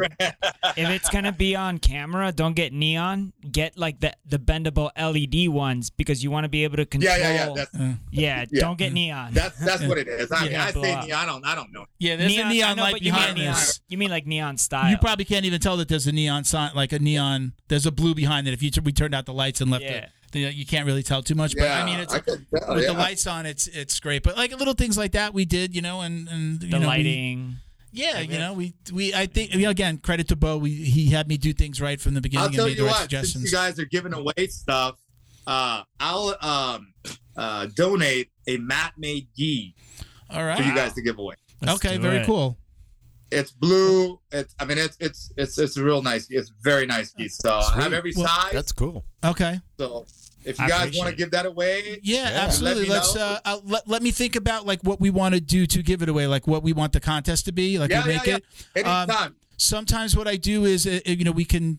Speaker 2: if it's gonna be on camera, don't get neon. Get like the the bendable LED ones because you want to be able to control.
Speaker 4: yeah, yeah, yeah. That's
Speaker 1: Uh,
Speaker 2: Yeah,
Speaker 4: Yeah.
Speaker 2: don't get neon.
Speaker 4: that's that's what it is. I mean,
Speaker 2: Yeah,
Speaker 4: I say neon. I don't. I don't know.
Speaker 1: yeah, there's a neon
Speaker 2: I know,
Speaker 1: light
Speaker 2: but you mean
Speaker 1: behind
Speaker 2: neon.
Speaker 1: this.
Speaker 2: You mean like neon style?
Speaker 1: You probably can't even tell that there's a neon sign, like a neon. There's a blue behind it. If you t- we turned out the lights and left
Speaker 2: Yeah.
Speaker 1: it, the, you can't really tell too much. But I mean, it's
Speaker 4: could tell,
Speaker 1: with
Speaker 4: yeah.
Speaker 1: the lights on, it's it's great. But like little things like that, we did, you know, and and you
Speaker 2: the
Speaker 1: know, we-
Speaker 2: lighting.
Speaker 1: yeah, you know, we we I think you know, again credit to Bo. We he had me do things right from the beginning
Speaker 4: I'll
Speaker 1: and
Speaker 4: tell
Speaker 1: made the
Speaker 4: you
Speaker 1: right
Speaker 4: what. Since you guys are giving away stuff, uh, I'll um uh donate a mat made gi
Speaker 1: All right.
Speaker 4: for you guys to give away.
Speaker 2: Let's
Speaker 1: okay, very
Speaker 2: it.
Speaker 1: cool.
Speaker 4: It's blue. It's. I mean, it's it's it's it's a real nice. It's very nice gi. So I have every
Speaker 1: Well,
Speaker 4: size.
Speaker 5: That's cool.
Speaker 1: Okay.
Speaker 4: So if
Speaker 2: I
Speaker 4: you guys want to give that away,
Speaker 1: Yeah,
Speaker 5: Yeah.
Speaker 1: absolutely.
Speaker 4: Let
Speaker 1: Let's
Speaker 4: know.
Speaker 1: uh, uh let, let me think about like what we want to do to give it away, like what we want the contest to be, like
Speaker 4: Yeah,
Speaker 1: we
Speaker 4: yeah,
Speaker 1: make
Speaker 4: yeah.
Speaker 1: it. Um,
Speaker 4: anytime.
Speaker 1: sometimes what I do is, uh, you know, we can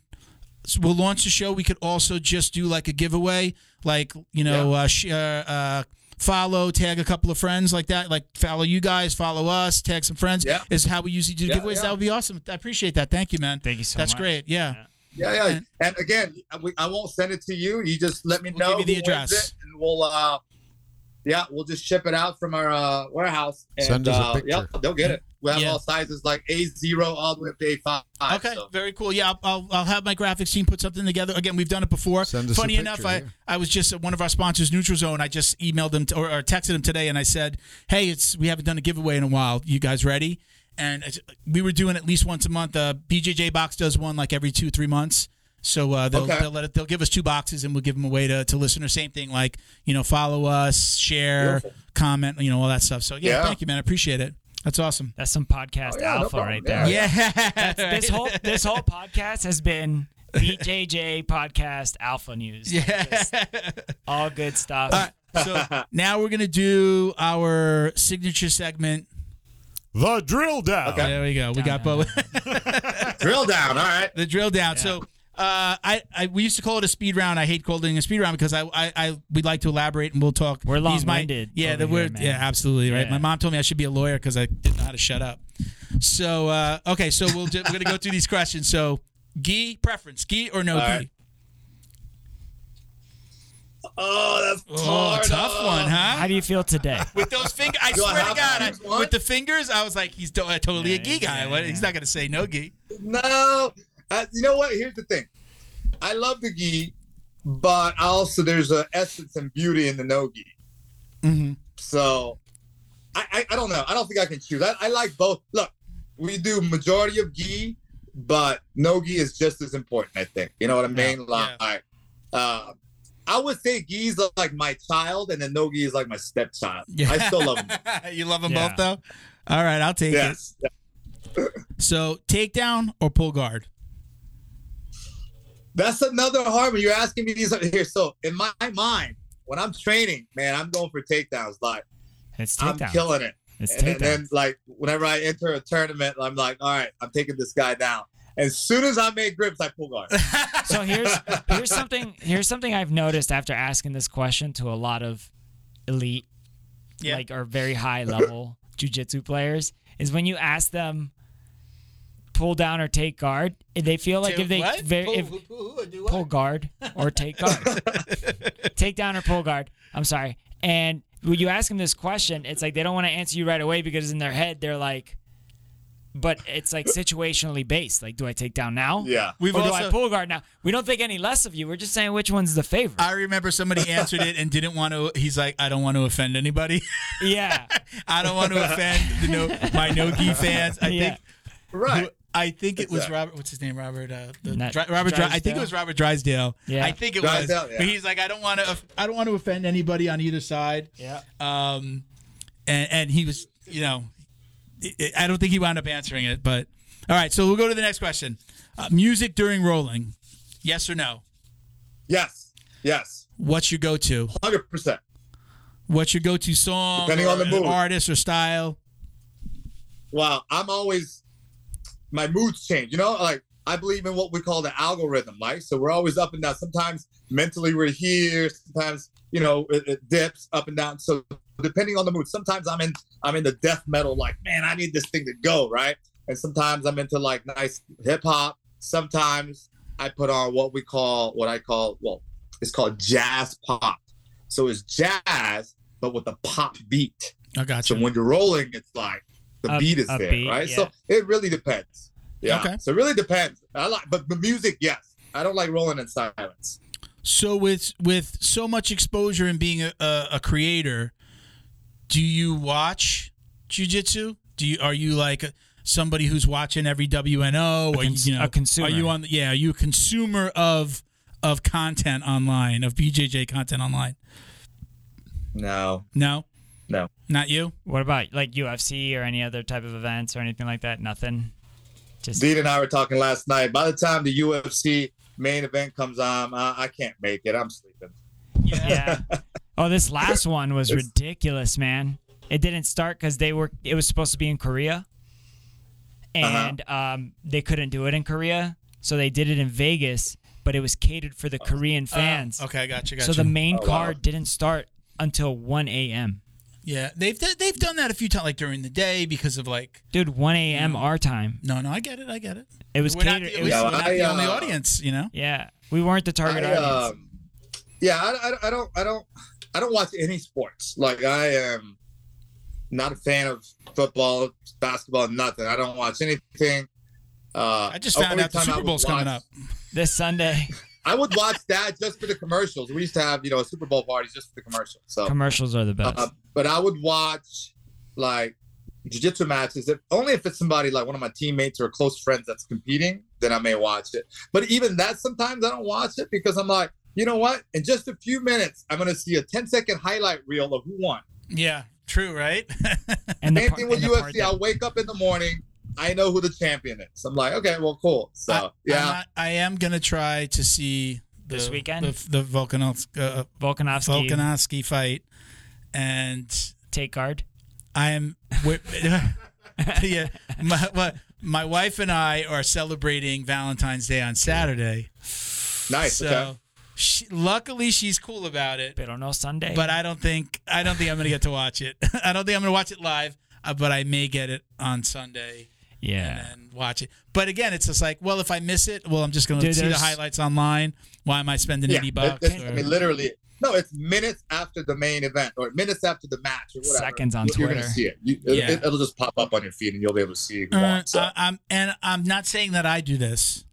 Speaker 1: so we'll launch the show. We could also just do like a giveaway, like you know, uh, sh- uh, uh, follow, tag a couple of friends like that, like follow you guys, follow us, tag some friends.
Speaker 4: Yeah.
Speaker 1: Is how we usually do
Speaker 4: Yeah,
Speaker 1: giveaways.
Speaker 4: yeah.
Speaker 1: That would be awesome. I appreciate that. Thank you, man.
Speaker 2: Thank you so
Speaker 1: That's
Speaker 2: much.
Speaker 1: great. Yeah.
Speaker 4: yeah, yeah.
Speaker 1: and-
Speaker 4: And, again, I- won't send it to you. You just let me
Speaker 1: We'll
Speaker 4: know
Speaker 1: give you the address.
Speaker 4: and we'll uh, yeah, we'll just ship it out from our uh, warehouse. And,
Speaker 5: Send us a
Speaker 4: uh,
Speaker 5: picture.
Speaker 4: Yep, they'll get it. We have
Speaker 1: Yeah.
Speaker 4: all sizes like A zero all the way up to A five.
Speaker 1: Okay,
Speaker 4: so.
Speaker 1: very cool. Yeah, I'll, I'll, I'll have my graphics team put something together. Again, we've done it before.
Speaker 5: Send us a
Speaker 1: Funny enough,
Speaker 5: picture,
Speaker 1: I,
Speaker 5: yeah.
Speaker 1: I was just at one of our sponsors, Neutral Zone. I just emailed them to, or, or texted them today, and I said, "Hey, it's we haven't done a giveaway in a while. You guys ready?" And we were doing at least once a month. Uh, BJJ Box does one like every two three months. So uh, they'll,
Speaker 4: Okay.
Speaker 1: they'll let it, they'll give us two boxes and we'll give them away to, to listeners. Same thing, like you know, follow us, share,
Speaker 4: Beautiful.
Speaker 1: comment, you know, all that stuff. So yeah,
Speaker 4: Yeah.
Speaker 1: thank you, man. I appreciate it. That's awesome.
Speaker 2: That's some podcast
Speaker 4: Oh, yeah,
Speaker 2: alpha
Speaker 4: problem.
Speaker 2: right there.
Speaker 4: Yeah.
Speaker 1: Yeah,
Speaker 2: This whole this whole podcast has been BJJ podcast alpha news.
Speaker 1: yeah.
Speaker 2: Just all good stuff.
Speaker 1: All right, so now we're gonna do our signature segment.
Speaker 5: The drill down.
Speaker 4: Okay.
Speaker 1: There we go. We got
Speaker 2: Dun,
Speaker 1: both
Speaker 4: Drill down. All right.
Speaker 1: the drill down. So uh, I, I we used to call it a speed round. I hate calling it a speed round because I I, I we'd like to elaborate and we'll talk.
Speaker 2: We're
Speaker 1: These might-
Speaker 2: long-winded
Speaker 1: Yeah,
Speaker 2: over
Speaker 1: the word.
Speaker 2: here.
Speaker 1: Yeah, absolutely right.
Speaker 2: Yeah.
Speaker 1: My mom told me I should be a lawyer because I didn't know how to shut up. So uh, okay, so we'll ju- we're gonna go through these questions. So, gi preference, gi or no
Speaker 4: All
Speaker 1: gi?
Speaker 4: right. Oh, that's
Speaker 1: Oh,
Speaker 4: hard.
Speaker 1: tough
Speaker 4: Oh.
Speaker 1: one, huh?
Speaker 2: How do you feel today?
Speaker 1: with those fingers, I swear to God, I, with the fingers, I was like, he's to- uh, totally a
Speaker 2: Yeah,
Speaker 1: gi guy.
Speaker 2: yeah,
Speaker 1: What?
Speaker 2: yeah.
Speaker 1: He's not gonna say no gi.
Speaker 4: No, uh, you know what? Here's the thing. I love the gi, but also there's an essence and beauty in the no gi.
Speaker 1: Mm-hmm.
Speaker 4: So I, I, I don't know. I don't think I can choose. I, I like both. Look, we do majority of gi, but no gi is just as important. I think. You know what I mean?
Speaker 1: Yeah.
Speaker 4: Like, uh, I would say gi is like my child, and then no gi is like my stepchild. I still love them.
Speaker 1: you love them
Speaker 2: Yeah.
Speaker 1: both, though. All right, I'll take it.
Speaker 4: Yes.
Speaker 1: So takedown or pull guard?
Speaker 4: That's another hard one. You're asking me these here. So in my mind, when I'm training, man, I'm going for takedowns. Like
Speaker 2: It's
Speaker 4: I'm killing it.
Speaker 2: It's
Speaker 4: And, and then like whenever I enter a tournament, I'm like, all right, I'm taking this guy down. As soon as I make grips, I pull guard.
Speaker 2: So here's here's something here's something I've noticed after asking this question to a lot of elite,
Speaker 1: Yeah.
Speaker 2: like or very high level jujitsu players is when you ask them pull down or take guard, they feel like if they
Speaker 1: What?
Speaker 2: very
Speaker 1: Pull-
Speaker 2: if
Speaker 1: pull- pull- do
Speaker 2: pull guard or take guard, take down or pull guard. I'm sorry. And when you ask them this question, it's like they don't want to answer you right away because in their head they're like, but it's like situationally based. Like, do I take down now?
Speaker 4: Yeah.
Speaker 1: We've
Speaker 2: or do
Speaker 1: also.
Speaker 2: I pull guard now? We don't think any less of you. We're just saying which one's the favorite.
Speaker 1: I remember somebody answered it and didn't want to. He's like, I don't want to offend anybody.
Speaker 2: yeah.
Speaker 1: I don't want to offend the no, my no gi fans. I
Speaker 2: Yeah.
Speaker 1: think
Speaker 4: Right.
Speaker 1: I think it was Robert. What's his name? Robert. Uh, the,
Speaker 2: Not-
Speaker 1: Dri- Robert. Dri- I think it was Robert Drysdale.
Speaker 2: Yeah.
Speaker 1: I think it was.
Speaker 4: Drysdale, yeah.
Speaker 1: But he's like, I don't want to. I don't want to offend anybody on either side.
Speaker 2: Yeah.
Speaker 1: Um, and and he was, you know, I- I I don't think he wound up answering it. But all right, so we'll go to the next question. Uh, music during rolling, yes or no?
Speaker 4: Yes. Yes.
Speaker 1: What's your go-to?
Speaker 4: Hundred percent.
Speaker 1: What's your go-to song?
Speaker 4: Depending on the mood.
Speaker 1: artist or style.
Speaker 4: Well, I'm always my moods change. You know, like I believe in what we call the algorithm, right? So we're always up and down. Sometimes mentally we're here. Sometimes you know it, it dips up and down. So depending on the mood, sometimes I'm in I'm in the death metal, like man, I need this thing to go right. And sometimes I'm into like nice hip hop. Sometimes I put on what we call what I call well, it's called jazz pop. So it's jazz, but with a pop beat.
Speaker 1: I got
Speaker 4: So
Speaker 1: you.
Speaker 4: when you're rolling, it's like the
Speaker 2: A-
Speaker 4: beat is there,
Speaker 2: beat,
Speaker 4: right?
Speaker 2: yeah.
Speaker 4: So it really depends. Yeah.
Speaker 1: Okay.
Speaker 4: So it really depends. I like, but the music, yes. I don't like rolling in silence.
Speaker 1: So with with so much exposure and being a, a, a creator, do you watch jujitsu? Do you are you like somebody who's watching every WNO? Or
Speaker 2: cons-
Speaker 1: you know,
Speaker 2: a consumer.
Speaker 1: Are you on? Yeah, are you a consumer of of content online of BJJ content online?
Speaker 4: No,
Speaker 1: No,
Speaker 4: no.
Speaker 1: not you.
Speaker 2: What about like UFC or any other type of events or anything like that? Nothing. Just
Speaker 4: Dean and I were talking last night. By the time the UFC main event comes on, I, I can't make it. I'm sleeping.
Speaker 2: yeah. Oh, this last one was
Speaker 4: It's-
Speaker 2: ridiculous, man. It didn't start because they were. It was supposed to be in Korea, and um, they couldn't do it in Korea, so they did it in Vegas. But it was catered for the Korean fans.
Speaker 1: Oh, okay, I got you. Got
Speaker 2: so
Speaker 1: you.
Speaker 2: the main
Speaker 4: Oh, wow.
Speaker 2: card didn't start until 1 a.m.
Speaker 1: yeah, they've they've done that a few times, like during the day, because of like.
Speaker 2: Dude, 1 a.m. our time.
Speaker 1: No, no, I get it. I get it.
Speaker 2: It was
Speaker 1: we're not the,
Speaker 2: it was,
Speaker 1: we're
Speaker 4: Yeah,
Speaker 1: not
Speaker 4: I,
Speaker 1: the only
Speaker 4: uh,
Speaker 1: audience, you know.
Speaker 2: yeah, we weren't the target
Speaker 4: I,
Speaker 2: audience.
Speaker 4: um, yeah, I, I, I don't, I don't, I don't watch any sports. Like I am not a fan of football, basketball, nothing. I don't watch anything. Uh,
Speaker 1: I just found out the
Speaker 4: time I
Speaker 1: Super
Speaker 4: would
Speaker 1: Bowl's coming up.
Speaker 2: this Sunday,
Speaker 4: I would watch that just for the commercials. We used to have, you know, Super Bowl parties just for the commercials. So,
Speaker 2: commercials are the best.
Speaker 4: uh, but I would watch like jiu-jitsu matches if only if it's somebody like one of my teammates or close friends that's competing then i may watch it but even that sometimes i don't watch it because i'm like you know what in just a few minutes i'm going to see a 10 second highlight reel of who won
Speaker 1: Yeah, true, right?
Speaker 2: and the
Speaker 4: same
Speaker 2: par-
Speaker 4: thing with
Speaker 2: and
Speaker 4: ufc
Speaker 2: that-
Speaker 4: i'll wake up in the morning i know who the champion is i'm like okay well cool so
Speaker 1: I,
Speaker 4: yeah
Speaker 1: not- I am gonna try to see the,
Speaker 2: This weekend?
Speaker 1: the, the Volkanovski, uh,
Speaker 2: Volkanovski
Speaker 1: Volkanovski fight, and
Speaker 2: take guard.
Speaker 1: I am. yeah, my, my, my wife and I are celebrating Valentine's Day on Saturday.
Speaker 4: nice
Speaker 1: So,
Speaker 4: okay.
Speaker 1: she, luckily, she's cool about it.
Speaker 2: Pero no Sunday.
Speaker 1: But I don't think I don't think I'm gonna get to watch it. I don't think I'm gonna watch it live. Uh, but I may get it on Sunday.
Speaker 2: Yeah.
Speaker 1: and watch it. But again, it's just like, well, if I miss it, well, I'm just going to
Speaker 2: Dude,
Speaker 1: see the highlights online. Why am I spending
Speaker 4: yeah,
Speaker 1: eighty bucks? or-
Speaker 4: i mean literally no, it's minutes after the main event or minutes after the match or whatever.
Speaker 2: Seconds on
Speaker 4: You- You're gonna see it. You, it-
Speaker 1: Yeah.
Speaker 4: it, will just pop up on your feed, and you'll be able to see who
Speaker 1: Uh.
Speaker 4: So.
Speaker 1: I, I'm and I'm not saying that I do this,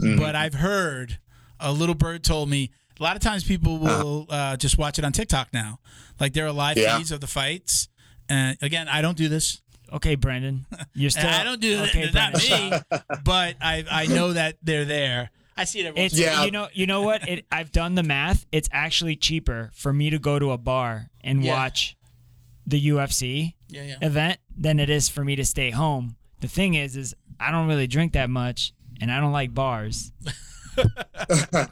Speaker 4: Mhm.
Speaker 1: but I've heard a little bird told me a lot of times people will uh, just watch it on TikTok now. Like there are live
Speaker 4: Yeah.
Speaker 1: feeds of the fights. And again, I don't do this.
Speaker 2: Okay, Brandon, you're still.
Speaker 1: I don't do
Speaker 2: okay,
Speaker 1: it. Not me, but I I know that they're there. I see it every
Speaker 2: It's
Speaker 4: Yeah.
Speaker 2: you know you know what it, I've done the math. It's actually cheaper for me to go to a bar and
Speaker 1: Yeah.
Speaker 2: watch the UFC
Speaker 1: Yeah, yeah.
Speaker 2: event than it is for me to stay home. The thing is, is I don't really drink that much, and I don't like bars,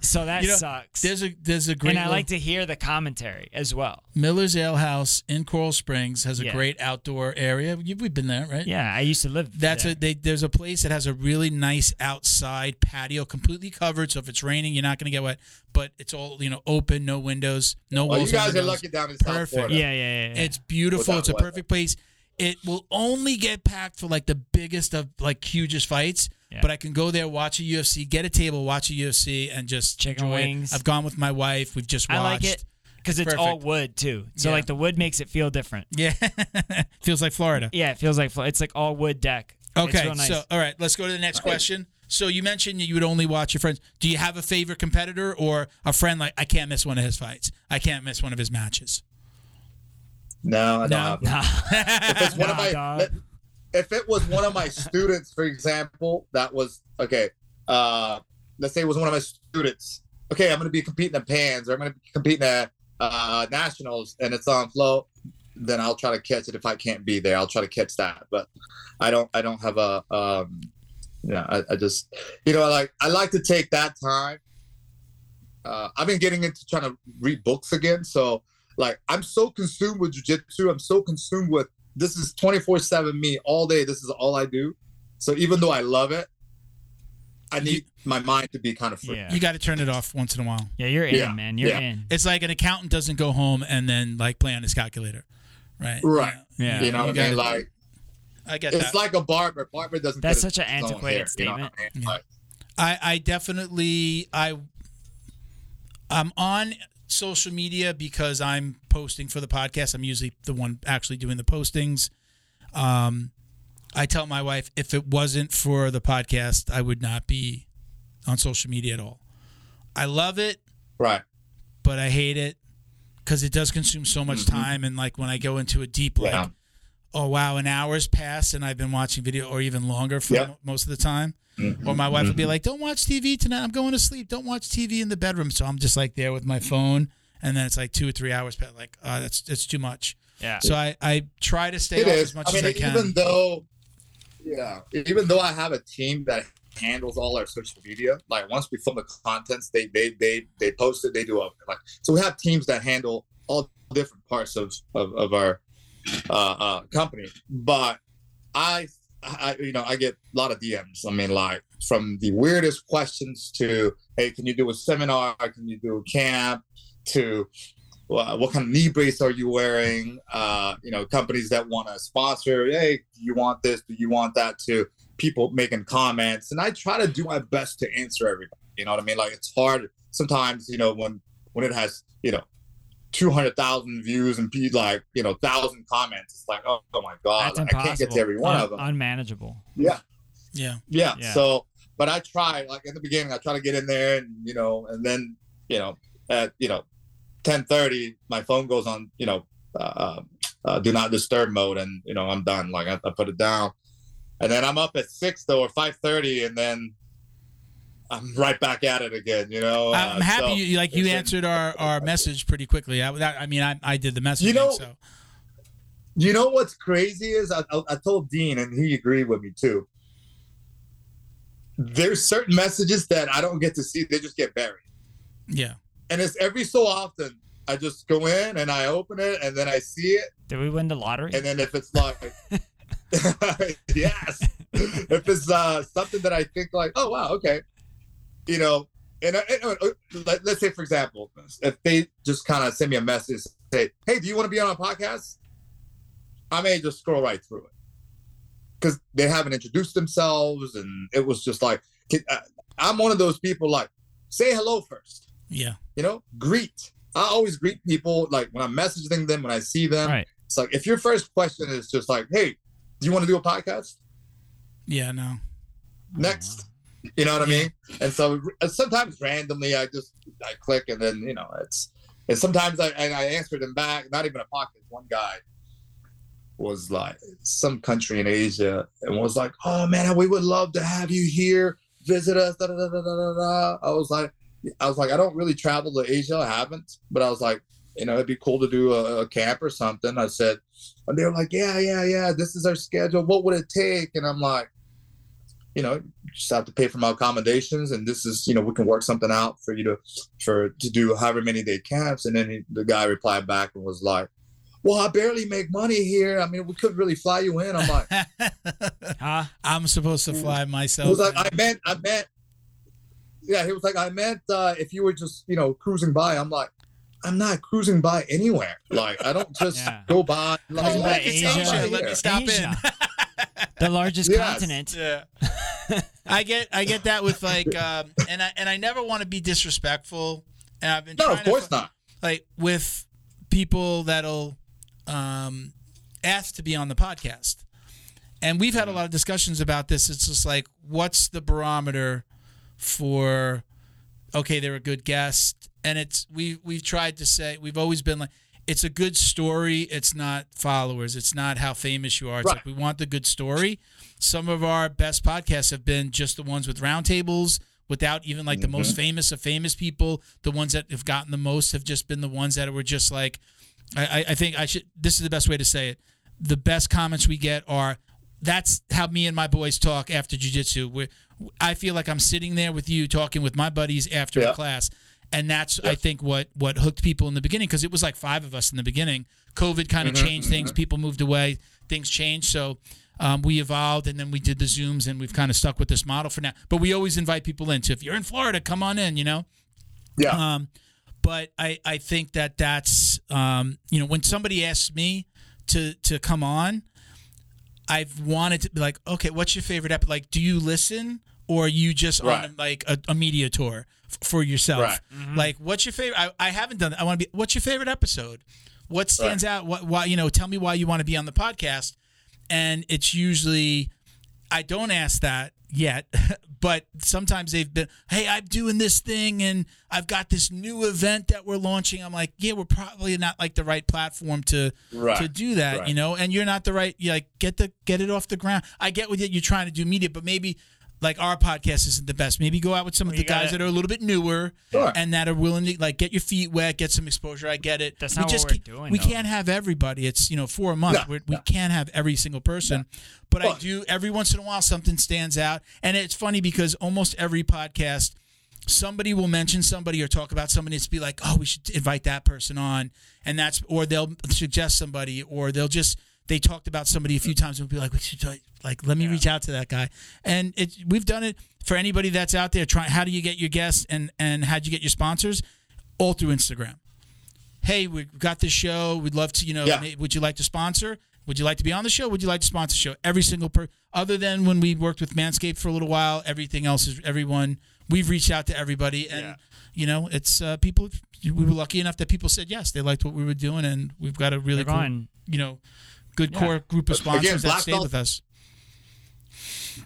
Speaker 2: so that
Speaker 1: You know,
Speaker 2: sucks.
Speaker 1: There's a there's a great
Speaker 2: and I
Speaker 1: little-
Speaker 2: like to hear the commentary as well.
Speaker 1: Miller's Ale House in Coral Springs has a
Speaker 2: Yeah.
Speaker 1: great outdoor area. You- We've been there, right?
Speaker 2: Yeah, I used to live.
Speaker 1: That's
Speaker 2: there.
Speaker 1: a they, there's a place that has a really nice outside patio, completely covered. So if it's raining, you're not going to get wet. But it's all you know, open, no windows, no
Speaker 4: Oh,
Speaker 1: walls.
Speaker 4: you
Speaker 1: no
Speaker 4: guys are
Speaker 1: windows.
Speaker 4: lucky down in South
Speaker 1: Perfect.
Speaker 4: Florida.
Speaker 2: Yeah, yeah, yeah. yeah.
Speaker 1: It's beautiful.
Speaker 4: Without
Speaker 1: It's a
Speaker 4: weather.
Speaker 1: perfect place. It will only get packed for like the biggest of like hugest fights.
Speaker 2: Yeah.
Speaker 1: But I can go there, watch a UFC, get a table, watch a UFC, and just
Speaker 2: Chicken
Speaker 1: enjoy it.
Speaker 2: wings.
Speaker 1: I've gone with my wife. We've just watched.
Speaker 2: I like it because it's all wood too. So
Speaker 1: Yeah.
Speaker 2: like the wood makes it feel different.
Speaker 1: Yeah, feels like Florida.
Speaker 2: Yeah, it feels like fl- it's like all wood deck. It's
Speaker 1: Okay,
Speaker 2: real nice.
Speaker 1: so all right, let's go to the next question. So you mentioned you would only watch your friends. Do you have a favorite competitor or a friend like I can't miss one of his fights? I can't miss one of his matches.
Speaker 4: No, I don't
Speaker 1: No.
Speaker 4: have
Speaker 2: Nah.
Speaker 4: if it's one of my
Speaker 2: dog.
Speaker 4: If it was one of my students for example that was okay uh let's say it was one of my students. Okay i'm going to be competing at pans or i'm going to be competing at uh nationals and it's on flow then i'll try to catch it if i can't be there. I'll try to catch that but i don't i don't have a um yeah i, I just you know I like i like to take that time. Uh i've been getting into trying to read books again so like i'm so consumed with jiu-jitsu i'm so consumed with this is 24 7 me all day this is all i do so even though i love it i need my mind to be kind of free
Speaker 2: yeah.
Speaker 1: You got to turn it off once in a while.
Speaker 2: Yeah, you're in,
Speaker 4: Yeah,
Speaker 2: man. You're
Speaker 4: yeah.
Speaker 2: in.
Speaker 1: It's like an accountant doesn't go home and then like play on his calculator, right?
Speaker 4: Right.
Speaker 2: Yeah.
Speaker 4: you know what i
Speaker 1: gotta-
Speaker 4: mean like
Speaker 1: I get that.
Speaker 4: it's
Speaker 1: that.
Speaker 4: like a barber barber doesn't
Speaker 2: That's such an antiquated
Speaker 4: hair, you know
Speaker 2: statement.
Speaker 4: I mean?
Speaker 1: Yeah.
Speaker 4: Like,
Speaker 1: I, I definitely I I'm on social media because I'm posting for the podcast. I'm usually the one actually doing the postings. Um, I tell my wife if it wasn't for the podcast, I would not be on social media at all. I love it,
Speaker 4: right
Speaker 1: but I hate it because it does consume so much time. And like when I go into a deep like,
Speaker 4: Yeah.
Speaker 1: oh wow, an hour's passed and I've been watching video or even longer for
Speaker 4: Yep.
Speaker 1: most of the time.
Speaker 4: Mhm.
Speaker 1: Or my wife would be like, "Don't watch TV tonight. I'm going to sleep. Don't watch TV in the bedroom." So I'm just like there with my phone, and then it's like two or three hours. Past, like, uh, that's it's too much.
Speaker 2: Yeah.
Speaker 1: So I I try to stay
Speaker 4: It
Speaker 1: off
Speaker 4: is.
Speaker 1: as much
Speaker 4: I mean,
Speaker 1: as I can.
Speaker 4: even though, yeah, even though I have a team that handles all our social media, like once we film the contents, they they they they post it, they do a like. So we have teams that handle all different parts of of, of our uh, uh, company. But I, I, you know, I get a lot of DMs. I mean, like from the weirdest questions to, hey, can you do a seminar? Can you do a camp? To well, what kind of knee brace are you wearing? Uh, you know, companies that want to sponsor. Hey, do you want this? Do you want that? To people making comments, and I try to do my best to answer everybody. You know what I mean? Like it's hard sometimes. You know, when when it has you know two hundred thousand views and be like you know thousand comments, it's like oh, oh my god, like. I can't get to every one
Speaker 2: Un-
Speaker 4: of them.
Speaker 2: Unmanageable.
Speaker 4: yeah,
Speaker 1: yeah,
Speaker 4: yeah,
Speaker 2: Yeah.
Speaker 4: So, but I try, like in the beginning, I try to get in there, and you know, and then you know, at you know, ten thirty, my phone goes on, you know, uh, uh, do not disturb mode, and you know, I'm done. Like I, I put it down, and then I'm up at six though, or five thirty, and then I'm right back at it again. You know,
Speaker 1: I'm
Speaker 4: Uh,
Speaker 1: happy
Speaker 4: so
Speaker 1: you like you answered our our message pretty quickly. I that, I mean I I did the messaging.
Speaker 4: know-
Speaker 1: so
Speaker 4: You know what's crazy is I, I, I told Dean, and he agreed with me too. There's certain messages that I don't get to see; they just get buried.
Speaker 1: yeah.
Speaker 4: and it's every so often I just go in and I open it and then I see it
Speaker 2: Did we win the lottery?
Speaker 4: and then if it's like yes if it's uh something that I think like oh wow okay you know and, and uh, let, let's say for example if they just kind of send me a message say hey do you want to be on a podcast I may just scroll right through it because they haven't introduced themselves and it was just like uh, I'm one of those people like say hello first
Speaker 1: Yeah.
Speaker 4: you know greet I always greet people like when I'm messaging them when I see them.
Speaker 2: Right.
Speaker 4: It's like if your first question is just like, "Hey, do you want to do a podcast?"
Speaker 1: Yeah, no.
Speaker 4: Next, you know what I mean? And so sometimes randomly I just I click and then you know it's and sometimes I and I answer them back. Not even a pocket. One guy was like some country in Asia and was like, "Oh man, we would love to have you here, visit us." Da, da, da, da, da, da. I was like, I was like, I don't really travel to Asia. I haven't, but I was like, you know, it'd be cool to do a, a camp or something. I said, and they were like, yeah, yeah, yeah. This is our schedule. What would it take? And I'm like, you know, just have to pay for my accommodations, and this is, you know, we can work something out for you to, for to do however many day camps. And then he, the guy replied back and was like, well, I barely make money here. I mean, we couldn't really fly you in. I'm like,
Speaker 2: Huh?
Speaker 1: I'm supposed to fly
Speaker 4: he
Speaker 1: myself.
Speaker 4: was like, I meant, I meant, yeah. He was like, I meant uh, if you were just, you know, cruising by. I'm like, I'm not cruising by anywhere. Like, I don't just
Speaker 2: Yeah.
Speaker 4: go by. Like,
Speaker 2: by Asia.
Speaker 1: Asia. Let me stop
Speaker 2: Asia.
Speaker 1: in.
Speaker 2: The largest
Speaker 4: Yes.
Speaker 2: continent.
Speaker 1: Yeah. I get I get that with like um and I and I never want to be disrespectful and I've been
Speaker 4: No, of course
Speaker 1: to,
Speaker 4: not.
Speaker 1: like with people that'll um ask to be on the podcast. And we've had a lot of discussions about this. It's just like what's the barometer for okay, they're a good guest and it's we we've tried to say we've always been like it's a good story. It's not followers. It's not how famous you are. It's
Speaker 4: Right.
Speaker 1: like we want the good story. Some of our best podcasts have been just the ones with roundtables without even like the most mm-hmm. famous of famous people. The ones that have gotten the most have just been the ones that were just like, I, I- think I should, this is the best way to say it. The best comments we get are, that's how me and my boys talk after jujitsu. Where I feel like I'm sitting there with you talking with my buddies after
Speaker 4: Yeah.
Speaker 1: a class. And that's I think what what hooked people in the beginning because it was like five of us in the beginning. COVID kind of mm-hmm. changed things. Mm-hmm. People moved away. Things changed. So um, we evolved, and then we did the zooms, and we've kind of stuck with this model for now. But we always invite people in. So if you're in Florida, come on in. You know.
Speaker 4: Yeah.
Speaker 1: Um, but I, I think that that's um, you know when somebody asks me to to come on, I've wanted to be like, okay, what's your favorite episode? Like, do you listen or are you just
Speaker 4: Right.
Speaker 1: on like a, a media tour f- for yourself?
Speaker 4: Right.
Speaker 1: Like, what's your favorite? I, I haven't done that. I want to be. What's your favorite episode? What stands out? What why you know? Tell me why you want to be on the podcast. And it's usually I don't ask that yet, but sometimes they've been, hey, I'm doing this thing and I've got this new event that we're launching. I'm like, yeah, we're probably not like the right platform to
Speaker 4: Right.
Speaker 1: to do that,
Speaker 4: Right.
Speaker 1: you know. And you're not the right. You like get the get it off the ground. I get what you're trying to do media, but maybe. Like our podcast isn't the best. Maybe go out with some of the guys
Speaker 2: gotta-
Speaker 1: that are a little bit newer
Speaker 4: Sure.
Speaker 1: and that are willing to like get your feet wet, get some exposure. I get it.
Speaker 2: That's
Speaker 1: we
Speaker 2: not what
Speaker 1: just
Speaker 2: we're
Speaker 1: can't-
Speaker 2: doing,
Speaker 1: We
Speaker 2: though.
Speaker 1: can't have everybody. It's you know for a month.
Speaker 4: No,
Speaker 1: We're, we can't have every single person. But I do every once in a while something stands out, and it's funny because almost every podcast somebody will mention somebody or talk about somebody it's be like oh we should invite that person on and that's or they'll suggest somebody or they'll just they talked about somebody a few times and we'll be like we should try- like let me reach out to that guy. And it we've done it for anybody that's out there trying how do you get your guests and and how do you get your sponsors? All through instagram. Hey we've got this show. We'd love to you know
Speaker 4: Yeah.
Speaker 1: would you like to sponsor? Would you like to be on the show? Would you like to sponsor the show? Every single per other than when we worked with manscaped for a little while everything else is everyone we've reached out to everybody. And
Speaker 2: Yeah.
Speaker 1: you know it's uh, people we were lucky enough that people said yes. They liked what we were doing and we've got a really cool you know good
Speaker 2: Yeah.
Speaker 1: core group of
Speaker 4: Again,
Speaker 1: sponsors that stayed
Speaker 4: Belt-
Speaker 1: with us.
Speaker 4: It's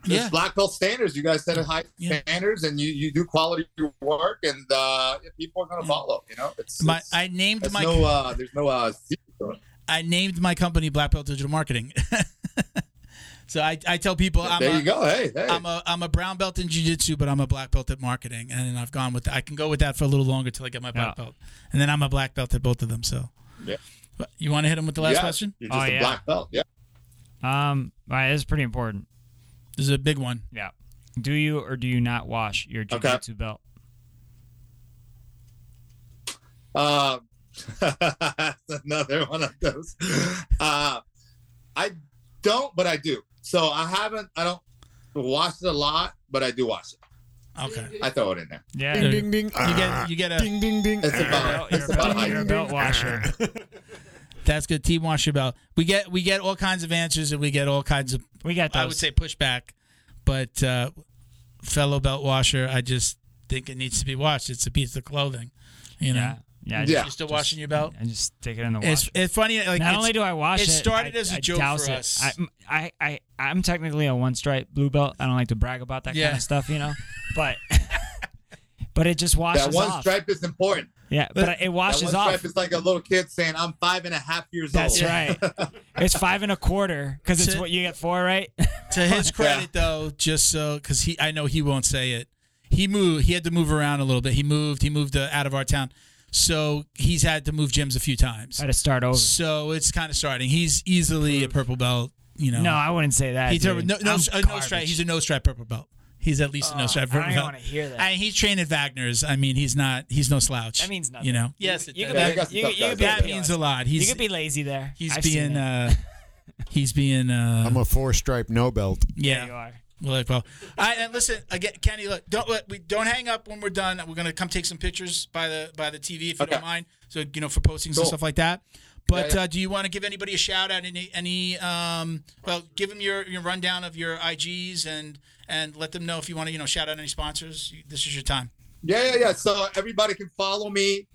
Speaker 1: yeah
Speaker 4: black belt standards. You guys set a high
Speaker 1: Yeah.
Speaker 4: standards, and you, you do quality work, and uh, people are going to follow. You know, it's,
Speaker 1: my
Speaker 4: it's
Speaker 1: i named my
Speaker 4: no uh, there's no uh, secret to it.
Speaker 1: I named my company Black Belt Digital Marketing. so I, I tell people I'm
Speaker 4: there
Speaker 1: a,
Speaker 4: you go. Hey, hey.
Speaker 1: I'm a I'm a brown belt in jiu-jitsu, but I'm a black belt at marketing, and I've gone with. I can go with that for a little longer till I get my black
Speaker 2: Yeah.
Speaker 1: belt, and then I'm a black belt at both of them. So,
Speaker 4: Yeah.
Speaker 1: But you want to hit him with the last
Speaker 4: Yeah,
Speaker 1: question?
Speaker 4: You're just
Speaker 2: Oh,
Speaker 4: a
Speaker 2: yeah.
Speaker 4: black belt. Yeah.
Speaker 2: Um, right, this is pretty important.
Speaker 1: This is a big one.
Speaker 2: Yeah. Do you or do you not wash your jiu-jitsu belt?
Speaker 4: Uh, another one of those. Uh, I don't, but I do. So I haven't. I don't watch it a lot, but I do watch it.
Speaker 1: Okay.
Speaker 4: I throw it in there.
Speaker 2: Yeah.
Speaker 1: Ding,
Speaker 5: Ding ding ding.
Speaker 1: You get you get a
Speaker 5: Ding ding ding.
Speaker 4: It's
Speaker 2: You're
Speaker 4: about. It's
Speaker 2: a
Speaker 4: about
Speaker 2: belt-
Speaker 4: how
Speaker 2: you're a
Speaker 4: you-
Speaker 2: belt washer.
Speaker 1: that's good team wash your belt. We get we get all kinds of answers and we get all kinds of
Speaker 2: We got those.
Speaker 1: I would say pushback, but uh, fellow belt washer, I just think it needs to be washed. It's a piece of clothing, you know.
Speaker 2: yeah. Yeah, I
Speaker 4: Yeah.
Speaker 1: You still washing your belt?
Speaker 2: I just stick it in the wash.
Speaker 1: It's it's funny. Like
Speaker 2: Not
Speaker 1: it's-
Speaker 2: only do I wash
Speaker 1: it
Speaker 2: it,
Speaker 1: started
Speaker 2: I-
Speaker 1: as a
Speaker 2: I
Speaker 1: joke
Speaker 2: douse
Speaker 1: for
Speaker 2: it.
Speaker 1: us.
Speaker 2: I, I, I, I'm technically a one stripe blue belt. I don't like to brag about that
Speaker 1: Yeah.
Speaker 2: kind of stuff, you know. But, but it just washes
Speaker 4: that one
Speaker 2: off.
Speaker 4: stripe is important.
Speaker 2: Yeah, but, it washes off.
Speaker 4: It's like a little kid saying, "I'm five and a half years
Speaker 2: That's
Speaker 4: old."
Speaker 2: That's right. It's five and a quarter because it's what you get four, right?
Speaker 1: to his credit though, just so because he, I know he won't say it. He moved. He had to move around a little bit. He moved. He moved uh, out of our town, so he's had to move gyms a few times.
Speaker 2: Had to start over.
Speaker 1: So it's kind of starting. He's easily a purple belt. You know.
Speaker 2: No, I wouldn't say that.
Speaker 1: He's a no, no, a no stripe. He's a no stripe purple belt. He's at least a no
Speaker 2: Oh,
Speaker 1: stripe
Speaker 2: I don't want to hear that.
Speaker 1: I mean, he's trained at Wagner's. I mean, he's not. He's no slouch.
Speaker 2: That means nothing.
Speaker 1: You know. Yes, it
Speaker 2: you
Speaker 1: does.
Speaker 2: could
Speaker 4: Yeah,
Speaker 2: be,
Speaker 4: you
Speaker 2: you,
Speaker 4: tough
Speaker 2: you could
Speaker 4: guys
Speaker 2: be,
Speaker 1: that means a lot.
Speaker 2: you
Speaker 1: He's
Speaker 2: could be lazy there.
Speaker 1: he's
Speaker 2: I've seen
Speaker 1: being
Speaker 2: it.
Speaker 1: uh he's being uh
Speaker 5: I'm a four stripe no belt.
Speaker 1: yeah.
Speaker 2: There you are.
Speaker 1: Well, like, well, I and listen again, Kenny. Look, don't let- we don't hang up when we're done. We're gonna come take some pictures by the by the TV if you
Speaker 4: Okay.
Speaker 1: don't mind. So you know for postings and stuff like that. But
Speaker 4: Yeah, yeah.
Speaker 1: Uh, do you want to give anybody a shout out? Any any um well, give them your your rundown of your IGs and and let them know if you want to you know shout out any sponsors. This is your time.
Speaker 4: Yeah, yeah, yeah. So everybody can follow me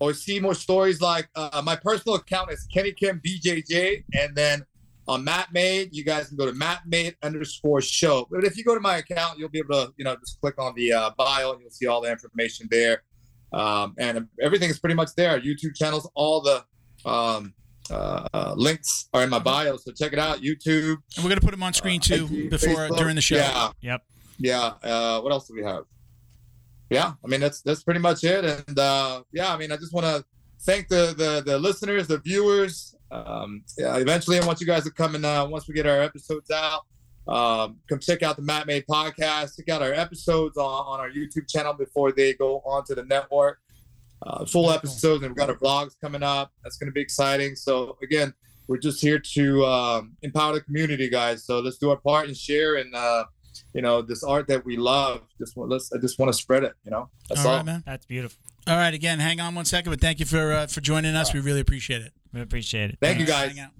Speaker 4: or see more stories. Like uh, my personal account is Kenny Kim BJJ, and then on Mat Made, you guys can go to Mat Made underscore show. But if you go to my account, you'll be able to, you know, just click on the uh, bio, and you'll see all the information there. Um, and everything is pretty much there. YouTube channels, all the um, uh, uh, links are in my bio. So check it out. YouTube.
Speaker 1: And we're gonna put them on screen too
Speaker 4: IG,
Speaker 1: before
Speaker 4: Facebook.
Speaker 1: during the show.
Speaker 4: Yeah.
Speaker 2: Yep.
Speaker 4: yeah uh what else do we have yeah i mean that's that's pretty much it and uh yeah i mean i just want to thank the, the the listeners the viewers um yeah eventually i want you guys to come and uh once we get our episodes out um come check out the mat made podcast check out our episodes on, on our youtube channel before they go onto the network uh full episodes and we've got our vlogs coming up that's going to be exciting so again we're just here to um, empower the community guys so let's do our part and share and uh you know this art that we love just want let's i just want to spread it you know that's
Speaker 1: all
Speaker 4: all,
Speaker 1: right, man.
Speaker 2: That's beautiful.
Speaker 1: All right, again, hang on one second, but thank you for uh, for joining us. We really appreciate it.
Speaker 2: We appreciate it.
Speaker 4: thank you guys
Speaker 1: hang.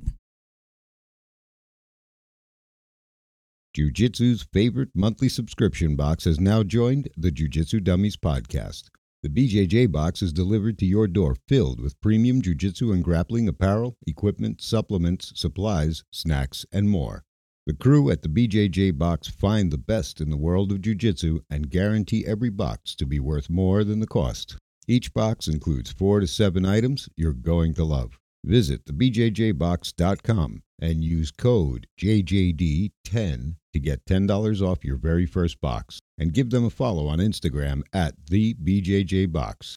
Speaker 3: Jiu-Jitsu's favorite monthly subscription box has now joined the Jiu-Jitsu Dummies podcast. The BJJ box is delivered to your door filled with premium jiu-jitsu and grappling apparel, equipment, supplements, supplies, snacks, and more. The crew at the BJJ box find the best in the world of jiu-jitsu and guarantee every box to be worth more than the cost. Each box includes 4 to 7 items you're going to love. Visit thebjjbox.com and use code JJD10 to get $10 off your very first box. And give them a follow on Instagram at TheBJJBox.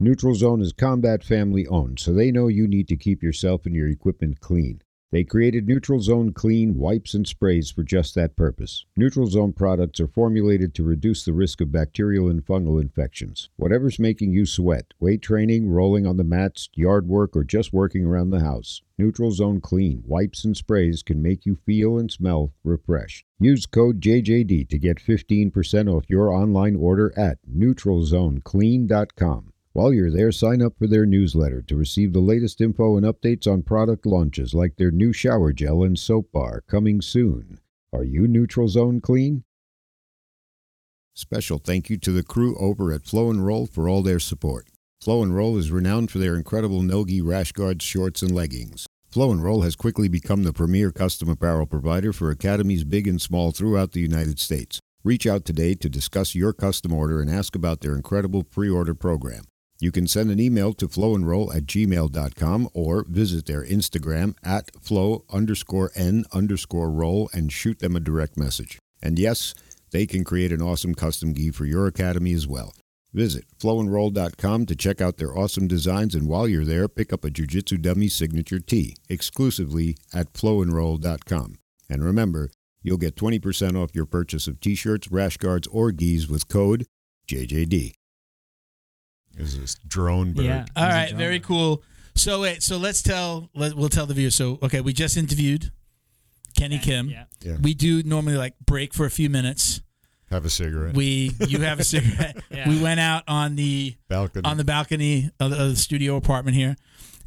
Speaker 3: Neutral Zone is combat family owned, so they know you need to keep yourself and your equipment clean. They created Neutral Zone Clean wipes and sprays for just that purpose. Neutral Zone products are formulated to reduce the risk of bacterial and fungal infections. Whatever's making you sweat, weight training, rolling on the mats, yard work, or just working around the house, Neutral Zone Clean wipes and sprays can make you feel and smell refreshed. Use code JJD to get 15% off your online order at neutralzoneclean.com. While you're there, sign up for their newsletter to receive the latest info and updates on product launches like their new shower gel and soap bar coming soon. Are you Neutral Zone Clean? Special thank you to the crew over at Flow and Roll for all their support. Flow and Roll is renowned for their incredible Nogi rash guards, shorts, and leggings. Flow and Roll has quickly become the premier custom apparel provider for academies big and small throughout the United States. Reach out today to discuss your custom order and ask about their incredible pre-order program. You can send an email to flowandroll at gmail.com or visit their Instagram at flow underscore n underscore roll and shoot them a direct message. And yes, they can create an awesome custom gi for your academy as well. Visit flowandroll.com to check out their awesome designs, and while you're there, pick up a Jiu Jitsu Dummy signature tee exclusively at flowandroll.com. And remember, you'll get 20% off your purchase of t shirts, rash guards, or gis with code JJD.
Speaker 5: Is this drone bird?
Speaker 2: Yeah.
Speaker 1: All
Speaker 2: He's a
Speaker 1: right,
Speaker 2: drummer.
Speaker 1: very cool. So wait, so let's tell let, we'll tell the viewers. So okay, we just interviewed Kenny Kim.
Speaker 2: Yeah.
Speaker 5: Yeah.
Speaker 1: We do normally like break for a few minutes.
Speaker 5: Have a cigarette.
Speaker 1: We you have a cigarette.
Speaker 2: Yeah.
Speaker 1: We went out on the
Speaker 5: Balcony.
Speaker 1: on the balcony of the, of the studio apartment here,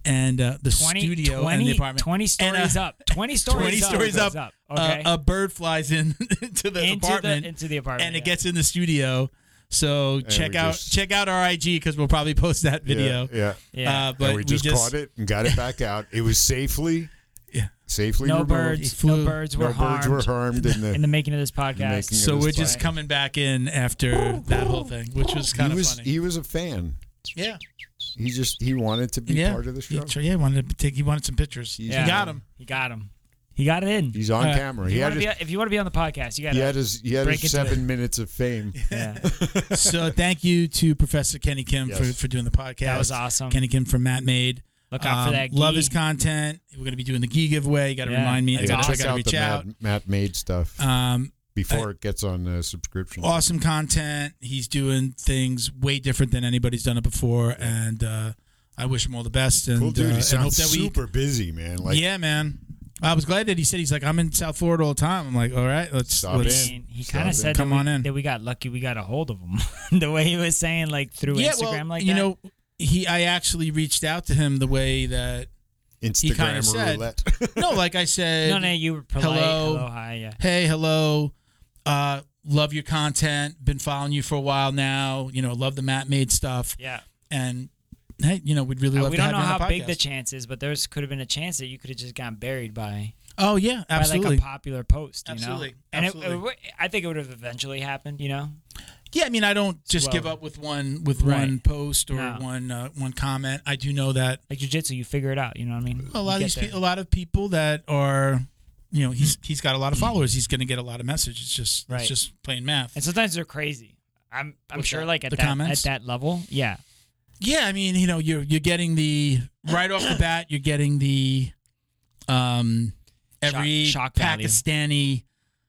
Speaker 1: and uh, the
Speaker 2: 20,
Speaker 1: studio
Speaker 2: 20,
Speaker 1: and the apartment.
Speaker 2: 20
Speaker 1: And,
Speaker 2: stories
Speaker 1: uh,
Speaker 2: up. 20 stories
Speaker 1: 20
Speaker 2: up.
Speaker 1: stories
Speaker 2: goes
Speaker 1: up.
Speaker 2: Okay.
Speaker 1: Uh, a bird flies in to the
Speaker 2: into
Speaker 1: apartment,
Speaker 2: the into the apartment.
Speaker 1: and it gets in the studio. So
Speaker 5: And
Speaker 1: check out
Speaker 5: just-
Speaker 1: check out our IG because we'll probably post that video.
Speaker 5: Yeah. yeah.
Speaker 2: Yeah.
Speaker 1: Uh, but
Speaker 5: and we just,
Speaker 1: just
Speaker 5: caught it and got it back out. It was safely,
Speaker 1: Yeah.
Speaker 5: safely
Speaker 2: no
Speaker 5: removed.
Speaker 2: birds.
Speaker 1: flew-
Speaker 2: No birds were
Speaker 5: no
Speaker 2: harmed
Speaker 5: birds were harmed in the.
Speaker 2: in the making of this podcast.
Speaker 5: making
Speaker 1: So
Speaker 5: it was
Speaker 1: we're just
Speaker 5: fine.
Speaker 1: coming back in after that whole thing, which was kind
Speaker 5: he
Speaker 1: of
Speaker 5: was
Speaker 1: funny.
Speaker 5: he was a fan.
Speaker 1: yeah,
Speaker 5: He just he wanted to be
Speaker 1: yeah.
Speaker 5: part of the show.
Speaker 1: tr- yeah, he wanted to take. He wanted some pictures.
Speaker 2: Yeah.
Speaker 1: He got him.
Speaker 2: He got him. He got it in.
Speaker 5: He's on
Speaker 1: Uh,
Speaker 5: camera.
Speaker 2: If
Speaker 5: He
Speaker 2: you,
Speaker 5: had
Speaker 2: wanna
Speaker 5: his,
Speaker 2: be, if you want to be on the podcast, you got
Speaker 5: he
Speaker 2: to.
Speaker 5: had his he had
Speaker 2: break
Speaker 5: his
Speaker 2: into
Speaker 5: seven minutes of fame.
Speaker 2: Yeah.
Speaker 1: so thank you to Professor Kenny Kim for,
Speaker 5: Yes.
Speaker 1: for doing the podcast.
Speaker 2: That was awesome.
Speaker 1: Kenny Kim from Mat Made.
Speaker 2: Look out for
Speaker 1: Um,
Speaker 2: that.
Speaker 1: Love his content. We're going to be doing the gi giveaway. You got to
Speaker 2: Yeah,
Speaker 1: remind me. I got
Speaker 2: awesome.
Speaker 5: check
Speaker 1: to
Speaker 5: out
Speaker 1: reach
Speaker 5: the
Speaker 1: out.
Speaker 5: Matt, Mat made stuff
Speaker 1: Um,
Speaker 5: before it gets on the subscription.
Speaker 1: awesome content. He's doing things way different than anybody's done it before, and uh, I wish him all the best. And,
Speaker 5: Cool dude.
Speaker 1: uh,
Speaker 5: He
Speaker 1: and hope
Speaker 5: sounds
Speaker 1: that we
Speaker 5: super busy, man. Like
Speaker 1: yeah, man. I was glad that he said he's like I'm in South Florida all the time. I'm like, all right, let's
Speaker 5: Stop
Speaker 1: let's.
Speaker 2: I mean, he kind of said
Speaker 1: Come
Speaker 2: that,
Speaker 1: on
Speaker 2: we,
Speaker 1: in.
Speaker 2: that we got lucky we got a hold of him. the way he was saying, like through
Speaker 1: Yeah,
Speaker 2: Instagram,
Speaker 1: well,
Speaker 2: like
Speaker 1: you
Speaker 2: that.
Speaker 1: know, he I actually reached out to him the way that
Speaker 5: Instagram
Speaker 1: kinda said- no, like I said,
Speaker 2: no, no, you were polite.
Speaker 1: hello.
Speaker 2: Hello, hi, yeah.
Speaker 1: hey, hello, uh, love your content, been following you for a while now. You know, love the Mat made stuff,
Speaker 2: Yeah.
Speaker 1: and hey, you know, we'd really
Speaker 2: Uh,
Speaker 1: love
Speaker 2: we
Speaker 1: to
Speaker 2: don't
Speaker 1: have
Speaker 2: know
Speaker 1: you on
Speaker 2: how
Speaker 1: the
Speaker 2: big the chance is, but there's could have been a chance that you could have just gotten buried by,
Speaker 1: oh yeah,
Speaker 2: by
Speaker 1: absolutely.
Speaker 2: like a popular post, you
Speaker 1: Absolutely.
Speaker 2: know. And it-
Speaker 1: Absolutely.
Speaker 2: it I think it would have eventually happened, you know.
Speaker 1: Yeah, I mean, I don't just
Speaker 2: Well-
Speaker 1: give up with one with
Speaker 2: Right.
Speaker 1: one post or
Speaker 2: No.
Speaker 1: one uh, one comment. I do know that
Speaker 2: Like jujitsu, you figure it out. You know what I mean?
Speaker 1: a lot
Speaker 2: You
Speaker 1: of
Speaker 2: get
Speaker 1: these
Speaker 2: there.
Speaker 1: pe- a lot of people that are, you know, he's he's got a lot of followers. He's going to get a lot of messages. It's just
Speaker 2: Right.
Speaker 1: it's just plain math.
Speaker 2: and sometimes they're crazy. I'm I'm
Speaker 1: What's
Speaker 2: sure
Speaker 1: that?
Speaker 2: like at
Speaker 1: The
Speaker 2: that
Speaker 1: comments?
Speaker 2: at that level, yeah.
Speaker 1: Yeah, I mean, you know, you're you're getting the right off the bat. You're getting the um every
Speaker 2: shock value.
Speaker 1: Pakistani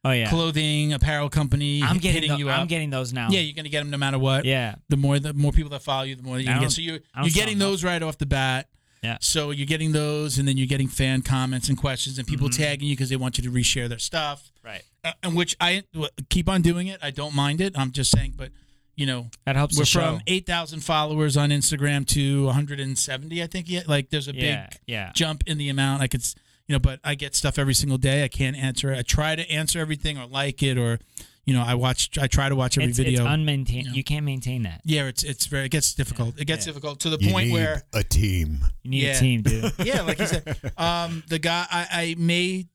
Speaker 2: Oh yeah.
Speaker 1: clothing apparel company
Speaker 2: I'm
Speaker 1: hitting
Speaker 2: getting tho-
Speaker 1: you
Speaker 2: I'm
Speaker 1: up.
Speaker 2: getting those now.
Speaker 1: yeah, you're going to get them no matter what.
Speaker 2: Yeah.
Speaker 1: the more the more people that follow you, the more you get. So you're you're getting those right off the bat.
Speaker 2: Yeah.
Speaker 1: So you're getting those, and then you're getting fan comments and questions, and people
Speaker 2: Mm-hmm.
Speaker 1: tagging you because they want you to reshare their stuff.
Speaker 2: Right.
Speaker 1: Uh, and which I keep on doing it. I don't mind it. I'm just saying, but you know,
Speaker 2: That helps
Speaker 1: we're from eight thousand followers on Instagram to 170. I think. Yeah, like there's a
Speaker 2: yeah.
Speaker 1: big
Speaker 2: Yeah.
Speaker 1: jump in the amount. I could, you know, but I get stuff every single day. I can't answer. it. I try to answer everything or like it or, you know, I watch. I try to watch every
Speaker 2: It's,
Speaker 1: video.
Speaker 2: it's unmaintained.
Speaker 1: Yeah.
Speaker 2: You can't maintain that.
Speaker 1: Yeah, it's it's very it gets difficult. It gets
Speaker 2: Yeah.
Speaker 1: difficult to the
Speaker 5: You
Speaker 1: point
Speaker 5: need
Speaker 1: where
Speaker 5: a team.
Speaker 2: You need
Speaker 1: Yeah.
Speaker 2: a team, dude.
Speaker 1: yeah, like you said, um, the guy I, I made,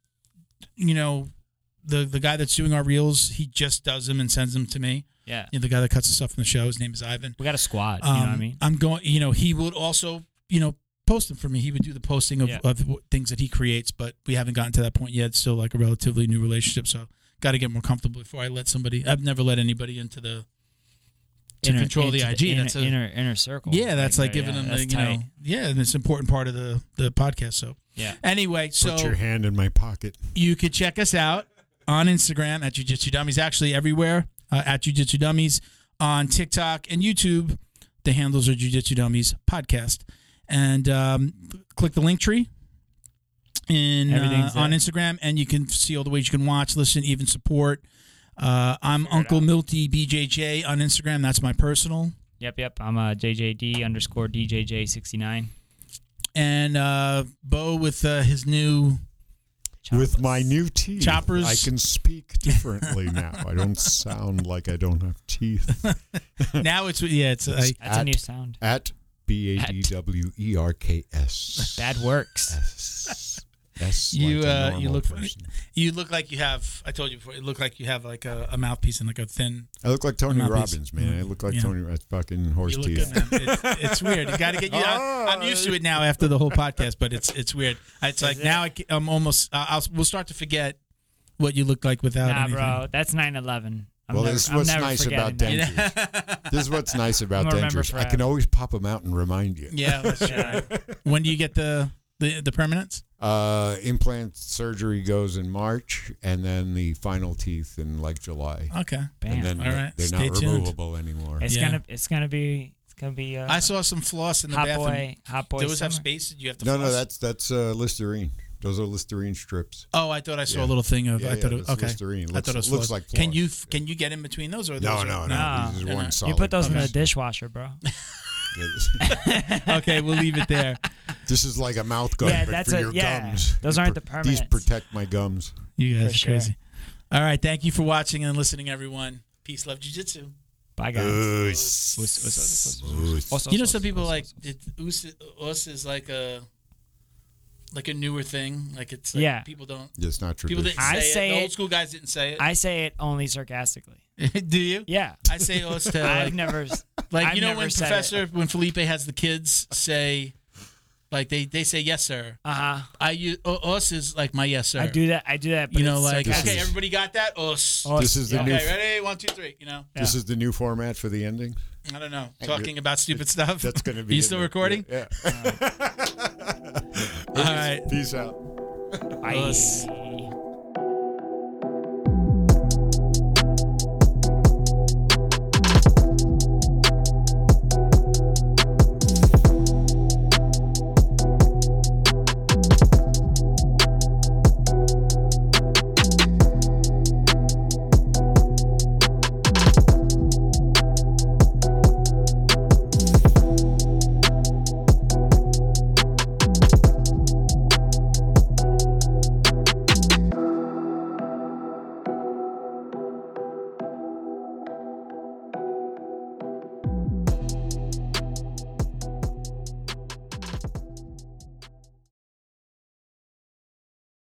Speaker 1: you know, the the guy that's doing our reels, he just does them and sends them to me.
Speaker 2: Yeah.
Speaker 1: You know, the guy that cuts the stuff from the show, his name is Ivan.
Speaker 2: We got a squad. You
Speaker 1: Um,
Speaker 2: know what I mean?
Speaker 1: I'm going. You know, he would also, you know, post them for me. He would do the posting of,
Speaker 2: Yeah.
Speaker 1: of things that he creates, but we haven't gotten to that point yet. It's still like a relatively new relationship, so got to get more comfortable before I let somebody. I've never let anybody into the to control the
Speaker 2: into
Speaker 1: IG.
Speaker 2: inner,
Speaker 1: that's a,
Speaker 2: inner inner circle.
Speaker 1: Yeah, that's like,
Speaker 2: there,
Speaker 1: giving
Speaker 2: yeah,
Speaker 1: them the,
Speaker 2: that's
Speaker 1: you know, yeah, and it's an important part of the the podcast. So
Speaker 2: Yeah.
Speaker 1: anyway, so
Speaker 5: Put your hand in my pocket.
Speaker 1: you could check us out on Instagram at Jiu-Jitsu Dummies, actually everywhere uh, at Jiu-Jitsu Dummies, on TikTok and YouTube. The handles are Jiu-Jitsu Dummies Podcast. And um, click the link tree in uh, on. Instagram, and you can see all the ways you can watch, listen, even support. Uh, I'm Uncle Milty BJJ on Instagram. That's my personal.
Speaker 2: Yep, yep. I'm uh, JJD underscore DJJ69.
Speaker 1: And uh, Bo with uh, his new
Speaker 5: With my new teeth,
Speaker 1: Choppers.
Speaker 5: I can speak differently now. I don't sound like I don't have teeth.
Speaker 1: now it's yeah it's I,
Speaker 2: That's a new sound.
Speaker 5: At B A D W E R K S.
Speaker 2: That works.
Speaker 5: S. S.
Speaker 1: You,
Speaker 5: like
Speaker 1: uh, you look
Speaker 5: person.
Speaker 1: You look like you have. I told you before. You look like you have like a, a mouthpiece and like a thin.
Speaker 5: I look like Tony Robbins, man. I look like
Speaker 1: Yeah.
Speaker 5: Tony. That's fucking horse
Speaker 1: You look
Speaker 5: teeth.
Speaker 1: good, man. It's, it's weird. You got to get. You, I, I'm used to it now after the whole podcast, but it's it's weird. It's like now I, am almost. Uh, I'll we'll start to forget what you look like without
Speaker 2: Nah,
Speaker 1: anything.
Speaker 2: bro. That's 9 11. I'm
Speaker 5: Well,
Speaker 2: never,
Speaker 5: this is
Speaker 2: I'm
Speaker 5: what's nice about
Speaker 2: that.
Speaker 5: dentures. this is what's nice about
Speaker 2: gonna
Speaker 5: dentures. I can always pop them out and remind you.
Speaker 1: Yeah, that's
Speaker 2: Yeah.
Speaker 1: true. when do you get the the the permanence?
Speaker 5: Uh, implant surgery goes in March, and then the final teeth in like July.
Speaker 1: Okay.
Speaker 5: and
Speaker 2: Bam.
Speaker 5: then
Speaker 1: All right,
Speaker 5: they're
Speaker 1: stay
Speaker 5: not
Speaker 1: tuned.
Speaker 5: removable anymore.
Speaker 2: It's
Speaker 1: Yeah.
Speaker 2: gonna it's gonna be it's gonna be uh,
Speaker 1: I saw some floss in the
Speaker 2: hot
Speaker 1: bathroom.
Speaker 2: boy hot boy.
Speaker 1: Do those have
Speaker 2: summer.
Speaker 1: space? Did you have to?
Speaker 5: no,
Speaker 1: floss?
Speaker 5: no, that's that's uh, Listerine. Those are Listerine strips.
Speaker 1: Oh, I thought I saw
Speaker 5: Yeah.
Speaker 1: a little thing of.
Speaker 5: Yeah,
Speaker 1: I thought
Speaker 5: yeah,
Speaker 1: it,
Speaker 5: that's
Speaker 1: okay.
Speaker 5: Listerine.
Speaker 1: I
Speaker 5: Looks-
Speaker 1: thought it was
Speaker 5: looks
Speaker 1: floss.
Speaker 5: like
Speaker 1: Can you
Speaker 5: floss.
Speaker 1: can you get in between those or
Speaker 5: No,
Speaker 1: those
Speaker 5: no,
Speaker 1: are,
Speaker 5: no.
Speaker 2: Nah,
Speaker 5: These are one
Speaker 1: not.
Speaker 5: solid.
Speaker 2: You put those in
Speaker 1: Okay.
Speaker 2: the dishwasher, bro.
Speaker 1: okay, we'll leave it there.
Speaker 5: This is like a mouth guard,
Speaker 2: Yeah,
Speaker 5: but
Speaker 2: that's
Speaker 5: for
Speaker 2: a-
Speaker 5: your
Speaker 2: yeah.
Speaker 5: gums.
Speaker 2: Those aren't the
Speaker 5: These
Speaker 2: permanents.
Speaker 5: protect my gums.
Speaker 1: You guys
Speaker 2: For
Speaker 1: are
Speaker 2: sure.
Speaker 1: crazy. All right, thank you for watching and listening, everyone. Peace, love, jujitsu.
Speaker 2: Bye guys.
Speaker 5: Oss.
Speaker 2: Oss, oss, oss, oss,
Speaker 5: Oss.
Speaker 2: oss,
Speaker 1: You know, some people
Speaker 2: oss,
Speaker 1: like oss, oss is like a like a newer thing. Like it's like
Speaker 2: Yeah.
Speaker 1: people don't Yeah,
Speaker 5: It's not true
Speaker 1: people
Speaker 5: traditional.
Speaker 1: didn't
Speaker 2: I
Speaker 1: say,
Speaker 2: say
Speaker 1: it. The
Speaker 2: it-
Speaker 1: old school guys didn't say it.
Speaker 2: I say it only sarcastically.
Speaker 1: Do you?
Speaker 2: Yeah.
Speaker 1: I say oss to
Speaker 2: I've
Speaker 1: like,
Speaker 2: never.
Speaker 1: like
Speaker 2: I've
Speaker 1: you know
Speaker 2: never
Speaker 1: when
Speaker 2: said it.
Speaker 1: Professor when Felipe has the kids say like they they say yes sir.
Speaker 2: Uh huh.
Speaker 1: I use oss is like my yes sir.
Speaker 2: I do that. I do that. But
Speaker 1: You know,
Speaker 2: it's
Speaker 1: like
Speaker 2: sarcastic.
Speaker 1: okay,
Speaker 5: is-
Speaker 1: everybody got that? Oss.
Speaker 2: Oss,
Speaker 5: This is the
Speaker 2: yeah.
Speaker 5: new-
Speaker 1: Okay, ready? One, two, three. You know,
Speaker 5: This is the new format for the ending.
Speaker 1: I don't know. Talking about stupid stuff.
Speaker 5: That's going to be.
Speaker 1: Are
Speaker 5: You
Speaker 1: still recording?
Speaker 5: Yeah.
Speaker 1: All right.
Speaker 5: Peace out.
Speaker 2: Bye.
Speaker 1: Oss.